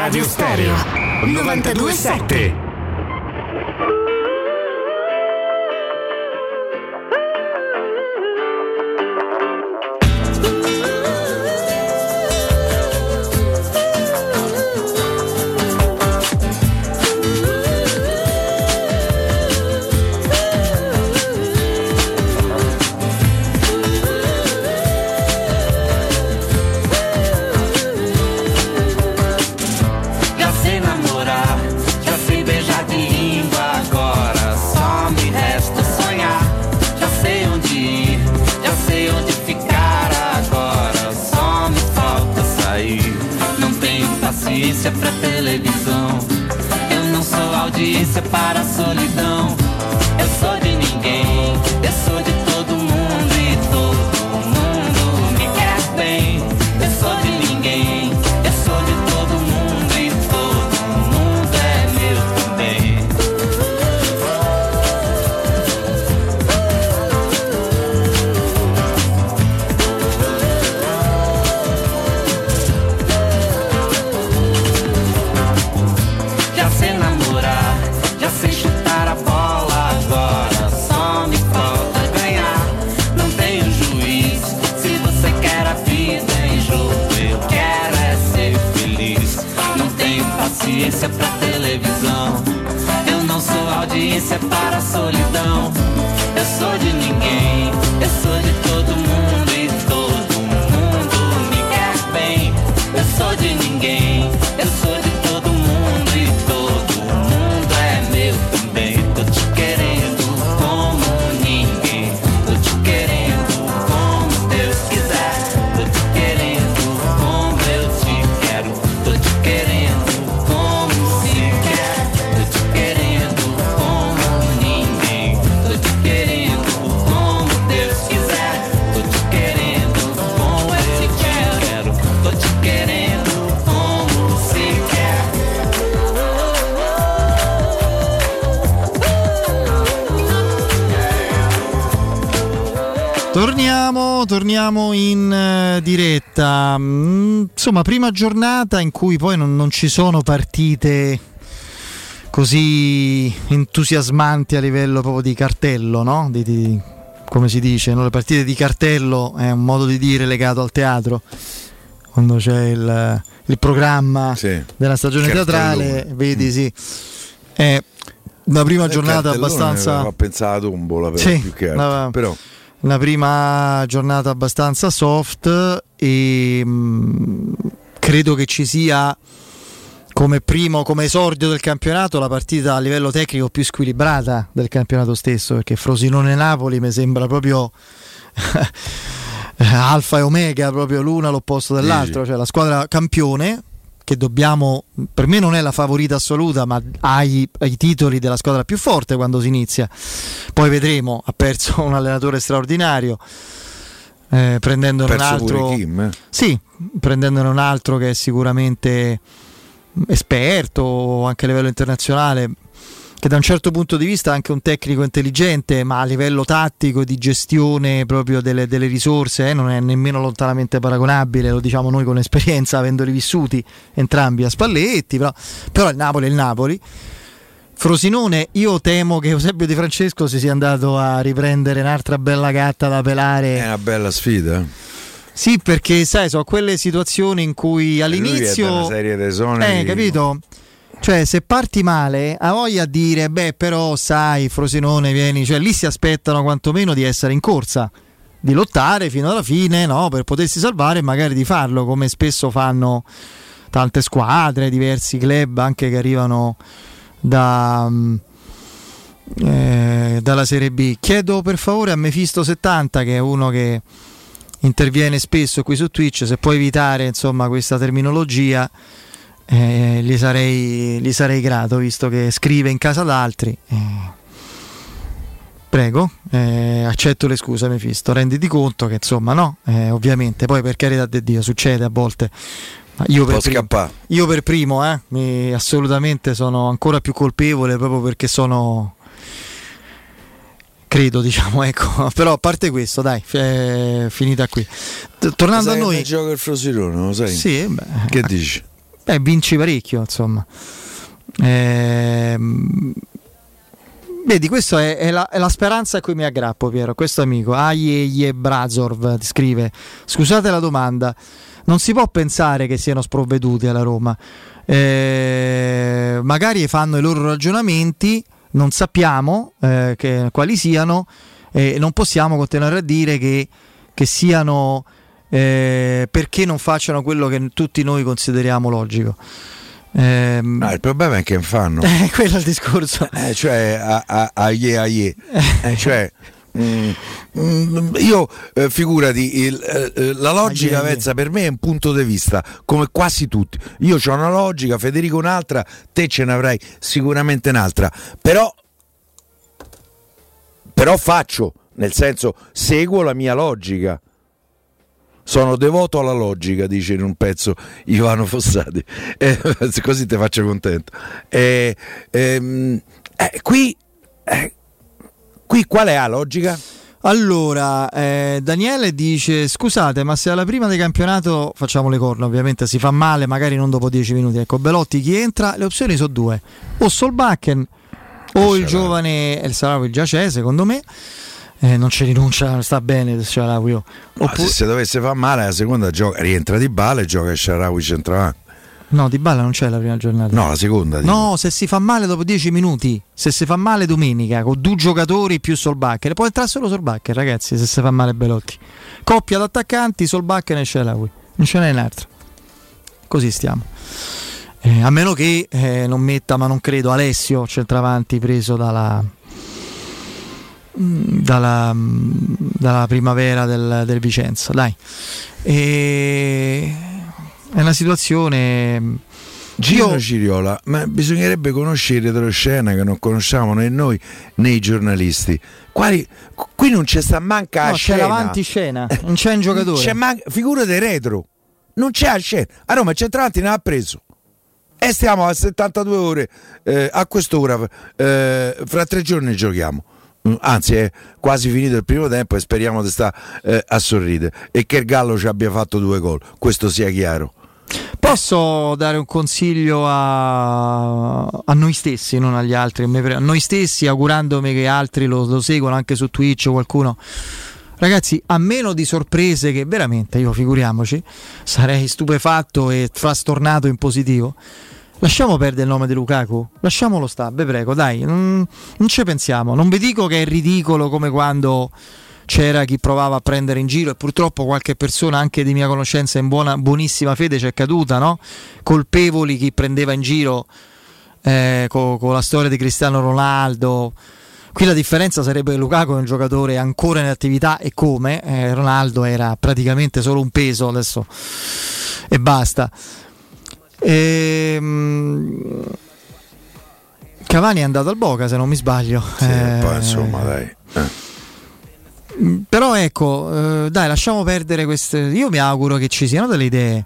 Teleradio Stereo 927 insomma, prima giornata in cui poi non, non ci sono partite così entusiasmanti a livello proprio di cartello, no? Di- di- come si dice, no? le partite di cartello è un modo di dire legato al teatro. Quando c'è il, il programma della stagione Cartellone. teatrale, vedi, sì. È una prima Il giornata abbastanza. Fa pensare alla tombola, però, Sì, più che altro. la- Però una prima giornata abbastanza soft e mh, credo che ci sia come primo, come esordio del campionato la partita a livello tecnico più squilibrata del campionato stesso perché Frosinone-Napoli mi sembra proprio alfa e omega proprio l'una all'opposto dell'altro. Cioè la squadra campione che dobbiamo per me non è la favorita assoluta ma ha i, i titoli della squadra più forte quando si inizia. Poi vedremo ha perso un allenatore straordinario eh, prendendone un altro eh. sì, prendendone un altro che è sicuramente esperto anche a livello internazionale, che da un certo punto di vista è anche un tecnico intelligente, ma a livello tattico di gestione proprio delle, delle risorse eh, non è nemmeno lontanamente paragonabile, lo diciamo noi con esperienza, avendoli vissuti entrambi a Spalletti, però, però il Napoli è il Napoli. Frosinone, io temo che Eusebio Di Francesco si sia andato a riprendere un'altra bella gatta da pelare. è una bella sfida. Sì, perché sai, sono quelle situazioni in cui all'inizio. Lui è una serie di esoneri. Eh, capito? Cioè, se parti male, ha voglia a dire, beh, però sai, Frosinone, vieni, cioè lì si aspettano quantomeno di essere in corsa, di lottare fino alla fine, no? Per potersi salvare e magari di farlo, come spesso fanno tante squadre, diversi club anche che arrivano da. mm, eh, dalla Serie B. Chiedo per favore a Mefisto70, che è uno che interviene spesso qui su Twitch, se può evitare insomma questa terminologia, eh, gli, sarei, gli sarei grato, visto che scrive in casa d'altri. Eh, Prego, eh, accetto le scuse Mefisto, renditi conto che insomma no, eh, ovviamente, poi per carità di Dio succede a volte. Io per, primo, io per primo, eh, mi- assolutamente sono ancora più colpevole proprio perché sono credo diciamo ecco però a parte questo dai è finita qui T- tornando a noi gioca il Frosinone, lo sai? Sì, beh. Che dici? beh, vinci parecchio insomma Ehm, vedi questa è, è la, è la speranza a cui mi aggrappo Piero questo amico. Aie Brazorv ti scrive. Scusate la domanda. Non si può pensare che siano sprovveduti alla Roma. Eh, magari fanno i loro ragionamenti non sappiamo eh, che- quali siano e non possiamo continuare a dire che, che siano eh, perché non facciano quello che tutti noi consideriamo logico. Ehm, Ah, il problema è che fanno. eh, quello è il discorso. Eh, cioè, a, a, a ye, a ye. Eh, cioè, mm, mm, io eh, figurati, il, eh, eh, la logica yeah, Vezza, per me è un punto di vista, come quasi tutti. Io ho una logica, Federico un'altra, te ce ne avrai sicuramente un'altra, però, però faccio, nel senso, seguo la mia logica. Sono devoto alla logica, dice in un pezzo Ivano Fossati. Eh, così ti faccio contento. Eh, ehm, eh, qui, eh, qui qual è la logica? Allora, eh, Daniele dice: Scusate, ma se alla prima del campionato facciamo le corna, ovviamente si fa male, magari non dopo 10 minuti. Ecco, Belotti chi entra? Le opzioni sono due: o Solbakken o il giovane El Sarawi già c'è, secondo me. Eh, non ci rinuncia, sta bene il Sharawi. Ma se si dovesse far male la seconda gioca, rientra di bale e gioca Sharawi centravanti. No, Di Balla non c'è la prima giornata. No, la seconda. dico. No, se si fa male dopo 10 minuti, se si fa male domenica con due giocatori più Solbacher, può entrare solo Solbacher, ragazzi, se si fa male Belotti. Coppia d'attaccanti, Solbacher e Shelawi. Non ce n'è un'altra. Così stiamo. Eh, a meno che eh, non metta, ma non credo, Alessio, centravanti preso dalla, dalla, mm, dalla primavera del, del Vicenza. Dai. E... È una situazione. Gino Io- Ciriola, ma bisognerebbe conoscere retroscena che non conosciamo né noi né i giornalisti. Quali- qui non c'è sta manca No, a c'è scena. l'avanti scena, non c'è un giocatore. C'è man- figurate retro. Non c'è a scena. A Roma il centravanti ne ha preso. E stiamo a 72 ore, eh, a quest'ora, eh, fra tre giorni giochiamo. Mm, Anzi, è quasi finito il primo tempo e speriamo di stare eh, a sorridere e che il Gallo ci abbia fatto due gol. Questo sia chiaro. Posso dare un consiglio a, a noi stessi, non agli altri, a noi stessi, augurandomi che altri lo, lo seguano anche su Twitch o qualcuno. Ragazzi, a meno di sorprese che veramente, io figuriamoci, sarei stupefatto e frastornato in positivo. Lasciamo perdere il nome di Lukaku, lasciamolo stare, vi prego, dai, non, non ci pensiamo. Non vi dico che è ridicolo come quando c'era chi provava a prendere in giro e purtroppo qualche persona anche di mia conoscenza in buona, buonissima fede c'è caduta, no? Colpevoli chi prendeva in giro eh, con la storia di Cristiano Ronaldo. Qui la differenza sarebbe che Lukaku è un giocatore ancora in attività e come, eh, Ronaldo era praticamente solo un peso adesso e basta. Ehm, Cavani è andato al Boca se non mi sbaglio. Sì, Eh, poi insomma, dai. Eh. però ecco, eh, dai, lasciamo perdere queste. Io mi auguro che ci siano delle idee.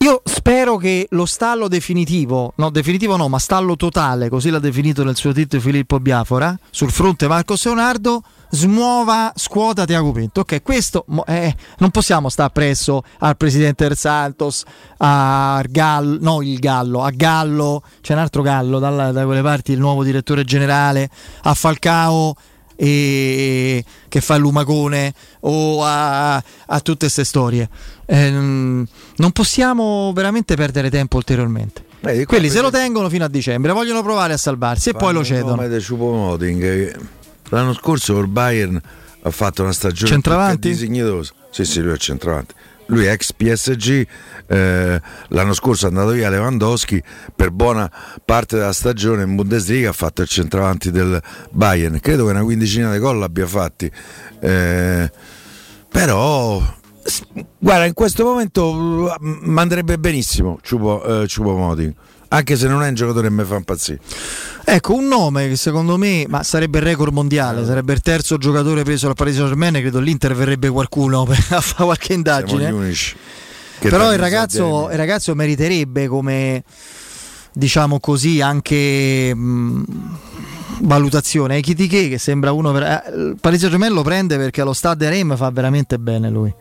Io spero che lo stallo definitivo, no, definitivo no, ma stallo totale, così l'ha definito nel suo titolo Filippo Biafora, sul fronte Marco Leonardo, smuova, scuota Tiago Pinto. Ok, questo eh, non possiamo stare presso al presidente del Santos, a Gallo, no il Gallo, a Gallo, c'è un altro Gallo dalla- da quelle parti, il nuovo direttore generale, a Falcao e che fa il lumagone o a, a tutte queste storie. Eh, non possiamo veramente perdere tempo ulteriormente. Qua Quelli se lo tengono fino a dicembre, vogliono provare a salvarsi e poi lo cedono. L'anno scorso il Bayern ha fatto una stagione Centravanti? dignitosa. Sì, sì, lui è centravanti. Lui è ex PSG, eh, l'anno scorso è andato via Lewandowski, per buona parte della stagione in Bundesliga ha fatto il centravanti del Bayern, credo che una quindicina di gol l'abbia fatti. Eh, però guarda, in questo momento mi andrebbe benissimo Ciupo, eh, Choupo-Moting, anche se non è un giocatore che mi fa impazzire. Ecco, un nome che secondo me ma sarebbe il record mondiale, sarebbe il terzo giocatore preso dal Paris Saint-Germain, credo l'Inter verrebbe qualcuno per a fare qualche indagine. Però il ragazzo, il ragazzo meriterebbe come diciamo così anche mh, valutazione. Ekitike che sembra uno ver- eh, il Paris Saint-Germain lo prende perché allo Stade Rem fa veramente bene lui.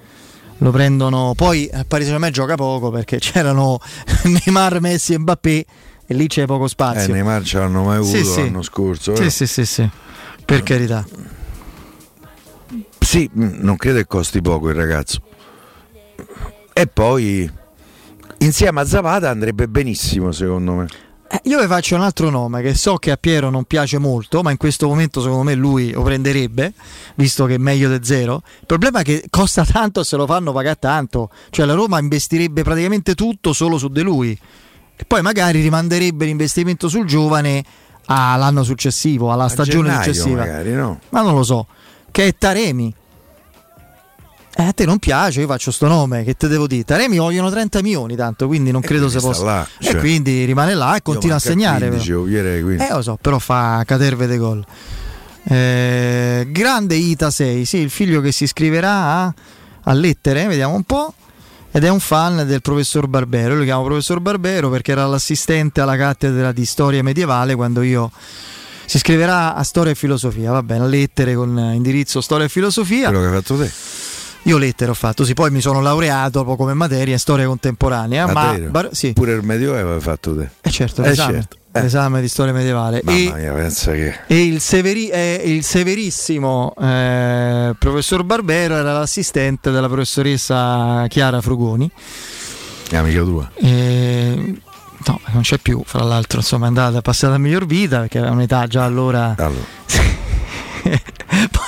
Lo prendono, poi al Paris Saint-Germain gioca poco perché c'erano Neymar, Messi e Mbappé e lì c'è poco Eh, spazio. Neymar ce l'hanno mai avuto Sì, sì. l'anno scorso. Sì, eh. sì, sì, sì. Per carità. Sì, mh, non credo che costi poco il ragazzo. E poi insieme a Zapata andrebbe benissimo, secondo me. Eh, Io vi faccio un altro nome che so che a Piero non piace molto, ma in questo momento secondo me lui lo prenderebbe, visto che è meglio di zero. Il problema è che costa tanto e se lo fanno pagare tanto. Cioè la Roma investirebbe praticamente tutto solo su di lui. E poi magari rimanderebbe l'investimento sul giovane all'anno successivo, alla A stagione gennaio successiva. magari, no? Ma non lo so. Che è Taremi. Eh, a te non piace, io faccio sto nome, che te devo dire? Taremi vogliono 30 milioni tanto, quindi non credo se possa. là, e cioè. quindi rimane là e continua a segnare. 15, però. io direi, quindi. Eh lo so, però fa caterve dei gol. Eh, grande Ita 6, sì, il figlio che si iscriverà a, a lettere, vediamo un po'. Ed è un fan del professor Barbero. Io lo chiamo professor Barbero perché era l'assistente alla cattedra di storia medievale quando io si iscriverà a storia e filosofia. Va bene, a lettere con indirizzo storia e filosofia. Quello che hai fatto te. Io lettere ho fatto, sì, poi mi sono laureato come materia in storia contemporanea. Ma Bar- sì, Pure il Medioevo hai fatto te. eh certo, Eh, l'esame, certo. Eh. l'esame di storia medievale. Mamma E- mia, pensa che. e il, severi- eh, il severissimo eh, professor Barbero era l'assistente della professoressa Chiara Frugoni. Amica tua. E, no, non c'è più, fra l'altro, insomma, è andata, è passata a miglior vita perché aveva un'età già allora. allora.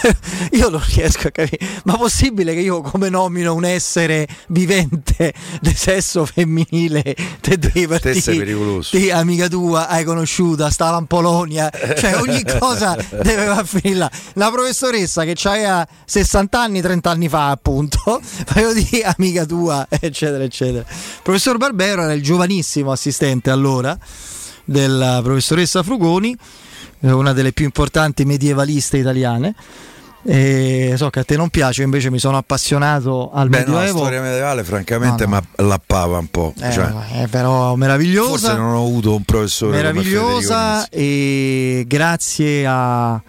io non riesco a capire, ma possibile che io come nomino un essere vivente di sesso femminile te devi partire di amica tua, hai conosciuta, stava in Polonia, cioè ogni cosa deve va a finire là. La professoressa che aveva 60 anni, 30 anni fa appunto, voglio dire amica tua, eccetera, eccetera. Il professor Barbero era il giovanissimo assistente allora della professoressa Frugoni, eh, una delle più importanti medievaliste italiane. E so che a te non piace, invece mi sono appassionato al Beh, no, la medioevo. storia medievale, francamente, No, no. mi lappava un po'. Eh, cioè, è però meravigliosa. forse non ho avuto un professore meravigliosa e grazie a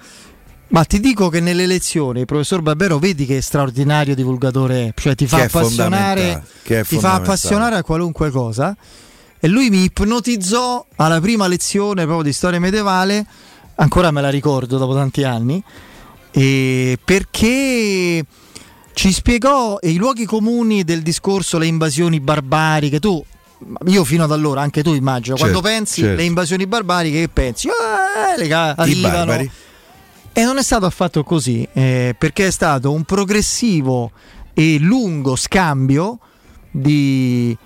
ma ti dico che nelle lezioni il professor Barbero vedi che straordinario divulgatore è, cioè ti fa è appassionare è ti fa appassionare a qualunque cosa e lui mi ipnotizzò alla prima lezione proprio di storia medievale ancora me la ricordo dopo tanti anni perché ci spiegò i luoghi comuni del discorso le invasioni barbariche. Tu io fino ad allora anche tu immagino Certo, quando pensi certo. le invasioni barbariche che pensi? "Ah, le arrivano. e non è stato affatto così, eh, perché è stato un progressivo e lungo scambio di-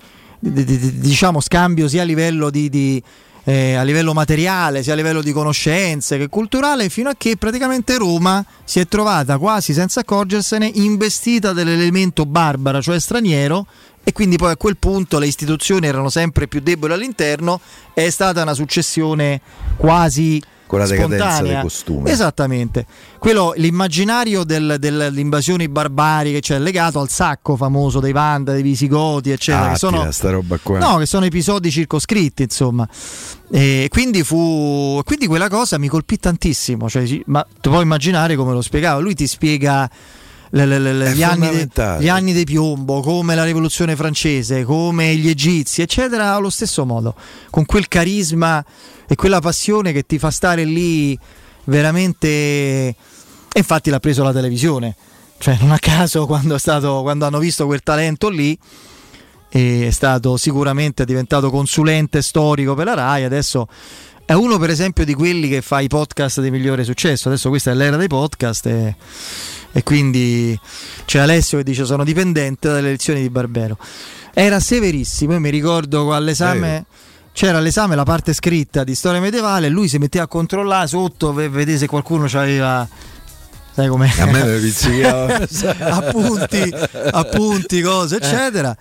diciamo scambio sia a livello di, di, eh, a livello materiale, sia a livello di conoscenze che culturale, fino a che praticamente Roma si è trovata quasi senza accorgersene investita dell'elemento barbara, cioè straniero, e quindi poi a quel punto le istituzioni erano sempre più deboli all'interno, è stata una successione quasi Con la decadenza spontanea. dei costumi. Esattamente. Quello, l'immaginario del- delle invasioni barbariche, cioè legato al sacco famoso dei Vanda, dei Visigoti, eccetera, che sono sta roba qua. No, che sono episodi circoscritti, insomma. E quindi fu. Quindi quella cosa mi colpì tantissimo. Cioè, ma tu puoi immaginare come lo spiegava. Lui ti spiega. Le- le- le- gli, anni de- gli anni di piombo, come la rivoluzione francese, come gli egizi, eccetera, allo stesso modo, con quel carisma e quella passione che ti fa stare lì veramente. E infatti l'ha preso la televisione, cioè non a caso quando, è stato, quando hanno visto quel talento lì è stato sicuramente è diventato consulente storico per la RAI, adesso è uno per esempio di quelli che fa i podcast di migliore successo, adesso questa è l'era dei podcast e, e quindi c'è Alessio che dice sono dipendente dalle lezioni di Barbero. Era severissimo, io mi ricordo all'esame... C'era all'esame la parte scritta di storia medievale, lui si metteva a controllare sotto per vedere se qualcuno aveva sai com'è? A me mi pizzicava. appunti, appunti, cose, eccetera.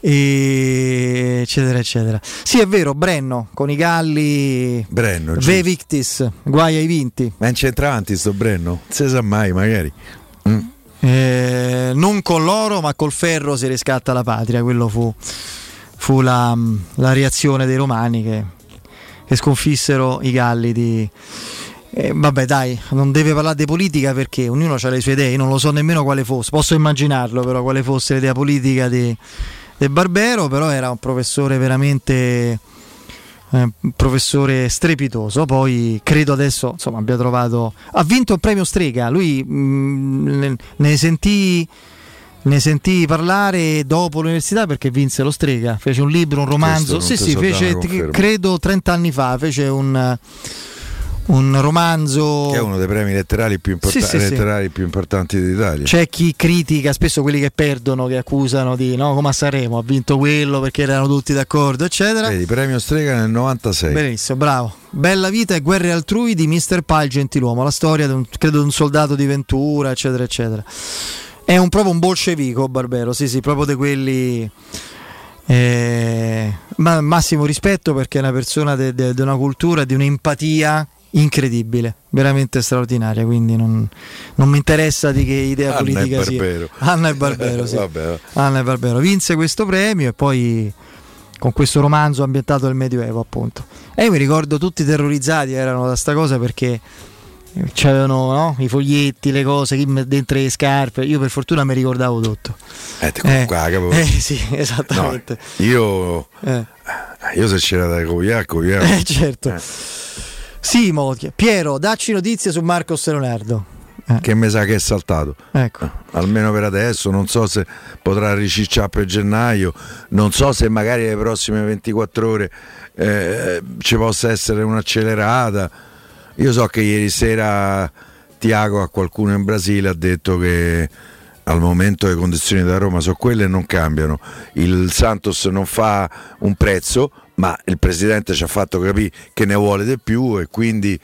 E eccetera, eccetera. Sì, è vero, Brenno con i Galli. Brenno, Ve. Victis, guai ai vinti. Ma in centravanti sto Brenno? Si sa mai, magari. Mm. Eh, non con l'oro, ma col ferro si riscatta la patria. Quello fu, fu la, la reazione dei romani che, che sconfissero i Galli di. eh, vabbè, dai, non deve parlare di politica perché ognuno ha le sue idee. Io non lo so nemmeno quale fosse. Posso immaginarlo, però, quale fosse l'idea politica di, del Barbero. Però era un professore veramente. eh, professore strepitoso. Poi credo adesso insomma abbia trovato. Ha vinto il premio Strega. Lui mh, ne, ne sentì. Ne sentii parlare dopo l'università perché vinse lo Strega, fece un libro, un romanzo. Sì, sì, fece credo 30 anni fa, fece un, un romanzo. Che è uno dei premi letterari più, importa- Sì, sì, sì. letterari più importanti d'Italia. C'è chi critica, spesso quelli che perdono, che accusano di no, come a Sanremo, ha vinto quello perché erano tutti d'accordo, eccetera. Vedi, premio Strega nel 96. Benissimo, bravo. Bella vita e guerre altrui di Mr. Pyle Gentiluomo, la storia di un, credo di un soldato di Ventura, eccetera, eccetera. È un, proprio un bolscevico Barbero, sì, sì, proprio di quelli. eh, ma massimo rispetto perché è una persona di una cultura, di un'empatia incredibile, veramente straordinaria. Quindi non, non mi interessa di che idea Anna politica sia. Anna e Barbero, sì. Anna e Barbero vinse questo premio e poi con questo romanzo ambientato nel Medioevo, appunto. E io mi ricordo tutti terrorizzati erano da sta cosa perché c'erano no? i foglietti, le cose, dentro le scarpe. Io per fortuna mi ricordavo tutto. Eh, con qua, capo. eh, sì, esattamente. No, io, Eh. io se c'era da copiare. Eh, certo. Sì, Motia. Piero, dacci notizie su Marcos Leonardo. Eh. che mi sa che è saltato. Ecco. Almeno per adesso, non so se potrà ricicciare per gennaio, non so se magari le prossime 24 ore eh, ci possa essere un'accelerata. Io so che ieri sera Tiago a qualcuno in Brasile ha detto che al momento le condizioni da Roma sono quelle e non cambiano. Il Santos non fa un prezzo, ma il presidente ci ha fatto capire che ne vuole di più e quindi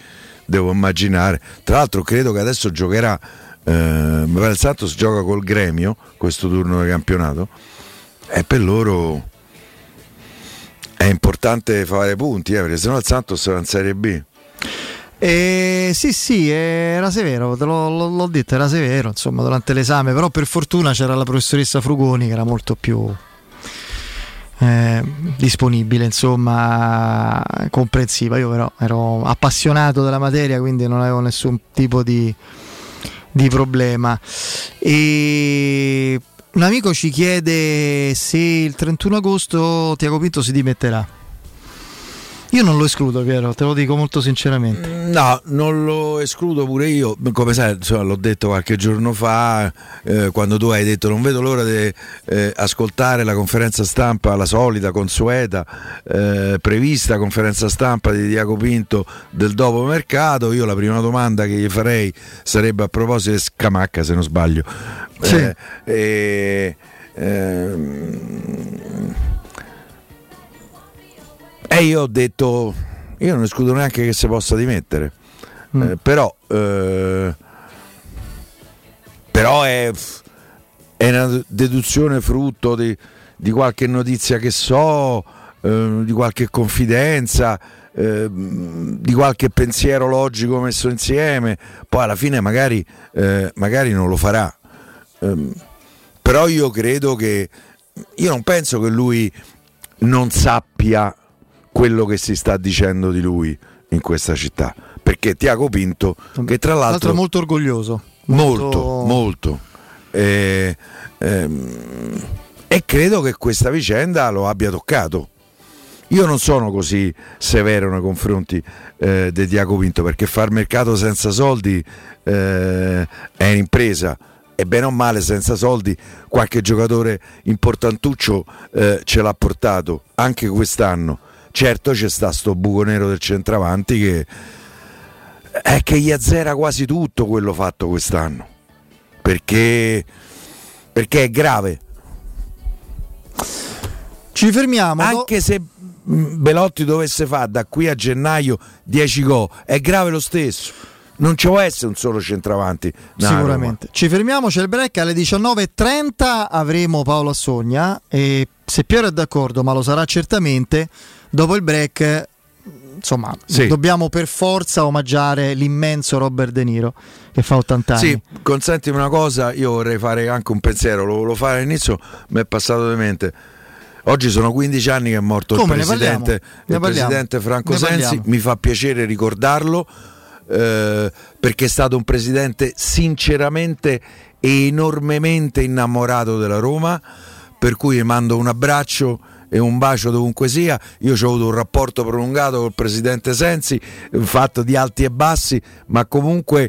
devo immaginare. Tra l'altro credo che adesso giocherà, eh, il Santos gioca col Gremio questo turno di campionato e per loro è importante fare punti, eh, perché sennò il Santos va in Serie B. Eh, sì, sì, era severo, te l'ho- l'ho detto, era severo insomma durante l'esame, però per fortuna c'era la professoressa Frugoni che era molto più eh, disponibile, insomma, comprensiva. Io però ero appassionato della materia, quindi non avevo nessun tipo di, di problema. E un amico ci chiede se il 31 agosto Tiago Pinto si dimetterà. Io non lo escludo, Piero, te lo dico molto sinceramente. No, non lo escludo pure io, come sai, insomma, l'ho detto qualche giorno fa, eh, quando tu hai detto non vedo l'ora di eh, ascoltare la conferenza stampa, la solita, consueta, eh, prevista conferenza stampa di Diaco Pinto del dopo mercato, io la prima domanda che gli farei sarebbe a proposito di Scamacca, se non sbaglio. Sì. Eh, e, ehm, e io ho detto, io non escludo neanche che si possa dimettere, Eh, però, eh, però è, è una deduzione frutto di, di qualche notizia che so, eh, di qualche confidenza, eh, di qualche pensiero logico messo insieme, poi alla fine magari, eh, magari non lo farà. Ehm, però io credo che, io non penso che lui non sappia quello che si sta dicendo di lui in questa città. Perché Tiago Pinto, che tra l'altro, è molto orgoglioso. molto, molto. Eh, ehm, e credo che questa vicenda lo abbia toccato. Io non sono così severo nei confronti eh, di Tiago Pinto perché far mercato senza soldi eh, è un'impresa e bene o male senza soldi qualche giocatore importantuccio eh, ce l'ha portato anche quest'anno. Certo c'è sta sto buco nero del centravanti che è che gli azzera quasi tutto quello fatto quest'anno. Perché, perché è grave. Ci fermiamo. Anche se mh, Belotti dovesse fare da qui a gennaio 10 gol, è grave lo stesso. Non ci può essere un solo centravanti. No, Sicuramente. Ci fermiamo, c'è il break alle 19.30 avremo Paolo Assogna e se Piero è d'accordo, ma lo sarà certamente, dopo il break insomma Sì. dobbiamo per forza omaggiare l'immenso Robert De Niro che fa 80 anni. Sì, consentimi una cosa, io vorrei fare anche un pensiero, lo volevo fare all'inizio, mi è passato di mente. Oggi sono 15 anni che è morto Come, il presidente, il presidente Franco Ne Sensi, parliamo. mi fa piacere ricordarlo eh, perché è stato un presidente sinceramente e enormemente innamorato della Roma, per cui mando un abbraccio e un bacio dovunque sia. Io ho avuto un rapporto prolungato col presidente Sensi, fatto di alti e bassi, ma comunque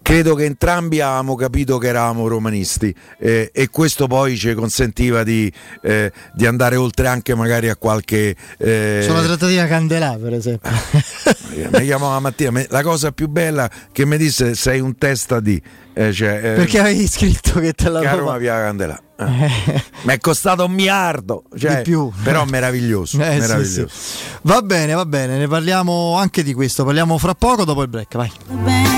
credo che entrambi avevamo capito che eravamo romanisti eh, e questo poi ci consentiva di, eh, di andare oltre anche magari a qualche... eh, Sulla trattativa Candelà, per esempio. mi chiamava Mattia, la cosa più bella che mi disse sei un testa di... eh, cioè, eh, Perché avevi scritto che te la a Roma- Via Candela. Eh. Mi è costato un miliardo, cioè, Di più. però meraviglioso. Eh, sì, meraviglioso. sì. Va bene, va bene, ne parliamo anche di questo, parliamo fra poco dopo il break, vai.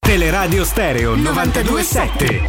Teleradio Stereo 927.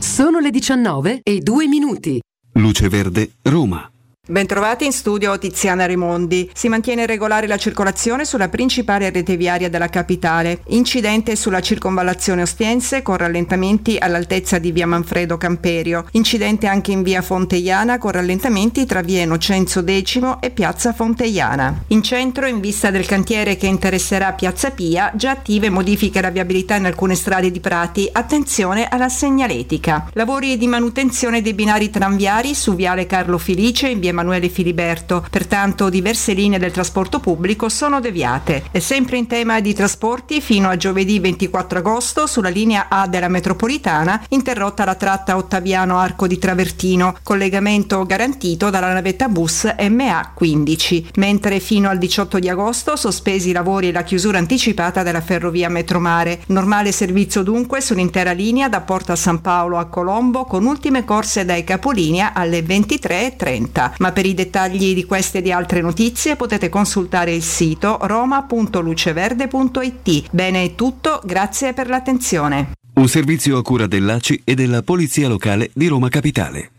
Sono le 19 e 2 minuti. Luce Verde, Roma. Bentrovati in studio Tiziana Raimondi. Si mantiene regolare la circolazione sulla principale rete viaria della capitale. Incidente sulla circonvallazione Ostiense con rallentamenti all'altezza di via Manfredo Camperio. Incidente anche in via Fonteiana con rallentamenti tra via Inocenzo X e piazza Fonteiana. In centro, in vista del cantiere che interesserà piazza Pia, già attive modifiche alla viabilità in alcune strade di Prati. Attenzione alla segnaletica. Lavori di manutenzione dei binari tranviari su viale Carlo Felice in via Emanuele Filiberto, pertanto diverse linee del trasporto pubblico sono deviate. E sempre in tema di trasporti, fino a giovedì 24 agosto sulla linea A della metropolitana, interrotta la tratta Ottaviano Arco di Travertino, collegamento garantito dalla navetta bus MA15, mentre fino al 18 di agosto sospesi i lavori e la chiusura anticipata della ferrovia Metromare. Normale servizio dunque sull'intera linea da Porta San Paolo a Colombo con ultime corse dai capolinea alle 23.30 ma per i dettagli di queste e di altre notizie potete consultare il sito roma.luceverde.it. Bene è tutto, grazie per l'attenzione. Un servizio a cura dell'ACI e della Polizia Locale di Roma Capitale.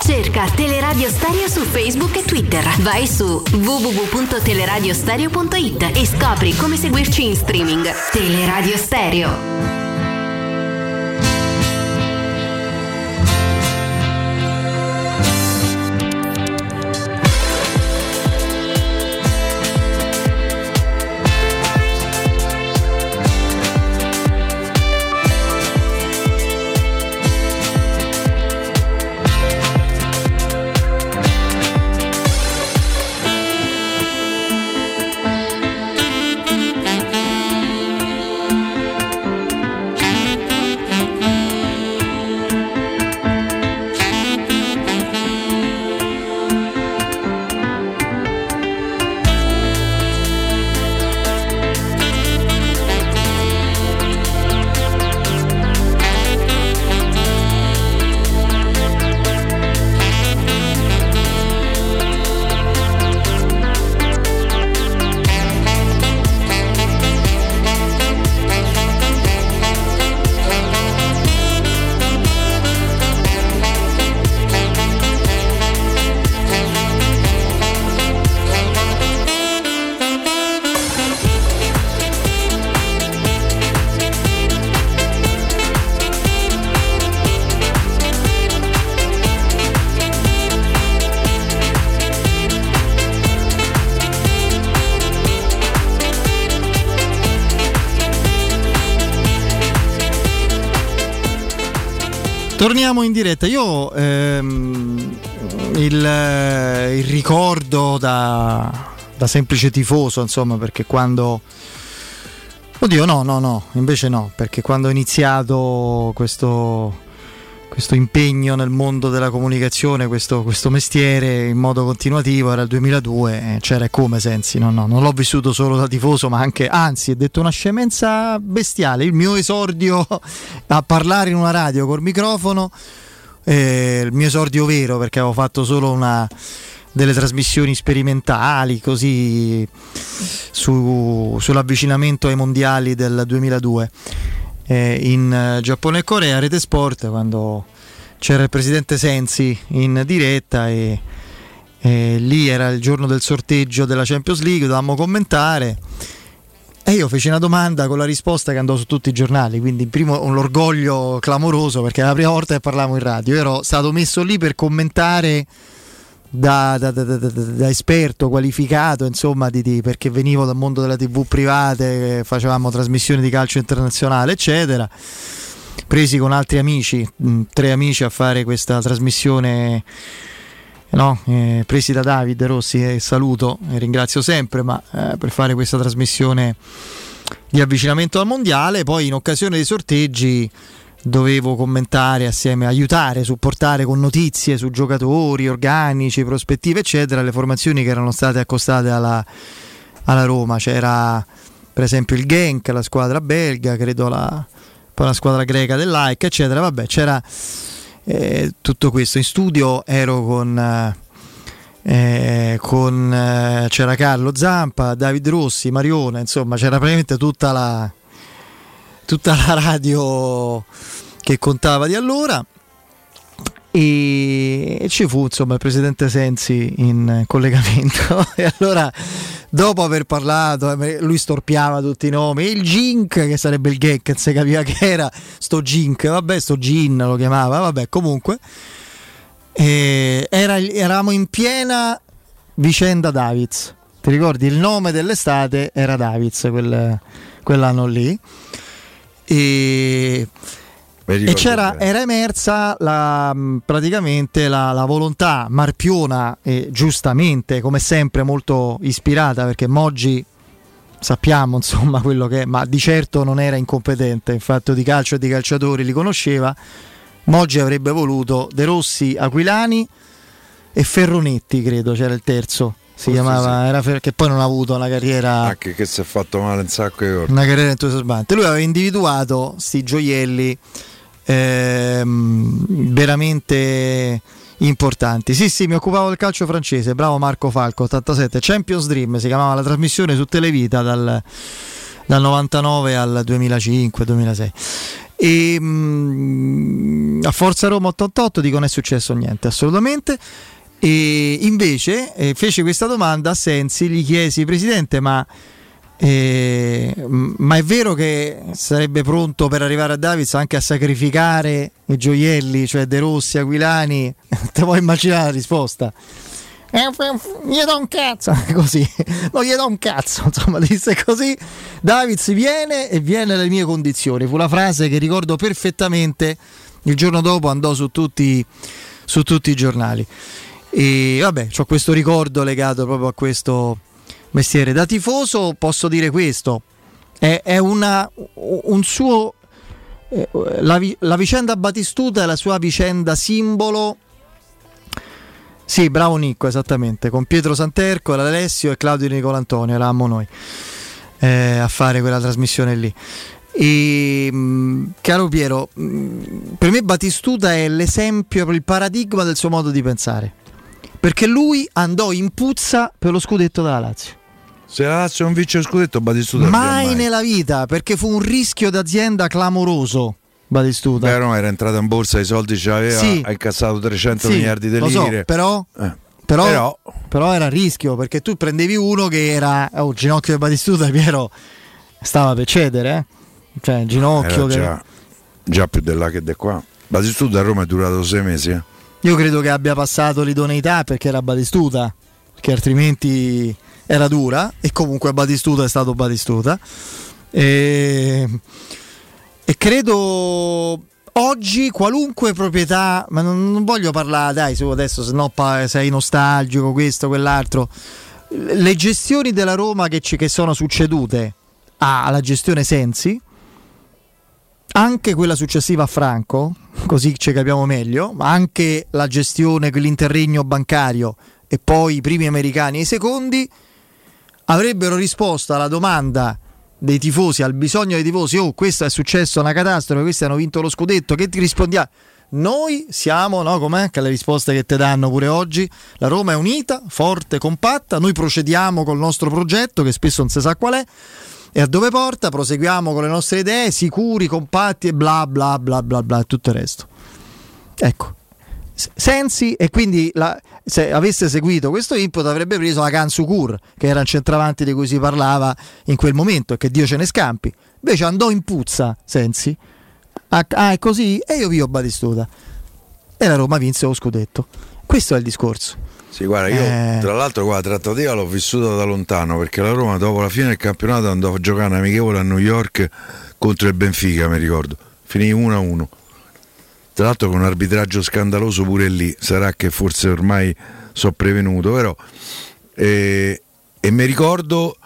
Cerca Teleradio Stereo su Facebook e Twitter. Vai su www.teleradiostereo.it e scopri come seguirci in streaming. Teleradio Stereo. Torniamo in diretta. Io ehm, il, il, ricordo da, da, semplice tifoso, insomma, perché quando. Oddio, no, no, no, invece no, perché quando ho iniziato questo questo impegno nel mondo della comunicazione, questo, questo, mestiere in modo continuativo era il 2002, eh, c'era come Sensi, no, no, non l'ho vissuto solo da tifoso ma anche, anzi, è detto una scemenza bestiale, il mio esordio a parlare in una radio col microfono, eh, il mio esordio vero perché avevo fatto solo una delle trasmissioni sperimentali così su, sull'avvicinamento ai mondiali del 2002 eh, in eh, Giappone e Corea, Rete Sport, quando c'era il presidente Sensi in diretta e, e lì era il giorno del sorteggio della Champions League, dovevamo commentare. E io feci una domanda con la risposta che andò su tutti i giornali, quindi primo un orgoglio clamoroso perché è la prima volta che parlavo in radio. Io ero stato messo lì per commentare da, da, da, da, esperto qualificato, insomma, di, di, perché venivo dal mondo della TV private, facevamo trasmissioni di calcio internazionale, eccetera. Presi con altri amici, mh, tre amici a fare questa trasmissione. No, eh, presi da Davide Rossi, eh, saluto e ringrazio sempre, ma eh, per fare questa trasmissione di avvicinamento al mondiale, poi in occasione dei sorteggi dovevo commentare assieme, aiutare, supportare con notizie su giocatori, organici, prospettive, eccetera, le formazioni che erano state accostate alla, alla Roma. C'era per esempio il Genk, la squadra belga, credo la, poi la squadra greca dell'AIC, eccetera. Vabbè, c'era eh, tutto questo. In studio ero con... Eh, con, eh, c'era Carlo Zampa, David Rossi, Marione, insomma c'era praticamente tutta la, tutta la radio che contava di allora. E ci fu insomma il presidente Sensi in collegamento. E allora dopo aver parlato eh, lui storpiava tutti i nomi. Il Gink che sarebbe il Gek se capiva che era sto Gink vabbè sto Gin lo chiamava vabbè comunque. Era, eravamo in piena vicenda Davids. Ti ricordi? Il nome dell'estate era Davids quel, quell'anno lì e, e c'era, era emersa la, praticamente la, la, volontà marpiona e giustamente come sempre molto ispirata perché Moggi sappiamo insomma quello che è ma di certo non era incompetente in fatto di calcio e di calciatori li conosceva Moggi avrebbe voluto De Rossi Aquilani e Ferronetti credo c'era il terzo si Forse chiamava, sì. che poi non ha avuto una carriera. Anche che si è fatto male un sacco di volte. Una carriera entusiasmante. Lui aveva individuato questi gioielli ehm, veramente importanti. Sì, sì, mi occupavo del calcio francese. Bravo Marco Falco, 87. Champions Dream si chiamava la trasmissione su Televita dal, dal 99 al 2005-2006. E mh, a Forza Roma 88 dico non è successo niente, assolutamente. E invece eh, fece questa domanda a Sensi, gli chiesi, Presidente, ma, eh, ma è vero che sarebbe pronto per arrivare a Davids anche a sacrificare i gioielli, cioè De Rossi, Aquilani? Te puoi immaginare la risposta? Eh, gli do un cazzo. Così. Non gli do un cazzo. Insomma disse così. Davids viene e viene alle mie condizioni. Fu la frase che ricordo perfettamente. Il giorno dopo andò su tutti, su tutti i giornali e vabbè ho questo ricordo legato proprio a questo mestiere. Da tifoso posso dire questo. È, è una, un suo eh, la, la vicenda Batistuta è la sua vicenda simbolo. Sì, bravo Nicco, esattamente, con Pietro Santerco, Alessio e Claudio Nicolantonio, eravamo noi eh, a fare quella trasmissione lì. E, mh, caro Piero, mh, per me Batistuta è l'esempio, il paradigma del suo modo di pensare, perché lui andò in puzza per lo scudetto della Lazio. Se la Lazio non vince lo scudetto, Batistuta mai, mai nella vita, perché fu un rischio d'azienda clamoroso. Batistuta. No, era entrato in borsa, i soldi ce l'aveva, Sì. ha incassato 300 Sì, miliardi di lo so, lire. però, Eh. però, Però- però era a rischio perché tu prendevi uno che era oh, il ginocchio di Batistuta Piero stava per cedere eh? cioè il ginocchio che- già, già più di là che di qua. Batistuta a Roma è durato sei mesi. eh. Io credo che abbia passato l'idoneità perché era Batistuta che altrimenti era dura e comunque Batistuta è stato Batistuta. E, e credo oggi qualunque proprietà ma non, non voglio parlare dai su adesso se no sei nostalgico questo quell'altro. Le gestioni della Roma che, ci- che sono succedute alla gestione Sensi anche quella successiva a Franco, così ci capiamo meglio, ma anche la gestione, quell'interregno bancario e poi i primi americani e i secondi avrebbero risposto alla domanda dei tifosi, al bisogno dei tifosi, oh questo è successo, una catastrofe, questi hanno vinto lo scudetto, che ti rispondiamo? Noi siamo, no, com'è? Che le risposte che ti danno pure oggi, la Roma è unita, forte, compatta, noi procediamo col nostro progetto che spesso non si sa qual è e a dove porta, proseguiamo con le nostre idee, sicuri, compatti e bla bla bla bla bla tutto il resto. Ecco, Sensi e quindi la- se avesse seguito questo input avrebbe preso la Kansukur, che era il centravanti di cui si parlava in quel momento e che Dio ce ne scampi. Invece andò in puzza Sensi. Ah, ah, è così? E io vi ho Batistuta. E la Roma vinse lo scudetto. Questo è il discorso. Sì, guarda, io Eh. tra l'altro qua la trattativa l'ho vissuta da lontano perché la Roma dopo la fine del campionato andò a giocare un amichevole a New York contro il Benfica, mi ricordo. Finì 1-1. Tra l'altro con un arbitraggio scandaloso pure lì, sarà che forse ormai so prevenuto, però eh, e mi ricordo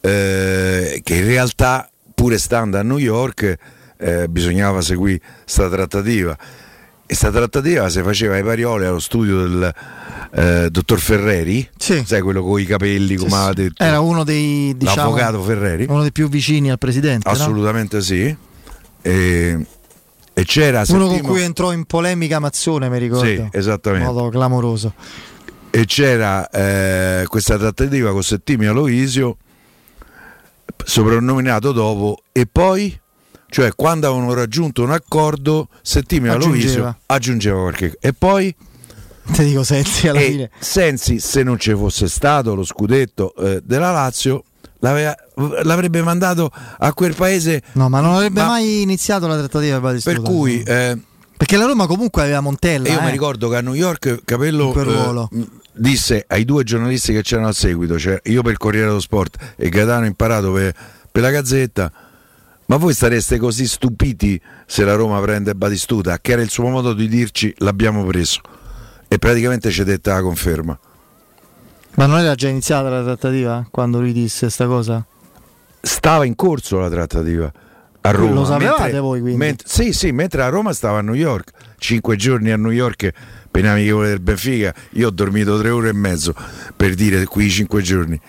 eh, che in realtà pure stando a New York eh, bisognava seguire sta trattativa e sta trattativa si faceva ai Parioli allo studio del eh, dottor Ferreri, sai quello con i capelli, come aveva detto. Era uno dei diciamo, L'avvocato Ferreri? uno dei più vicini al presidente. no? Assolutamente sì. E, e c'era Uno con Settimo- cui entrò in polemica Mazzone, mi ricordo. Sì, esattamente. In modo clamoroso. e c'era eh, questa trattativa con Settimi Aloisio soprannominato dopo e poi cioè quando avevano raggiunto un accordo Settimi Aloisio Aggiungeva. aggiungeva qualche e poi Ti dico Sensi alla e fine. Sensi se non ci fosse stato lo scudetto eh, della Lazio l'avrebbe mandato a quel paese No, ma non avrebbe Ma- mai iniziato la trattativa per cui eh, Perché la Roma comunque aveva Montella. Io eh. mi ricordo che a New York Capello eh, disse ai due giornalisti che c'erano al seguito, cioè io per Corriere dello Sport e Gaetano imparato per, per la Gazzetta, ma voi stareste così stupiti se la Roma prende Batistuta, che era il suo modo di dirci l'abbiamo preso. E praticamente ci dette la conferma. Ma non era già iniziata la trattativa quando lui disse sta cosa? Stava in corso la trattativa a Roma. Lo sapevate mentre- voi, quindi? ment- sì, sì, mentre a Roma stava a New York, cinque giorni a New York per amichevole del Benfica, io ho dormito tre ore e mezzo per dire qui cinque giorni.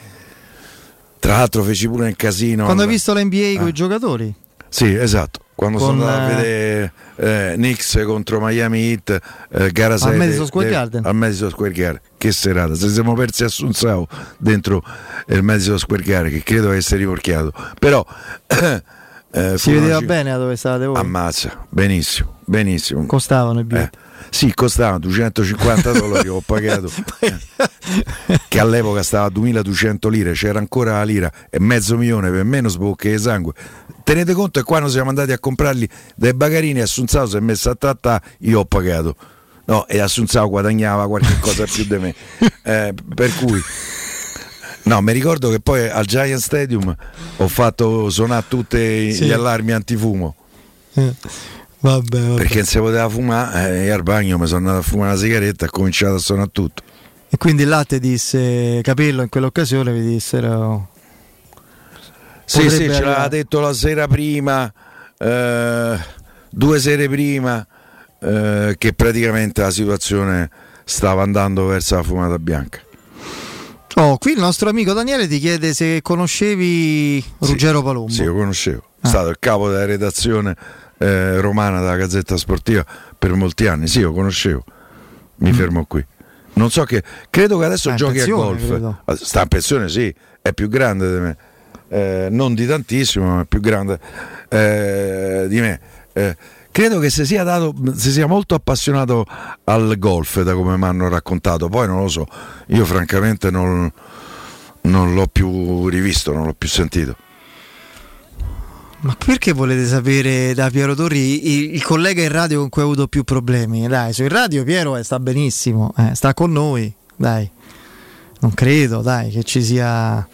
Tra l'altro feci pure un casino. Quando hai al- visto la NBA con Ah. i giocatori? Sì, esatto. Quando Con, sono andato a eh, vedere eh, Knicks contro Miami Heat, eh, gara 6 Madison Square Garden. al Madison Square Garden. Che serata! Se siamo persi a Sunsao dentro il Madison Square Garden, che credo essere riporchiato. Però Eh, si vedeva bene da dove stavate voi? Ammazza, benissimo, benissimo. Costavano i biglietti. Eh, sì, costavano 250 dollari, ho pagato. che all'epoca stava a 2200 lire, c'era ancora la lira e mezzo milione per meno sbocche di sangue. Tenete conto che quando siamo andati a comprarli dai bagarini, Assunzao si è messo a trattare, io ho pagato. No, e Assunzao guadagnava qualche cosa più di me. Eh, per cui... No, mi ricordo che poi al Giant Stadium ho fatto suonare tutti Sì. gli allarmi antifumo. Eh, Vabbè, vabbè. Perché si poteva fumare, e al bagno mi sono andato a fumare una sigaretta e ho cominciato a suonare tutto. E quindi là ti disse Capello in quell'occasione vi dissero Sì, sì, ce l'aveva detto la sera prima, eh, due sere prima, eh, che praticamente la situazione stava andando verso la fumata bianca. Oh, qui il nostro amico Daniele ti chiede se conoscevi Ruggero Palumbo. Sì, lo conoscevo. È Ah. stato il capo della redazione eh, romana della Gazzetta Sportiva per molti anni. Sì, lo conoscevo. Mi fermo qui. Non so che. Credo che adesso Mm. Ah, giochi a pensione, golf. credo. Ah, Sta in pensione, sì, è più grande di me. Eh, non di tantissimo, ma è più grande eh, di me. Eh, credo che si sia, dato, si sia molto appassionato al golf, da come mi hanno raccontato. Poi non lo so, io francamente non, non l'ho più rivisto, non l'ho più sentito. Ma perché volete sapere da Piero Torri il, il collega in radio con cui ha avuto più problemi? Dai, su in radio Piero eh, sta benissimo, eh, sta con noi, dai. Non credo, dai, che ci sia...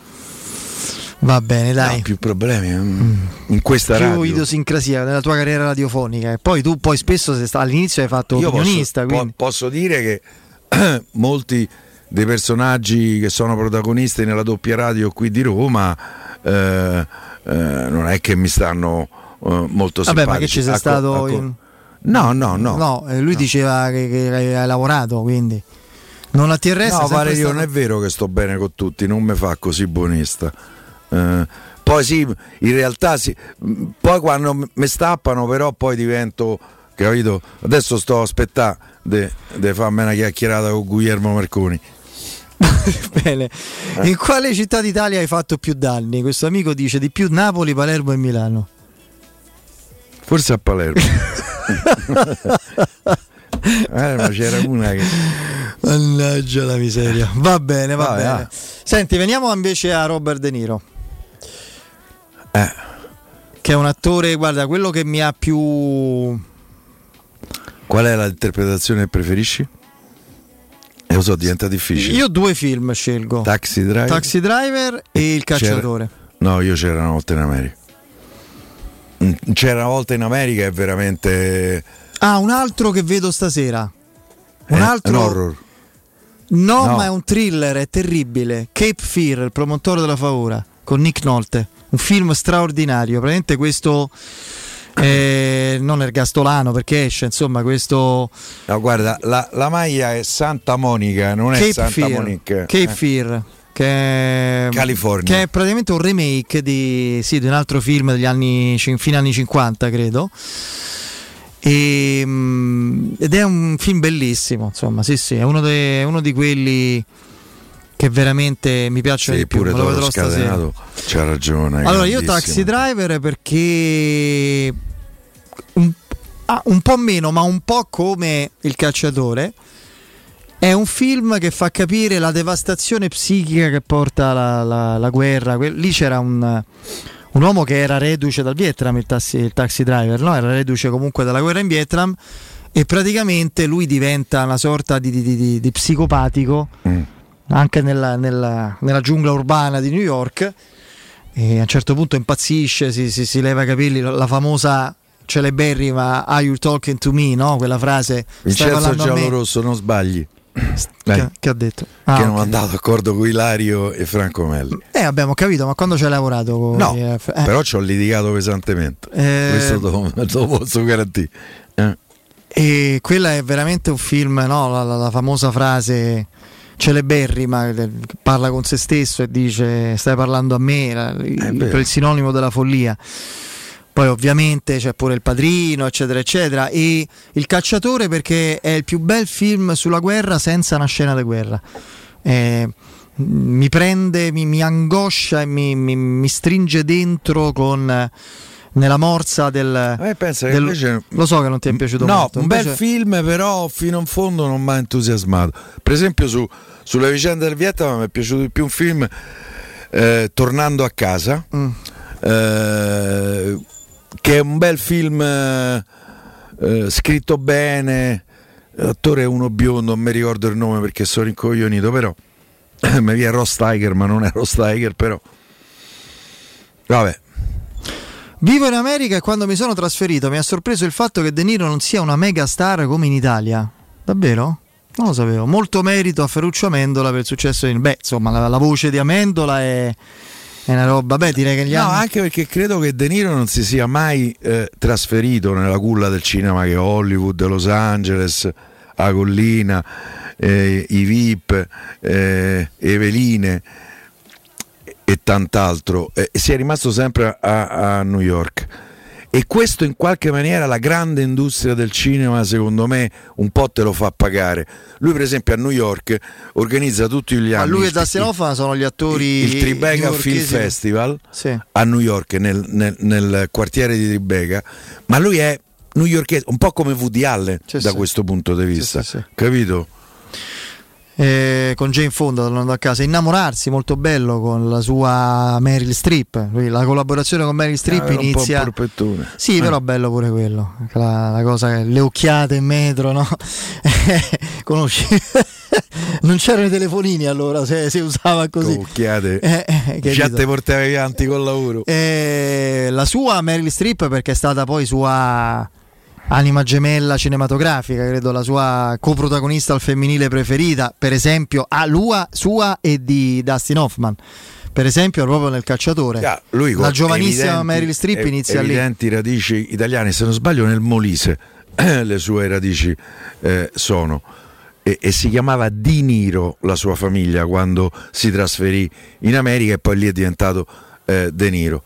Va bene, dai. No, più problemi mm, in questa più radio. idiosincrasia nella tua carriera radiofonica. E poi tu poi spesso sta- all'inizio hai fatto Io posso, opinionista, po- quindi... posso dire che molti dei personaggi che sono protagonisti nella doppia radio qui di Roma eh, eh, non è che mi stanno eh, molto Vabbè, simpatici. ma che ci sei A co- stato co- in- No, no, no. No, eh, lui diceva che, che hai lavorato, quindi... Non a TRS No, sempre Valerio, stato- non è vero che sto bene con tutti, non mi fa così buonista. Eh, poi sì, in realtà sì, poi quando mi stappano però poi divento, capito? Adesso sto a aspettare di farmi una chiacchierata con Guglielmo Marconi. Bene. Eh. In quale città d'Italia hai fatto più danni? Questo amico dice di più Napoli, Palermo e Milano. Forse a Palermo. Eh, ma c'era una che... Mannaggia la miseria. Va bene, va Vai, bene. ah. Senti, veniamo invece a Robert De Niro. Eh. Che è un attore, guarda, quello che mi ha più... Qual è l'interpretazione che preferisci? E lo so, diventa difficile. Io due film scelgo. Taxi Driver. Taxi Driver e Il cacciatore. No, io c'era una volta in America. Mm, C'era una volta in America è veramente Ah, un altro che vedo stasera. Un eh, altro... un horror. No, No. ma è un thriller, è terribile. Cape Fear, il promotore della paura, con Nick Nolte. Un film straordinario. Praticamente questo. Eh, non ergastolano perché esce, insomma, questo. No, guarda, la, la maglia è Santa Monica, non è Cape Santa Fear. Monica. Cape Eh. Fear. Che è, California. che è praticamente un remake di, sì, di un altro film degli anni, fine anni 50, credo. E, mm, ed è un film bellissimo, insomma, sì, sì, è uno, de- uno di quelli che veramente mi piacciono Sì, di più. lo Toro stasera. scatenato. C'ha ragione. Allora, io. Taxi Driver perché un, ah, un po' meno, ma un po' come Il cacciatore. È un film che fa capire la devastazione psichica che porta la, la- la guerra. Que- Lì c'era un, un uomo che era reduce dal Vietnam, il taxi, il taxi driver, no? era reduce comunque dalla guerra in Vietnam e praticamente lui diventa una sorta di, di- di- di- di psicopatico Mm. Anche nella, nella- nella giungla urbana di New York e a un certo punto impazzisce, si, si- si leva i capelli, la, famosa celeberrima Are you talking to me? No? Quella frase parlando a me? Giallorosso, non sbagli. Che, che ha detto? che Ah, non ok. è andato d'accordo con Ilario e Franco Melli. Eh, abbiamo capito, ma quando ci hai lavorato? Con No, eh, eh, però ci ho litigato pesantemente. Eh, Questo te lo posso garantire. Eh. E quella è veramente un film, no? la, la- la famosa frase celeberrima parla con se stesso e dice stai parlando a me, la- il, il sinonimo della follia. Poi ovviamente c'è pure il padrino, eccetera, eccetera. E il cacciatore perché è il più bel film sulla guerra senza una scena di guerra. Eh, mi prende, mi, mi angoscia e mi, mi- mi stringe dentro con nella morsa del, A pensa del- invece- lo so che non ti è piaciuto no, molto un bel invece- film, però fino in fondo non mi ha entusiasmato. Per esempio, su, sulle vicende del Vietnam mi è piaciuto di più un film eh, Tornando a casa, Mm. eh, che è un bel film eh, eh, scritto bene. L'attore è uno biondo, non mi ricordo il nome perché sono incoglionito, però mi viene Ross Tiger, ma non è Ross Tiger, però. Vabbè, Vivo in America e quando mi sono trasferito mi ha sorpreso il fatto che De Niro non sia una mega star come in Italia. Davvero? Non lo sapevo. Molto merito a Ferruccio Amendola per il successo di... Beh, insomma, la, la voce di Amendola è, è una roba... Beh, direi che gli No, anni... anche perché credo che De Niro non si sia mai eh, trasferito nella culla del cinema che è Hollywood, Los Angeles, a Collina, eh, i VIP, eh, Eveline e, tant'altro. Eh, si è rimasto sempre a, a New York. E questo in qualche maniera la grande industria del cinema, secondo me, un po' te lo fa pagare. Lui, per esempio, a New York organizza tutti gli Ma anni. lui e il- Hoffman sono gli attori... il Tribeca Film. Festival Sì. a New York, nel, nel- nel quartiere di Tribeca, ma lui è newyorkese, un po' come Woody Allen Sì, da sì. questo punto di vista, sì, sì. Eh, con Jane Fonda tornando a casa. Innamorarsi molto bello con la sua Meryl Streep. La collaborazione con Meryl Streep Ah, inizia sì Eh. però bello pure quello. La, la cosa le occhiate in metro no? conosci? Non c'erano i telefonini allora se si usava così. Occhiate, Eh, eh, già te portavi avanti col lavoro. Eh, la sua Meryl Streep perché è stata poi sua anima gemella cinematografica, credo la sua coprotagonista al femminile preferita, per esempio a Lua, sua e di Dustin Hoffman. Per esempio, proprio nel cacciatore. Ah, lui la giovanissima evidenti- Meryl Streep inizia lì. evidenti radici italiane, se non sbaglio nel Molise le sue radici eh, sono. E, e si chiamava Di Niro la sua famiglia quando si trasferì in America e poi lì è diventato eh, De Niro.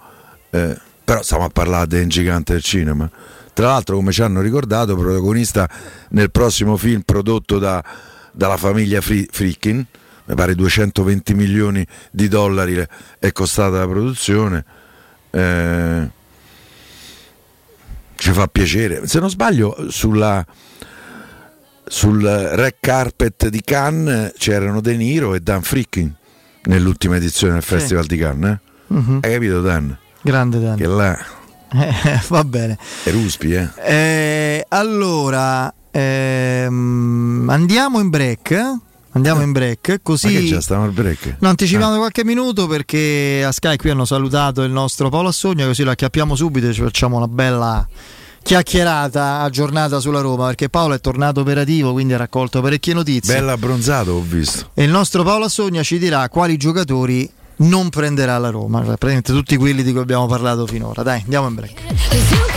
Eh, però stiamo a parlare di un gigante del cinema. Tra l'altro, come ci hanno ricordato, protagonista nel prossimo film prodotto da- dalla famiglia Fri- Frickin, mi pare 220 milioni di dollari è costata la produzione. Eh, ci fa piacere. Se non sbaglio, sulla, sul red carpet di Cannes c'erano De Niro e Dan Frickin nell'ultima edizione del Sì. Festival di Cannes. eh? Mhm. Hai capito, Dan? Grande Dan. Che là Eh, Va bene. è Ruspi, eh? Eh, allora, ehm, andiamo in break. Andiamo in break, così... Ma che già stiamo al break? No, anticipando qualche minuto perché a Sky qui hanno salutato il nostro Paolo Assogna, così lo acchiappiamo subito e ci facciamo una bella chiacchierata aggiornata sulla Roma, perché Paolo è tornato operativo, quindi ha raccolto parecchie notizie. Bella abbronzato, ho visto. E il nostro Paolo Assogna ci dirà quali giocatori non prenderà la Roma, cioè praticamente tutti quelli di cui abbiamo parlato finora. Dai, andiamo in break.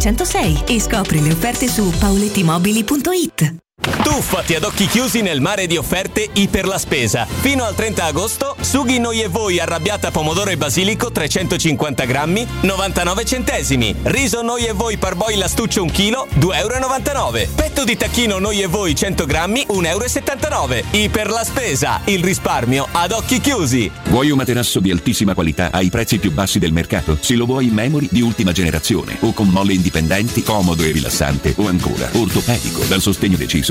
606 e scopri le offerte su paulettimobili.it. Tuffati ad occhi chiusi nel mare di offerte Iper la Spesa. Fino al 30 agosto, sughi noi e voi arrabbiata pomodoro e basilico 350 grammi, 99 centesimi. Riso noi e voi parboil astuccio 1 kg, 2,99 euro. Petto di tacchino noi e voi 100 grammi, 1,79 euro. Iper la Spesa, il risparmio ad occhi chiusi. Vuoi un materasso di altissima qualità ai prezzi più bassi del mercato? Se lo vuoi in memory di ultima generazione o con molle indipendenti, comodo e rilassante o ancora ortopedico dal sostegno deciso,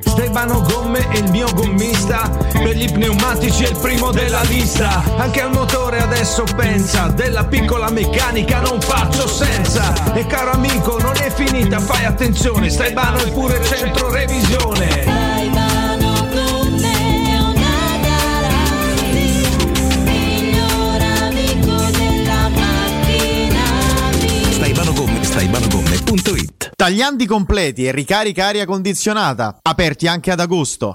Stefano Gomme è il mio gommista Per gli pneumatici è il primo della lista. Anche al motore adesso pensa Della piccola meccanica non faccio senza. E caro amico non è finita fai attenzione Stefano è pure centro revisione. Staibanogomme.it Tagliandi completi e ricarica aria condizionata, aperti anche ad agosto.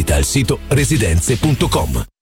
Visita il sito residenze.com.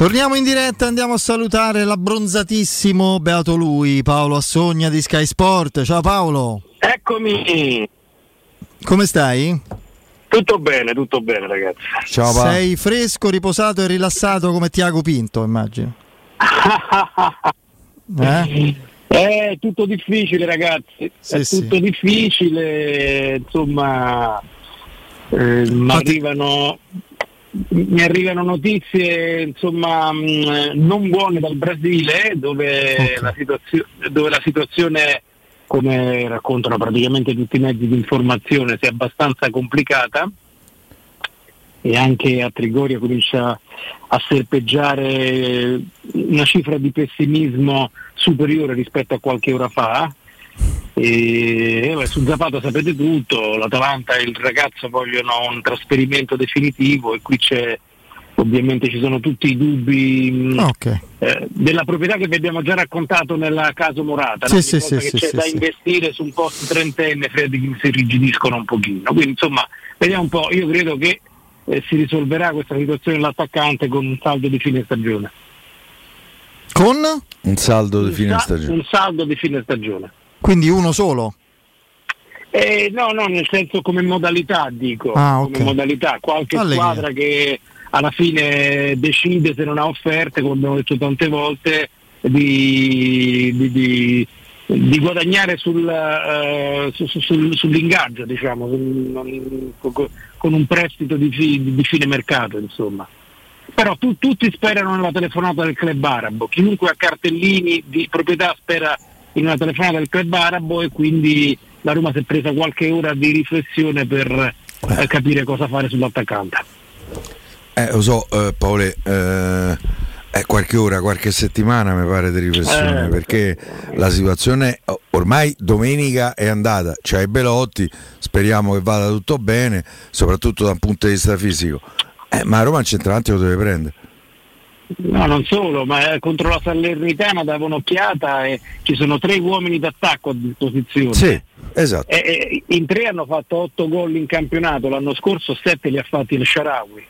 Torniamo in diretta, andiamo a salutare l'abbronzatissimo, beato lui, Paolo Assogna di Sky Sport. Ciao Paolo. Eccomi. Come stai? Tutto bene, tutto bene ragazzi. Ciao Paolo. Sei fresco, riposato e rilassato come Tiago Pinto, immagino. eh? È tutto difficile ragazzi, Sì, è sì. tutto difficile, insomma, eh, mi arrivano, mi arrivano notizie insomma, mh, non buone dal Brasile dove, la situazio- dove la situazione, come raccontano praticamente tutti i mezzi di informazione, sia abbastanza complicata e anche a Trigoria comincia a serpeggiare una cifra di pessimismo superiore rispetto a qualche ora fa. E, eh, su Zapata sapete tutto, l'Atalanta e il ragazzo vogliono un trasferimento definitivo e qui c'è ovviamente ci sono tutti i dubbi mh, eh, della proprietà che vi abbiamo già raccontato nel caso Morata, Sì, no? sì, sì, che sì, c'è sì, da sì. investire su un post trentenne, Freddy si rigidiscono un pochino. Quindi insomma, vediamo un po', io credo che eh, si risolverà questa situazione dell'attaccante con un saldo di fine stagione. Con? Un saldo di fine stagione. Un saldo di fine stagione. Quindi uno solo? Eh, no, no, nel senso come modalità dico, Ah, ok. come modalità, qualche Allegria. squadra che alla fine decide se non ha offerte, come abbiamo detto tante volte, di, di- di di guadagnare sul, uh, su, su, sull'ingaggio, diciamo, con un prestito di, di fine mercato, insomma. Però tu, tutti sperano nella telefonata del club arabo, chiunque ha cartellini di proprietà spera in una telefonata del club arabo e quindi la Roma si è presa qualche ora di riflessione per eh, capire cosa fare sull'attaccante. Eh, lo so, eh, Paolo, eh, eh, qualche ora, qualche settimana mi pare di riflessione, Eh, perché la situazione ormai domenica è andata, c'hai Belotti, speriamo che vada tutto bene, soprattutto da un punto di vista fisico. Eh, ma Roma il centravanti lo deve prendere. No, non solo, ma eh, contro la Salernitana dava un'occhiata e ci sono tre uomini d'attacco a disposizione. Sì, esatto. E, e in tre hanno fatto otto gol in campionato, l'anno scorso sette li ha fatti il Sharawi.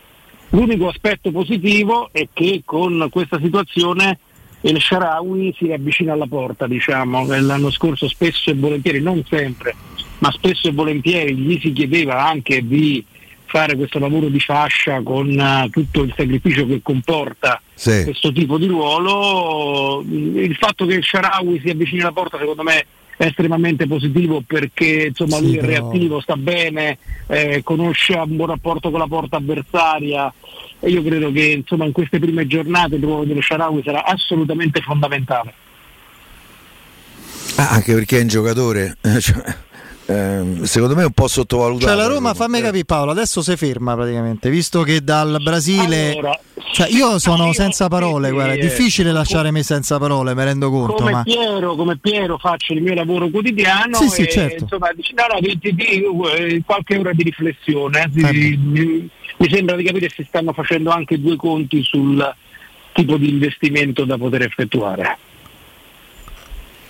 L'unico aspetto positivo è che con questa situazione il Sharawi si avvicina alla porta, diciamo. L'anno scorso spesso e volentieri, non sempre, ma spesso e volentieri gli si chiedeva anche di fare questo lavoro di fascia con uh, tutto il sacrificio che comporta sì. questo tipo di ruolo. Il fatto che il Sharawi si avvicini alla porta secondo me è estremamente positivo perché insomma, Sì, lui è reattivo, sta bene, eh, conosce un buon rapporto con la porta avversaria e io credo che insomma, in queste prime giornate il ruolo dello Sharawi sarà assolutamente fondamentale. Ah, anche perché è un giocatore, cioè, ehm, secondo me è un po' sottovalutato. Cioè la Roma, fammi capire Paolo, adesso si ferma praticamente, visto che dal Brasile... Allora, cioè io sono senza parole, sì, guarda, è difficile lasciare me senza parole, mi rendo conto, come, ma... Piero, come Piero faccio il mio lavoro quotidiano Sì, sì, e certo. insomma dici, no, no, ti- ti- ti- qualche ora di riflessione. eh, mi, mi sembra di capire se si stanno facendo anche due conti sul tipo di investimento da poter effettuare.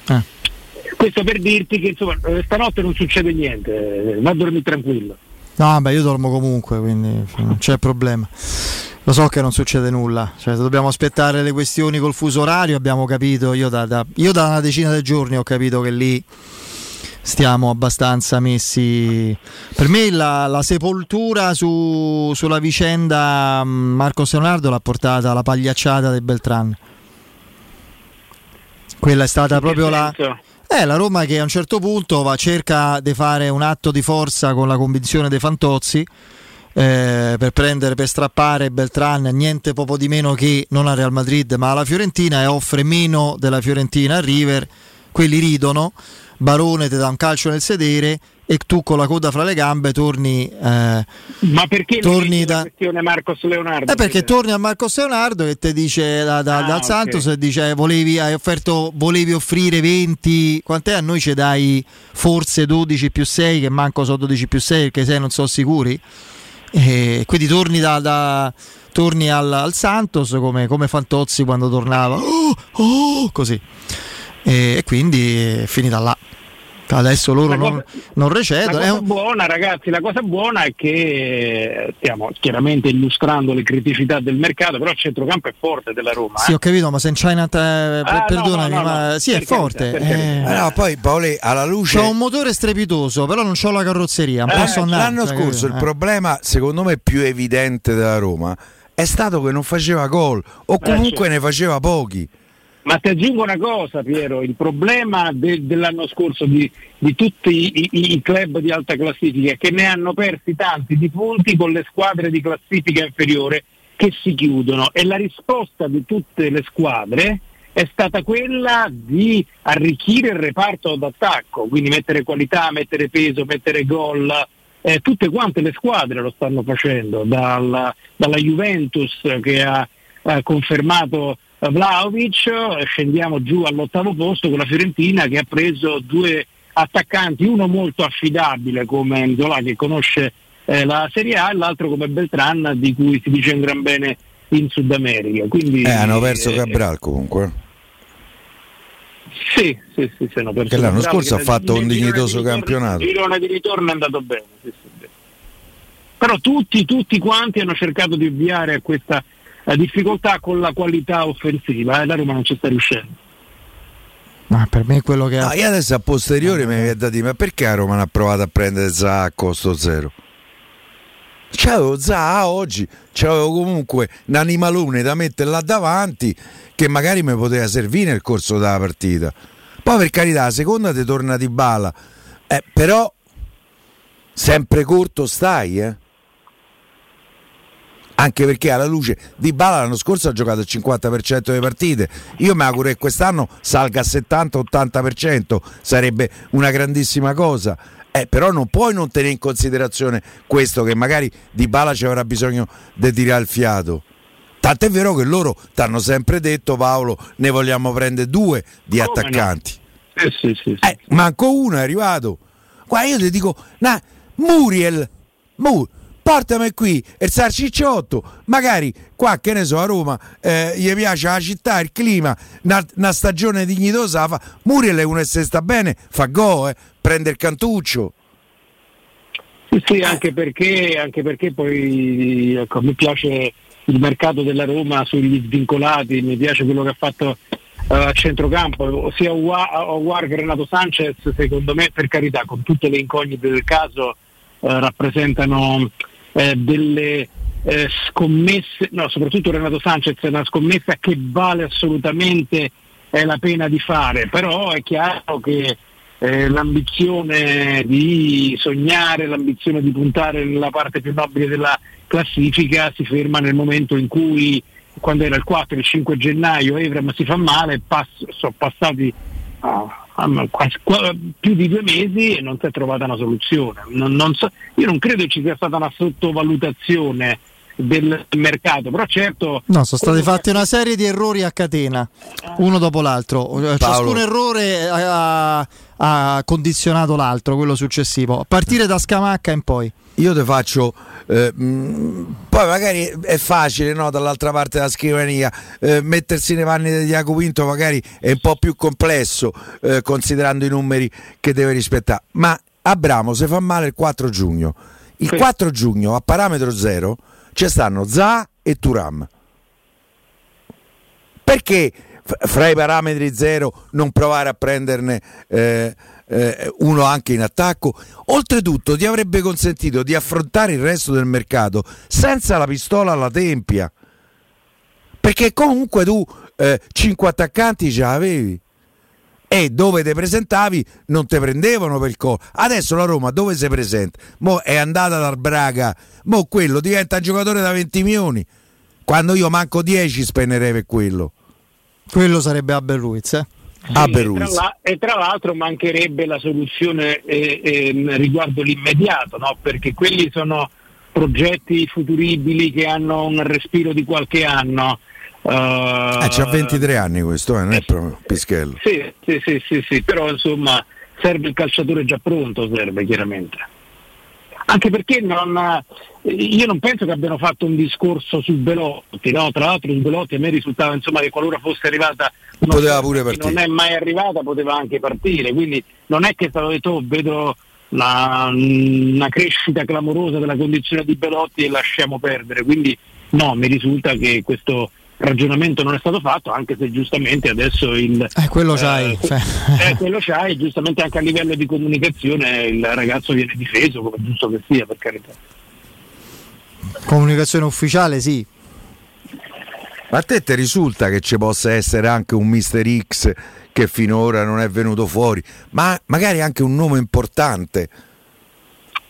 Eh. Questo per dirti che insomma, eh, stanotte non succede niente, eh, va a dormire tranquillo. No, vabbè, io dormo comunque, quindi non c'è problema. Lo so che non succede nulla, cioè, se dobbiamo aspettare le questioni col fuso orario, abbiamo capito, io da, da- io da una decina di giorni ho capito che lì stiamo abbastanza messi... Per me la, la sepoltura su- sulla vicenda mh, Marco Leonardo l'ha portata la pagliacciata del Beltran. Quella è stata proprio la... Eh, la Roma che a un certo punto va, cerca di fare un atto di forza con la convinzione dei Fantozzi eh, per prendere, per strappare Beltran, niente poco di meno che non al Real Madrid ma alla Fiorentina e offre meno della Fiorentina a River. Quelli ridono, Barone ti dà un calcio nel sedere e tu con la coda fra le gambe torni... eh, Ma perché Torni da- questione Marcos Leonardo? eh perché torni a Marcos Leonardo che ti dice da, da- Ah, dal. Santos e dice volevi, hai offerto, volevi offrire 20, quant'è? A noi ci dai forse 12 più 6 che manco so 12 più 6 perché 6 non sono sicuri. E quindi torni, da, da- torni al, al Santos come, come Fantozzi quando tornava. Oh, oh, così. E, e quindi è finita là adesso loro cosa- non, non recedono La è cosa un- buona, ragazzi, la cosa buona è che eh, stiamo chiaramente illustrando le criticità del mercato, però il centrocampo è forte della Roma. Sì, eh. ho capito, ma se in China te- Ah, perdonami, no, no, no, ma no, sì, è forte. eh. Eh no, poi Paolo, alla luce... C'ho un motore strepitoso, però non c'ho la carrozzeria. Eh, posso andare. L'anno cioè, scorso il eh. problema, secondo me, più evidente della Roma è stato che non faceva gol o comunque certo. ne faceva pochi. Ma ti aggiungo una cosa, Piero, il problema de- dell'anno scorso di, di tutti i, i- club di alta classifica è che ne hanno persi tanti di punti con le squadre di classifica inferiore che si chiudono e la risposta di tutte le squadre è stata quella di arricchire il reparto d'attacco, quindi mettere qualità, mettere peso, mettere gol. Eh, tutte quante le squadre lo stanno facendo, dal- dalla Juventus che ha, ha confermato Vlaovic, scendiamo giù all'ottavo posto con la Fiorentina che ha preso due attaccanti, uno molto affidabile come Nzola che conosce eh, la Serie A e l'altro come Beltran di cui si dice un gran bene in Sud America. Quindi, Eh, hanno perso eh, Cabral comunque. Sì, sì, sì, sì, hanno perso Che l'anno scorso ha fatto un dignitoso di ritorno- campionato. Il girone di ritorno è andato bene. sì, sì, sì. Però tutti, tutti quanti hanno cercato di ovviare a questa eh, difficoltà con la qualità offensiva e la Roma non ci sta riuscendo. Ma per me è quello che No, io adesso a posteriori mi viene da dire, ma perché a Roma non ha provato a prendere Zaha a costo zero? C'avevo Zaha oggi, c'avevo comunque un animalone da mettere là davanti che magari mi poteva servire nel corso della partita. Poi per carità, la seconda ti torna di bala, eh, però sempre corto stai, eh? Anche perché alla luce di Bala l'anno scorso ha giocato il 50% delle partite. Io mi auguro che quest'anno salga al 70-80%, sarebbe una grandissima cosa. Eh, però non puoi non tenere in considerazione questo che magari Di Bala ci avrà bisogno di tirare il fiato. Tant'è vero che loro ti hanno sempre detto Paolo ne vogliamo prendere due di Come attaccanti. No? Eh, sì, sì, sì. Eh, manco uno è arrivato. Qua io ti dico, nah, Muriel, Mur, portami qui il sarcicciotto, magari qua che ne so a Roma eh, gli piace la città, il clima, una, stagione dignitosa, fa. Muriel è uno che se sta bene, fa go, eh, prende il cantuccio. Sì, sì, anche perché, anche perché poi ecco, mi piace il mercato della Roma sugli svincolati, mi piace quello che ha fatto uh, a centrocampo, sia Oguar che Renato Sanchez, secondo me per carità, con tutte le incognite del caso, uh, rappresentano eh, delle eh, scommesse, no, soprattutto Renato Sanchez è una scommessa che vale assolutamente la pena di fare, però è chiaro che eh, l'ambizione di sognare, l'ambizione di puntare nella parte più nobile della classifica si ferma nel momento in cui quando era il 4 il 5 gennaio Evram si fa male, pass- sono passati ah, quasi, più di due mesi e non si è trovata una soluzione. Non, non so, io non credo ci sia stata una sottovalutazione del mercato, però certo... No, sono stati fatti una serie di errori a catena, uno dopo l'altro. Paolo. Ciascun errore ha, ha condizionato l'altro, quello successivo, a partire da Scamacca in poi. Io ti faccio eh, poi magari è facile no, dall'altra parte della scrivania eh, mettersi nei panni di Diaco Pinto magari è un po' più complesso eh, considerando i numeri che deve rispettare ma Abramo se fa male il 4 giugno il 4 giugno a parametro zero ci stanno Za e Turam perché fra i parametri zero non provare a prenderne eh, eh, uno anche in attacco. Oltretutto ti avrebbe consentito di affrontare il resto del mercato senza la pistola alla tempia. Perché comunque tu eh, 5 attaccanti ce l'avevi. E dove ti presentavi non ti prendevano per il collo. Adesso la Roma dove si presenta? Mo è andata dal Braga, mo quello diventa un giocatore da 20 milioni. Quando io manco 10 spenderei per quello. Quello sarebbe Abel Ruiz, eh? Sì, e, tra la, e, tra l'altro mancherebbe la soluzione eh, eh, riguardo l'immediato, no? perché quelli sono progetti futuribili che hanno un respiro di qualche anno. Uh, eh, c'ha 23 anni questo, eh, non è proprio Pischello. Sì, sì, sì, sì, sì, però insomma serve il calciatore già pronto, serve chiaramente anche perché non, io non penso che abbiano fatto un discorso su Belotti, no? tra l'altro su Belotti a me risultava insomma, che qualora fosse arrivata poteva pure partire. non è mai arrivata poteva anche partire, quindi non è che è stato detto oh, vedo la, una crescita clamorosa della condizione di Belotti e lasciamo perdere, quindi no, mi risulta che questo ragionamento non è stato fatto, anche se giustamente adesso il... Eh, quello c'hai. Eh, cioè. eh, quello c'hai, giustamente anche a livello di comunicazione il ragazzo viene difeso, come giusto che sia, per carità. Comunicazione ufficiale, sì. Ma a te ti risulta che ci possa essere anche un Mister X che finora non è venuto fuori, ma magari anche un nome importante?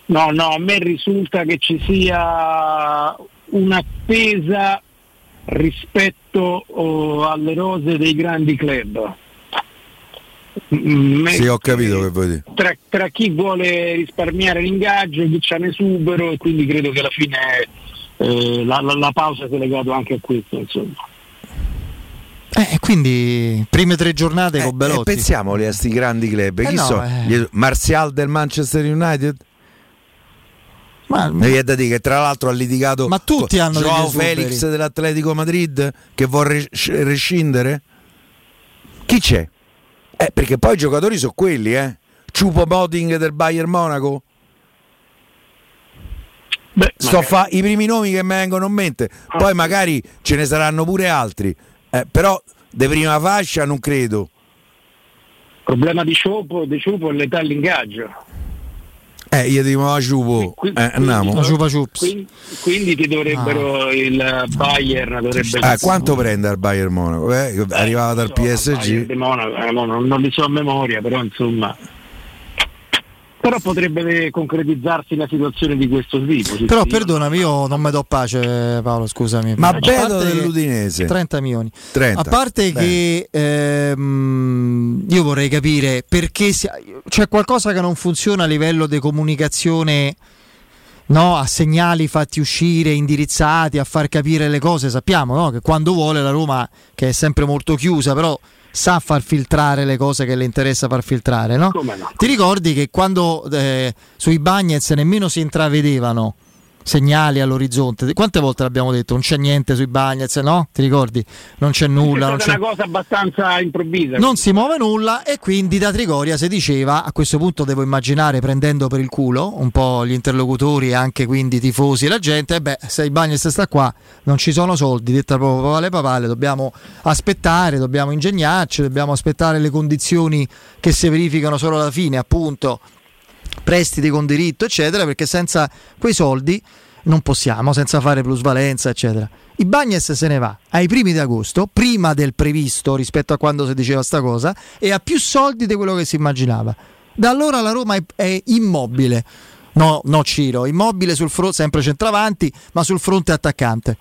No, no, a me risulta che ci sia un'attesa rispetto oh, alle rose dei grandi club. Mm, sì, ho capito che vuoi dire. Tra, tra, chi vuole risparmiare l'ingaggio, chi c'ha esubero e quindi credo che alla fine eh, la, la, la, pausa sia legata anche a questo. Insomma. Eh, quindi prime tre giornate eh, con Belotti. Eh, pensiamoli a questi grandi club. Eh chi no, so? Eh. Martial del Manchester United? Ma, mi viene da dire che tra l'altro ha litigato ma tutti con hanno Joao Felix dell'Atletico Madrid che vuole rescindere? Chi c'è? Eh, perché poi i giocatori sono quelli, eh? Ciupo Boting del Bayern Monaco? Beh, Sto fa i primi nomi che mi vengono in mente, poi magari ce ne saranno pure altri, eh, però di prima fascia non credo. Il problema di Ciupo, di Ciupo è l'età all'ingaggio. Eh, io dico a Ciupo, eh, andiamo. Quindi, quindi ti dovrebbero ah. il Bayern dovrebbe eh, quanto prende il Bayern Monaco? Eh, arrivava dal PSG. Monaco, eh, non, non li so a memoria, però insomma però potrebbe concretizzarsi la situazione di questo tipo. Sì, Però sì. perdonami, io non mi do pace, Paolo. Scusami. Ma Beto dell'Udinese 30 milioni. 30. A parte Beh. che ehm, io vorrei capire perché si, c'è qualcosa che non funziona a livello di comunicazione. No, a segnali fatti uscire, indirizzati, a far capire le cose. Sappiamo no? che quando vuole la Roma, che è sempre molto chiusa, però sa far filtrare le cose che le interessa far filtrare, no? no? Ti ricordi che quando eh, sui Bagnets nemmeno si intravedevano segnali all'orizzonte. Quante volte l'abbiamo detto? Non c'è niente sui Bagnets, no? Ti ricordi? Non c'è nulla. È non c'è una cosa abbastanza improvvisa. Non si muove nulla e quindi da Trigoria si diceva, a questo punto devo immaginare prendendo per il culo un po' gli interlocutori e anche quindi i tifosi e la gente, e beh, se i Bagnets sta qua, non ci sono soldi, detta proprio papale papale, dobbiamo aspettare, dobbiamo ingegnarci, dobbiamo aspettare le condizioni che si verificano solo alla fine, appunto prestiti con diritto, eccetera, perché senza quei soldi non possiamo, senza fare plusvalenza, eccetera. I Bagnes se ne va ai primi di agosto, prima del previsto rispetto a quando si diceva sta cosa, e ha più soldi di quello che si immaginava. Da allora la Roma è, è immobile. No, no Ciro, immobile sul fronte, sempre centravanti, ma sul fronte attaccante.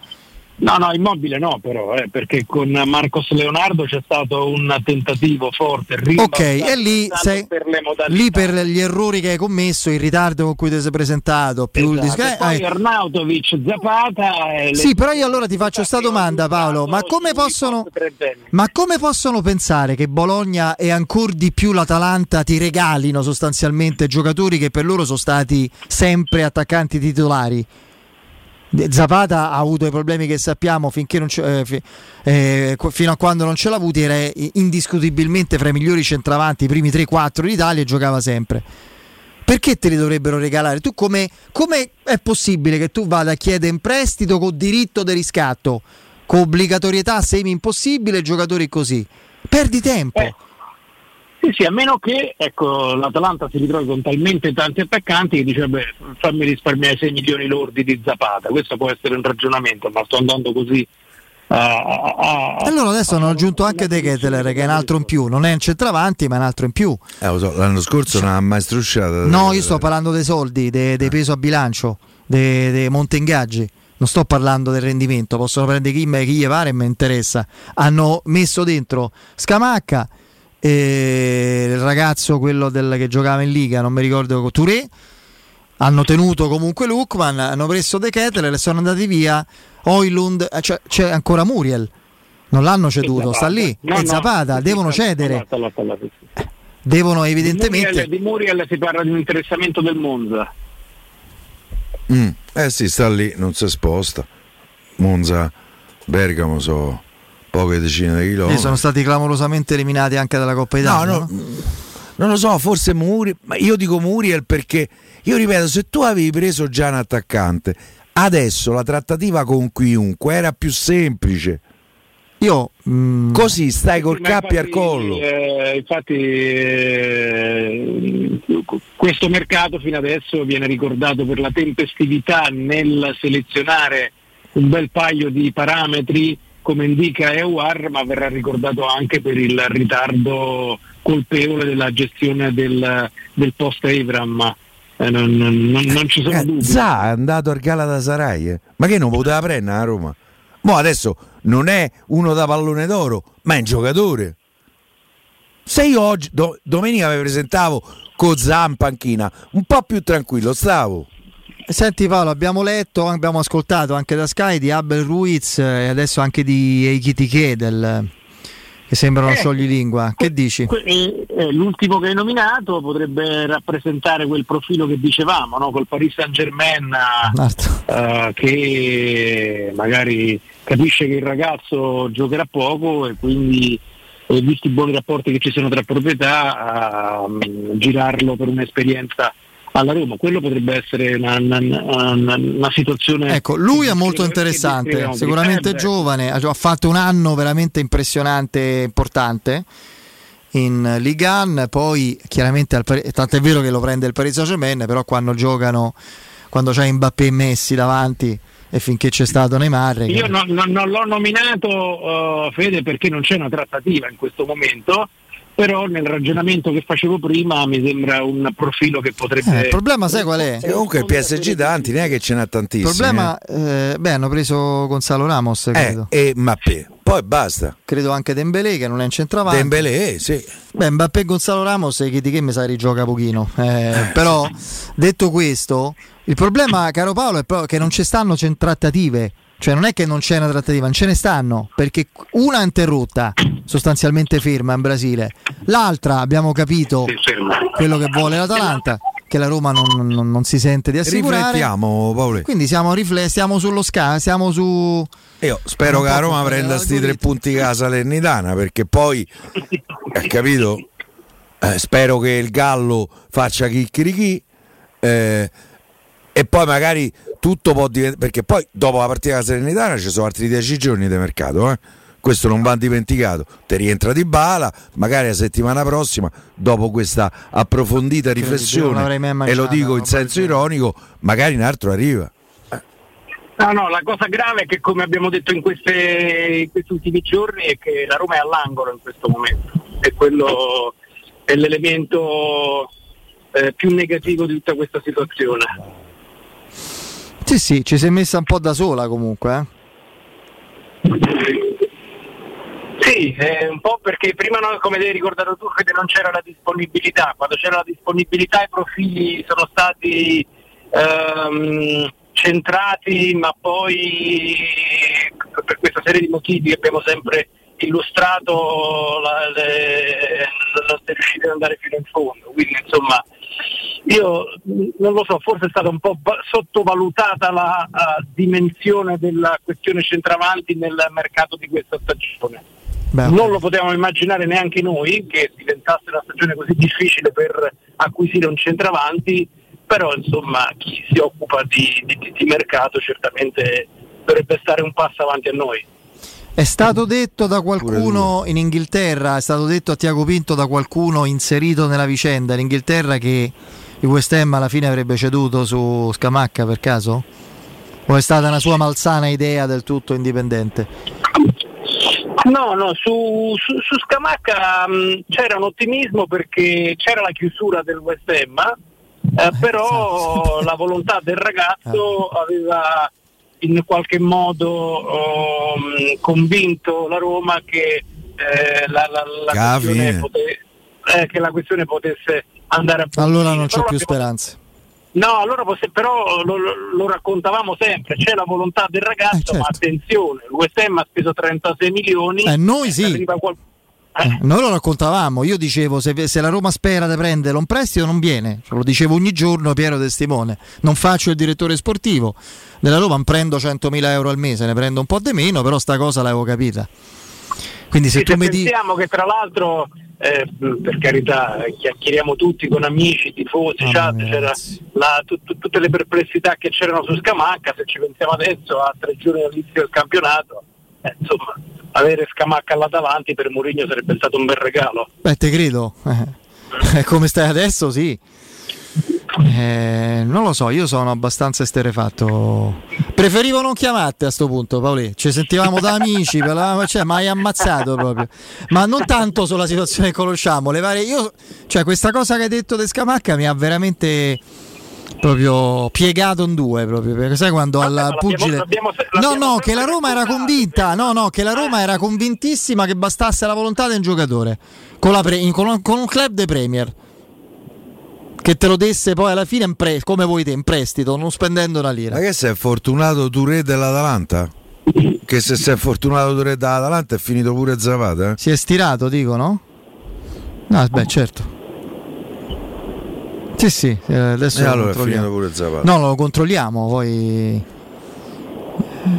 No, no, immobile no, però, eh, perché con Marcos Leonardo c'è stato un tentativo forte. Ok, e lì, sei, per lì per gli errori che hai commesso, il ritardo con cui ti sei presentato, più esatto. il disc- poi eh, Arnautovic, Zapata. sì, però io allora ti faccio questa domanda, Paolo: ma come, possono, ma come possono pensare che Bologna e ancora di più l'Atalanta ti regalino sostanzialmente giocatori che per loro sono stati sempre attaccanti titolari? Zapata ha avuto i problemi che sappiamo eh, eh, fino a quando non ce l'ha avuti era indiscutibilmente fra i migliori centravanti, i primi 3-4 d'Italia e giocava sempre. Perché te li dovrebbero regalare? Tu come, come è possibile che tu vada a chiedere in prestito con diritto di riscatto, con obbligatorietà semi impossibile giocatori così? Perdi tempo. Eh sì, sì, a meno che ecco, l'Atalanta si ritrovi con talmente tanti attaccanti che dice beh, fammi risparmiare 6 milioni lordi di Zapata, questo può essere un ragionamento, ma sto andando così. Uh, uh, allora adesso hanno aggiunto anche De Ketteler che è un altro in più, non è un centravanti ma è un altro in più. Eh, so, l'anno scorso non ha mai strusciato. No, io sto parlando dei soldi, dei, dei peso a bilancio, dei, dei monte ingaggi. Non sto parlando del rendimento, possono prendere chi, chi gli pare e mi interessa. Hanno messo dentro Scamacca, e il ragazzo, quello del, che giocava in Liga, non mi ricordo, Touré, hanno tenuto comunque Lukman, hanno preso De Ketteler e sono andati via. Oilund, eh, cioè, c'è ancora Muriel, non l'hanno ceduto, sta lì, no, e Zapata, no, devono cedere. Devono evidentemente... Di Muriel, di Muriel si parla di un interessamento del Monza. Mm, eh sì, sta lì, non si sposta. Monza, Bergamo so poche decine di chilometri. E sono stati clamorosamente eliminati anche dalla Coppa Italia. No, no, no? non lo so, forse Muriel, ma io dico Muriel perché io ripeto, se tu avevi preso già un attaccante, adesso la trattativa con chiunque era più semplice. Io mm, così stai col cappi al collo. Eh, infatti, eh, questo mercato fino adesso viene ricordato per la tempestività nel selezionare un bel paio di parametri come indica EUAR, ma verrà ricordato anche per il ritardo colpevole della gestione del, del post Evram. Eh, non, non, non, ci sono eh, dubbi. Zà è andato al Galatasaray, eh. ma che non poteva prendere a Roma? Mo adesso non è uno da pallone d'oro, ma è un giocatore. Se io oggi, do, domenica mi presentavo con Zà in panchina, un po' più tranquillo stavo. Senti Paolo, abbiamo letto, abbiamo ascoltato anche da Sky di Abel Ruiz e adesso anche di Eikitike del che sembrano eh, scioglilingua. Che dici? Eh, eh, l'ultimo che hai nominato potrebbe rappresentare quel profilo che dicevamo, no? col Paris Saint Germain uh, che magari capisce che il ragazzo giocherà poco e quindi eh, visti i buoni rapporti che ci sono tra proprietà, uh, girarlo per un'esperienza alla Roma. Quello potrebbe essere una, una, una, una situazione. Ecco, lui è molto interessante, sicuramente eh, giovane, ha fatto un anno veramente impressionante, importante. in Ligue 1, poi chiaramente tanto è vero che lo prende il Paris Saint-Germain, però quando giocano quando c'è Mbappé e Messi davanti e finché c'è stato Neymar io non, non, non l'ho nominato uh, Fede perché non c'è una trattativa in questo momento però nel ragionamento che facevo prima mi sembra un profilo che potrebbe... Eh, il problema sai qual è? E comunque il PSG tanti, non è che ce n'ha tantissimi. Il problema, eh. beh hanno preso Gonzalo Ramos eh, credo. e Mappé, poi basta. Credo anche Dembélé che non è in centravanti. Dembélé, sì. Beh, Mbappé e Gonzalo Ramos, che di che mi sa rigioca pochino. Eh, però, detto questo, il problema, caro Paolo, è che non ci stanno trattative cioè non è che non c'è una trattativa, non ce ne stanno, perché una è interrotta, sostanzialmente ferma in Brasile, l'altra abbiamo capito quello che vuole l'Atalanta, che la Roma non, non, non si sente di assicurare. Riflettiamo Paolo. Quindi siamo, rifle- stiamo sullo sca, siamo su... Io spero che la Roma prenda questi tre punti casa Salernitana, perché poi, hai capito, eh, spero che il Gallo faccia chicchirichì. Eh, e poi magari tutto può diventare perché poi dopo la partita della Serenitana ci sono altri dieci giorni di mercato eh? questo non va dimenticato ti rientra di bala magari la settimana prossima dopo questa approfondita riflessione e lo dico in senso ironico magari un altro arriva No, no, la cosa grave è che come abbiamo detto in, queste, in questi ultimi giorni è che la Roma è all'angolo in questo momento e quello è l'elemento eh, più negativo di tutta questa situazione. Sì, sì, ci si è messa un po' da sola comunque. Eh? Sì, eh, un po' perché prima, no, come hai ricordato tu, Fede, non c'era la disponibilità. Quando c'era la disponibilità i profili sono stati ehm, centrati, ma poi per questa serie di motivi che abbiamo sempre illustrato la, le, non si è riusciti ad andare fino in fondo. Quindi insomma io non lo so, forse è stata un po' sottovalutata la uh, dimensione della questione centravanti nel mercato di questa stagione. Beh. Non lo potevamo immaginare neanche noi che diventasse una stagione così difficile per acquisire un centravanti, però insomma chi si occupa di, di, di mercato certamente dovrebbe stare un passo avanti a noi. È stato detto da qualcuno in Inghilterra, è stato detto a Tiago Pinto da qualcuno inserito nella vicenda in Inghilterra che il West Ham alla fine avrebbe ceduto su Scamacca per caso? O è stata una sua malsana idea del tutto indipendente? No, no, su, su, su Scamacca mh, mm, c'era un ottimismo perché c'era la chiusura del West Ham, eh, però esatto. la volontà del ragazzo aveva in qualche modo um, convinto la Roma che, eh, la, la, la, questione pote- eh, che la questione potesse andare a Allora non c'è più speranze. No, allora però lo, lo, raccontavamo sempre, c'è la volontà del ragazzo, eh, certo. ma attenzione, il West Ham ha speso 36 milioni. Eh, noi sì. Qual- eh. Noi lo raccontavamo, io dicevo se, se, la Roma spera di prendere un prestito non viene, lo dicevo ogni giorno Piero Testimone, non faccio il direttore sportivo, nella Roma prendo 100.000 euro al mese, ne prendo un po' di meno, però sta cosa l'avevo capita. Quindi se e tu se mi dici... che tra l'altro, eh, per carità, chiacchieriamo tutti con amici, tifosi, oh, chat, c'era la, t- t- tutte le perplessità che c'erano su Scamacca, se ci pensiamo adesso a tre giorni dall'inizio del campionato, eh, insomma, avere Scamacca là davanti per Mourinho sarebbe stato un bel regalo. Beh, te credo. Eh, come stai adesso, sì. Eh, non lo so, io sono abbastanza esterefatto. Preferivo non chiamarti a questo punto, Paoli. Ci sentivamo da amici, la, cioè, ma hai ammazzato proprio. Ma non tanto sulla situazione che conosciamo. Le varie, io, cioè, questa cosa che hai detto di Scamacca mi ha veramente proprio piegato in due proprio perché sai quando Vabbè, al pugile l'abbiamo, l'abbiamo, no no che la Roma era convinta no no che la Roma era convintissima che bastasse la volontà di un giocatore con, la pre, con, un, con un club de Premier che te lo desse poi alla fine in pre, come vuoi te in prestito non spendendo una lira ma che sei fortunato Touré dell'Atalanta? che se sei fortunato Touré dell'Atalanta è finito pure Zapata eh? si è stirato dico no? no beh certo sì, sì, eh, adesso e allora è pure Zapata. No, lo controlliamo, poi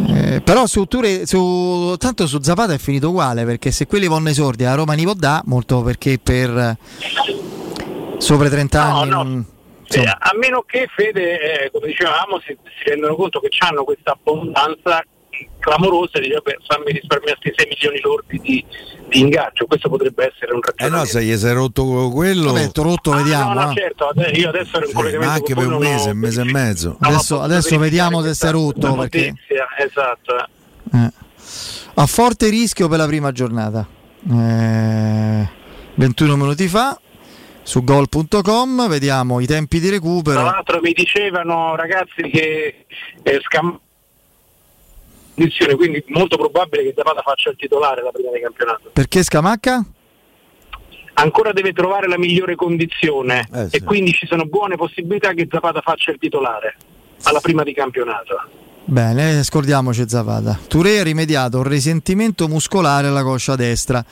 eh, però su, Ture, su, tanto su Zapata è finito uguale perché se quelli vanno esordi a Roma ne può dà molto perché per sopra 30 no, anni no. Non, eh, a meno che Fede, eh, come dicevamo, si, si, rendono conto che hanno questa abbondanza clamorose, dice vabbè fammi risparmiare questi 6 milioni lordi di, di ingaggio, questo potrebbe essere un Eh no, se gli sei rotto quello... Vabbè, rotto, vediamo. No, no, eh. certo, io adesso ero in Sì, collegamento anche per un mese, ho- un mese e mezzo. Adesso, adesso vediamo se si è rotto perché notizia, esatto. eh. a forte rischio per la prima giornata. Eh, 21 minuti fa su gol.com vediamo i tempi di Tra recupero. l'altro mi dicevano ragazzi che eh, scam- condizione, quindi molto probabile che Zapata faccia il titolare la prima di campionato. Perché Scamacca? Ancora deve trovare la migliore condizione Eh, sì. e quindi ci sono buone possibilità che Zapata faccia il titolare alla prima di campionato. Bene, scordiamoci Zapata. Touré ha rimediato un risentimento muscolare alla coscia destra.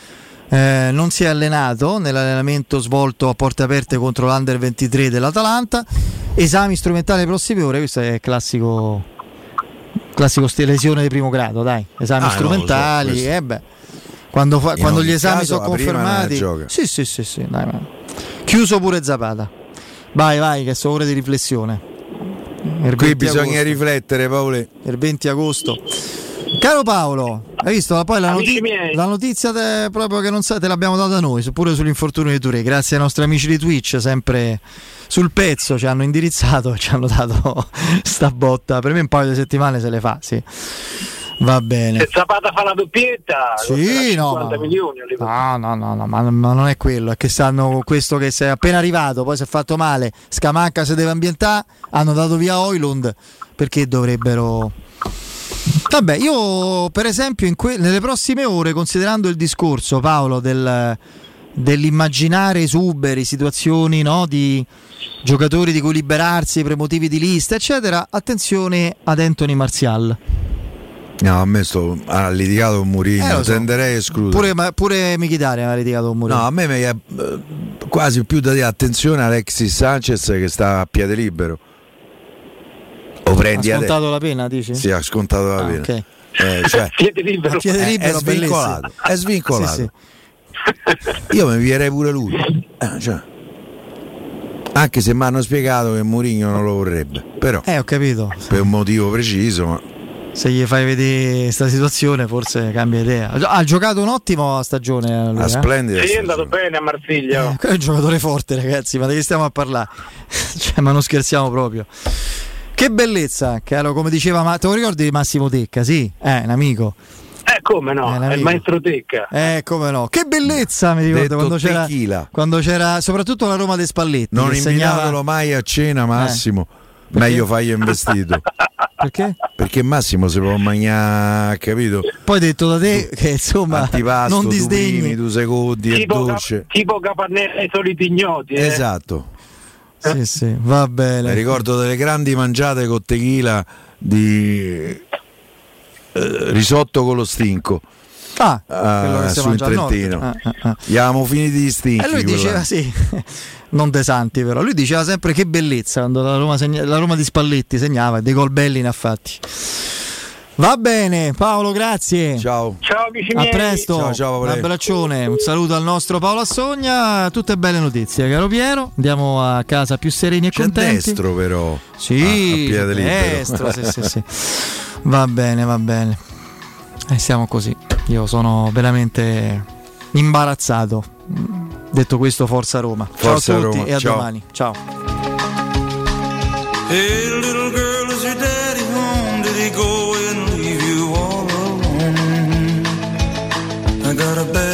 Eh, non si è allenato nell'allenamento svolto a porte aperte contro l'Under 23 dell'Atalanta. Esami strumentali alle prossime ore, questo è classico, classico lesione di primo grado, dai. Esami Ah, no, lo so, strumentali, eh beh. Quando, fa- quando gli esami sono confermati, sì, sì, sì, sì, dai, ma- chiuso pure Zapata. Vai, vai, che sono ore di riflessione. Il Qui 20 bisogna agosto. riflettere, Paolo. il 20 agosto. Caro Paolo, hai visto poi la, noti- la notizia te- proprio che non sa, te l'abbiamo data noi, pure sull'infortunio di Touré, grazie ai nostri amici di Twitch, sempre sul pezzo ci hanno indirizzato e ci hanno dato sta botta. Per me un paio di settimane se le fa, sì. Va bene. Se Zapata fa la doppietta, Sì, no, 50 ma- milioni. No, no, no, no, ma, ma non è quello, è che stanno con questo che si è appena arrivato, poi si è fatto male, Scamacca si deve ambientare, hanno dato via Oilund, perché dovrebbero... Vabbè, io per esempio in que- nelle prossime ore, considerando il discorso Paolo del, dell'immaginare esuberi, situazioni no, di giocatori di cui liberarsi, premotivi di lista, eccetera, attenzione ad Anthony Martial. No, a me sto, ha litigato con Eh, Mourinho, lo so. tenderei a escludere. Pure, ma- pure Mkhitaryan aveva litigato con Mourinho. No, a me mi è eh, quasi più da dire attenzione a Alexis Sanchez che sta a piede libero. O ha prendi adesso. scontato la pena, dici? Sì, ha scontato la Ah, pena. ok. Eh, cioè, Piede libero. A piede è- è svincolato. È svincolato. Sì, Io mi vierei pure lui. Eh, cioè. Anche se mi hanno spiegato che Mourinho non lo vorrebbe. Però, Eh, ho capito. per un motivo preciso, ma Se gli fai vedere questa situazione, forse cambia idea. Ha giocato un'ottima stagione. Lui, una eh? splendida. Sì, è stagione. andato bene a Marsiglia. Quello è un giocatore forte, ragazzi. Ma di che stiamo a parlare? cioè, ma non scherziamo proprio. Che bellezza, caro, come diceva, ma te lo ricordi di Massimo Tecca? Sì, è un amico. Eh, come no? Eh, un è il maestro Tecca. Eh, come no? Che bellezza, mi ricordo quando c'era, quando c'era soprattutto la Roma dei Spalletti. Non invitatelo segnava... mai a cena, Massimo. Perché? Meglio fagli in vestito. Perché? Perché Massimo si può mangiare, capito? Poi detto da te che insomma Antipasto, non tu disdegni. primi, tu secondi, è Tipo, dolce. tipo Capannella ai soliti ignoti. eh. Esatto. Sì, sì, va bene. Mi ricordo delle grandi mangiate con tequila di eh, risotto con lo stinco. Ah, ah, su in. Trentino. Ah, ah, ah. Finiti gli stinchi. E lui quella. diceva sì, non De Santi però, lui diceva sempre che bellezza quando la Roma, segna- la Roma di Spalletti segnava, dei gol belli ne ha fatti. Va bene, Paolo, grazie. Ciao. Ciao amici A miei. presto, Ciao, ciao, un abbraccione, un saluto al nostro Paolo Assogna, tutte belle notizie, caro Piero. Andiamo a casa più sereni e C'è contenti. destro però. Sì, a, a piede libero. destro, sì, sì, sì. Va bene, va bene. E siamo così. Io sono veramente imbarazzato. Detto questo, forza Roma. Forza Ciao a tutti Roma, e a ciao. domani. Ciao. Hey, little girl. got a bed.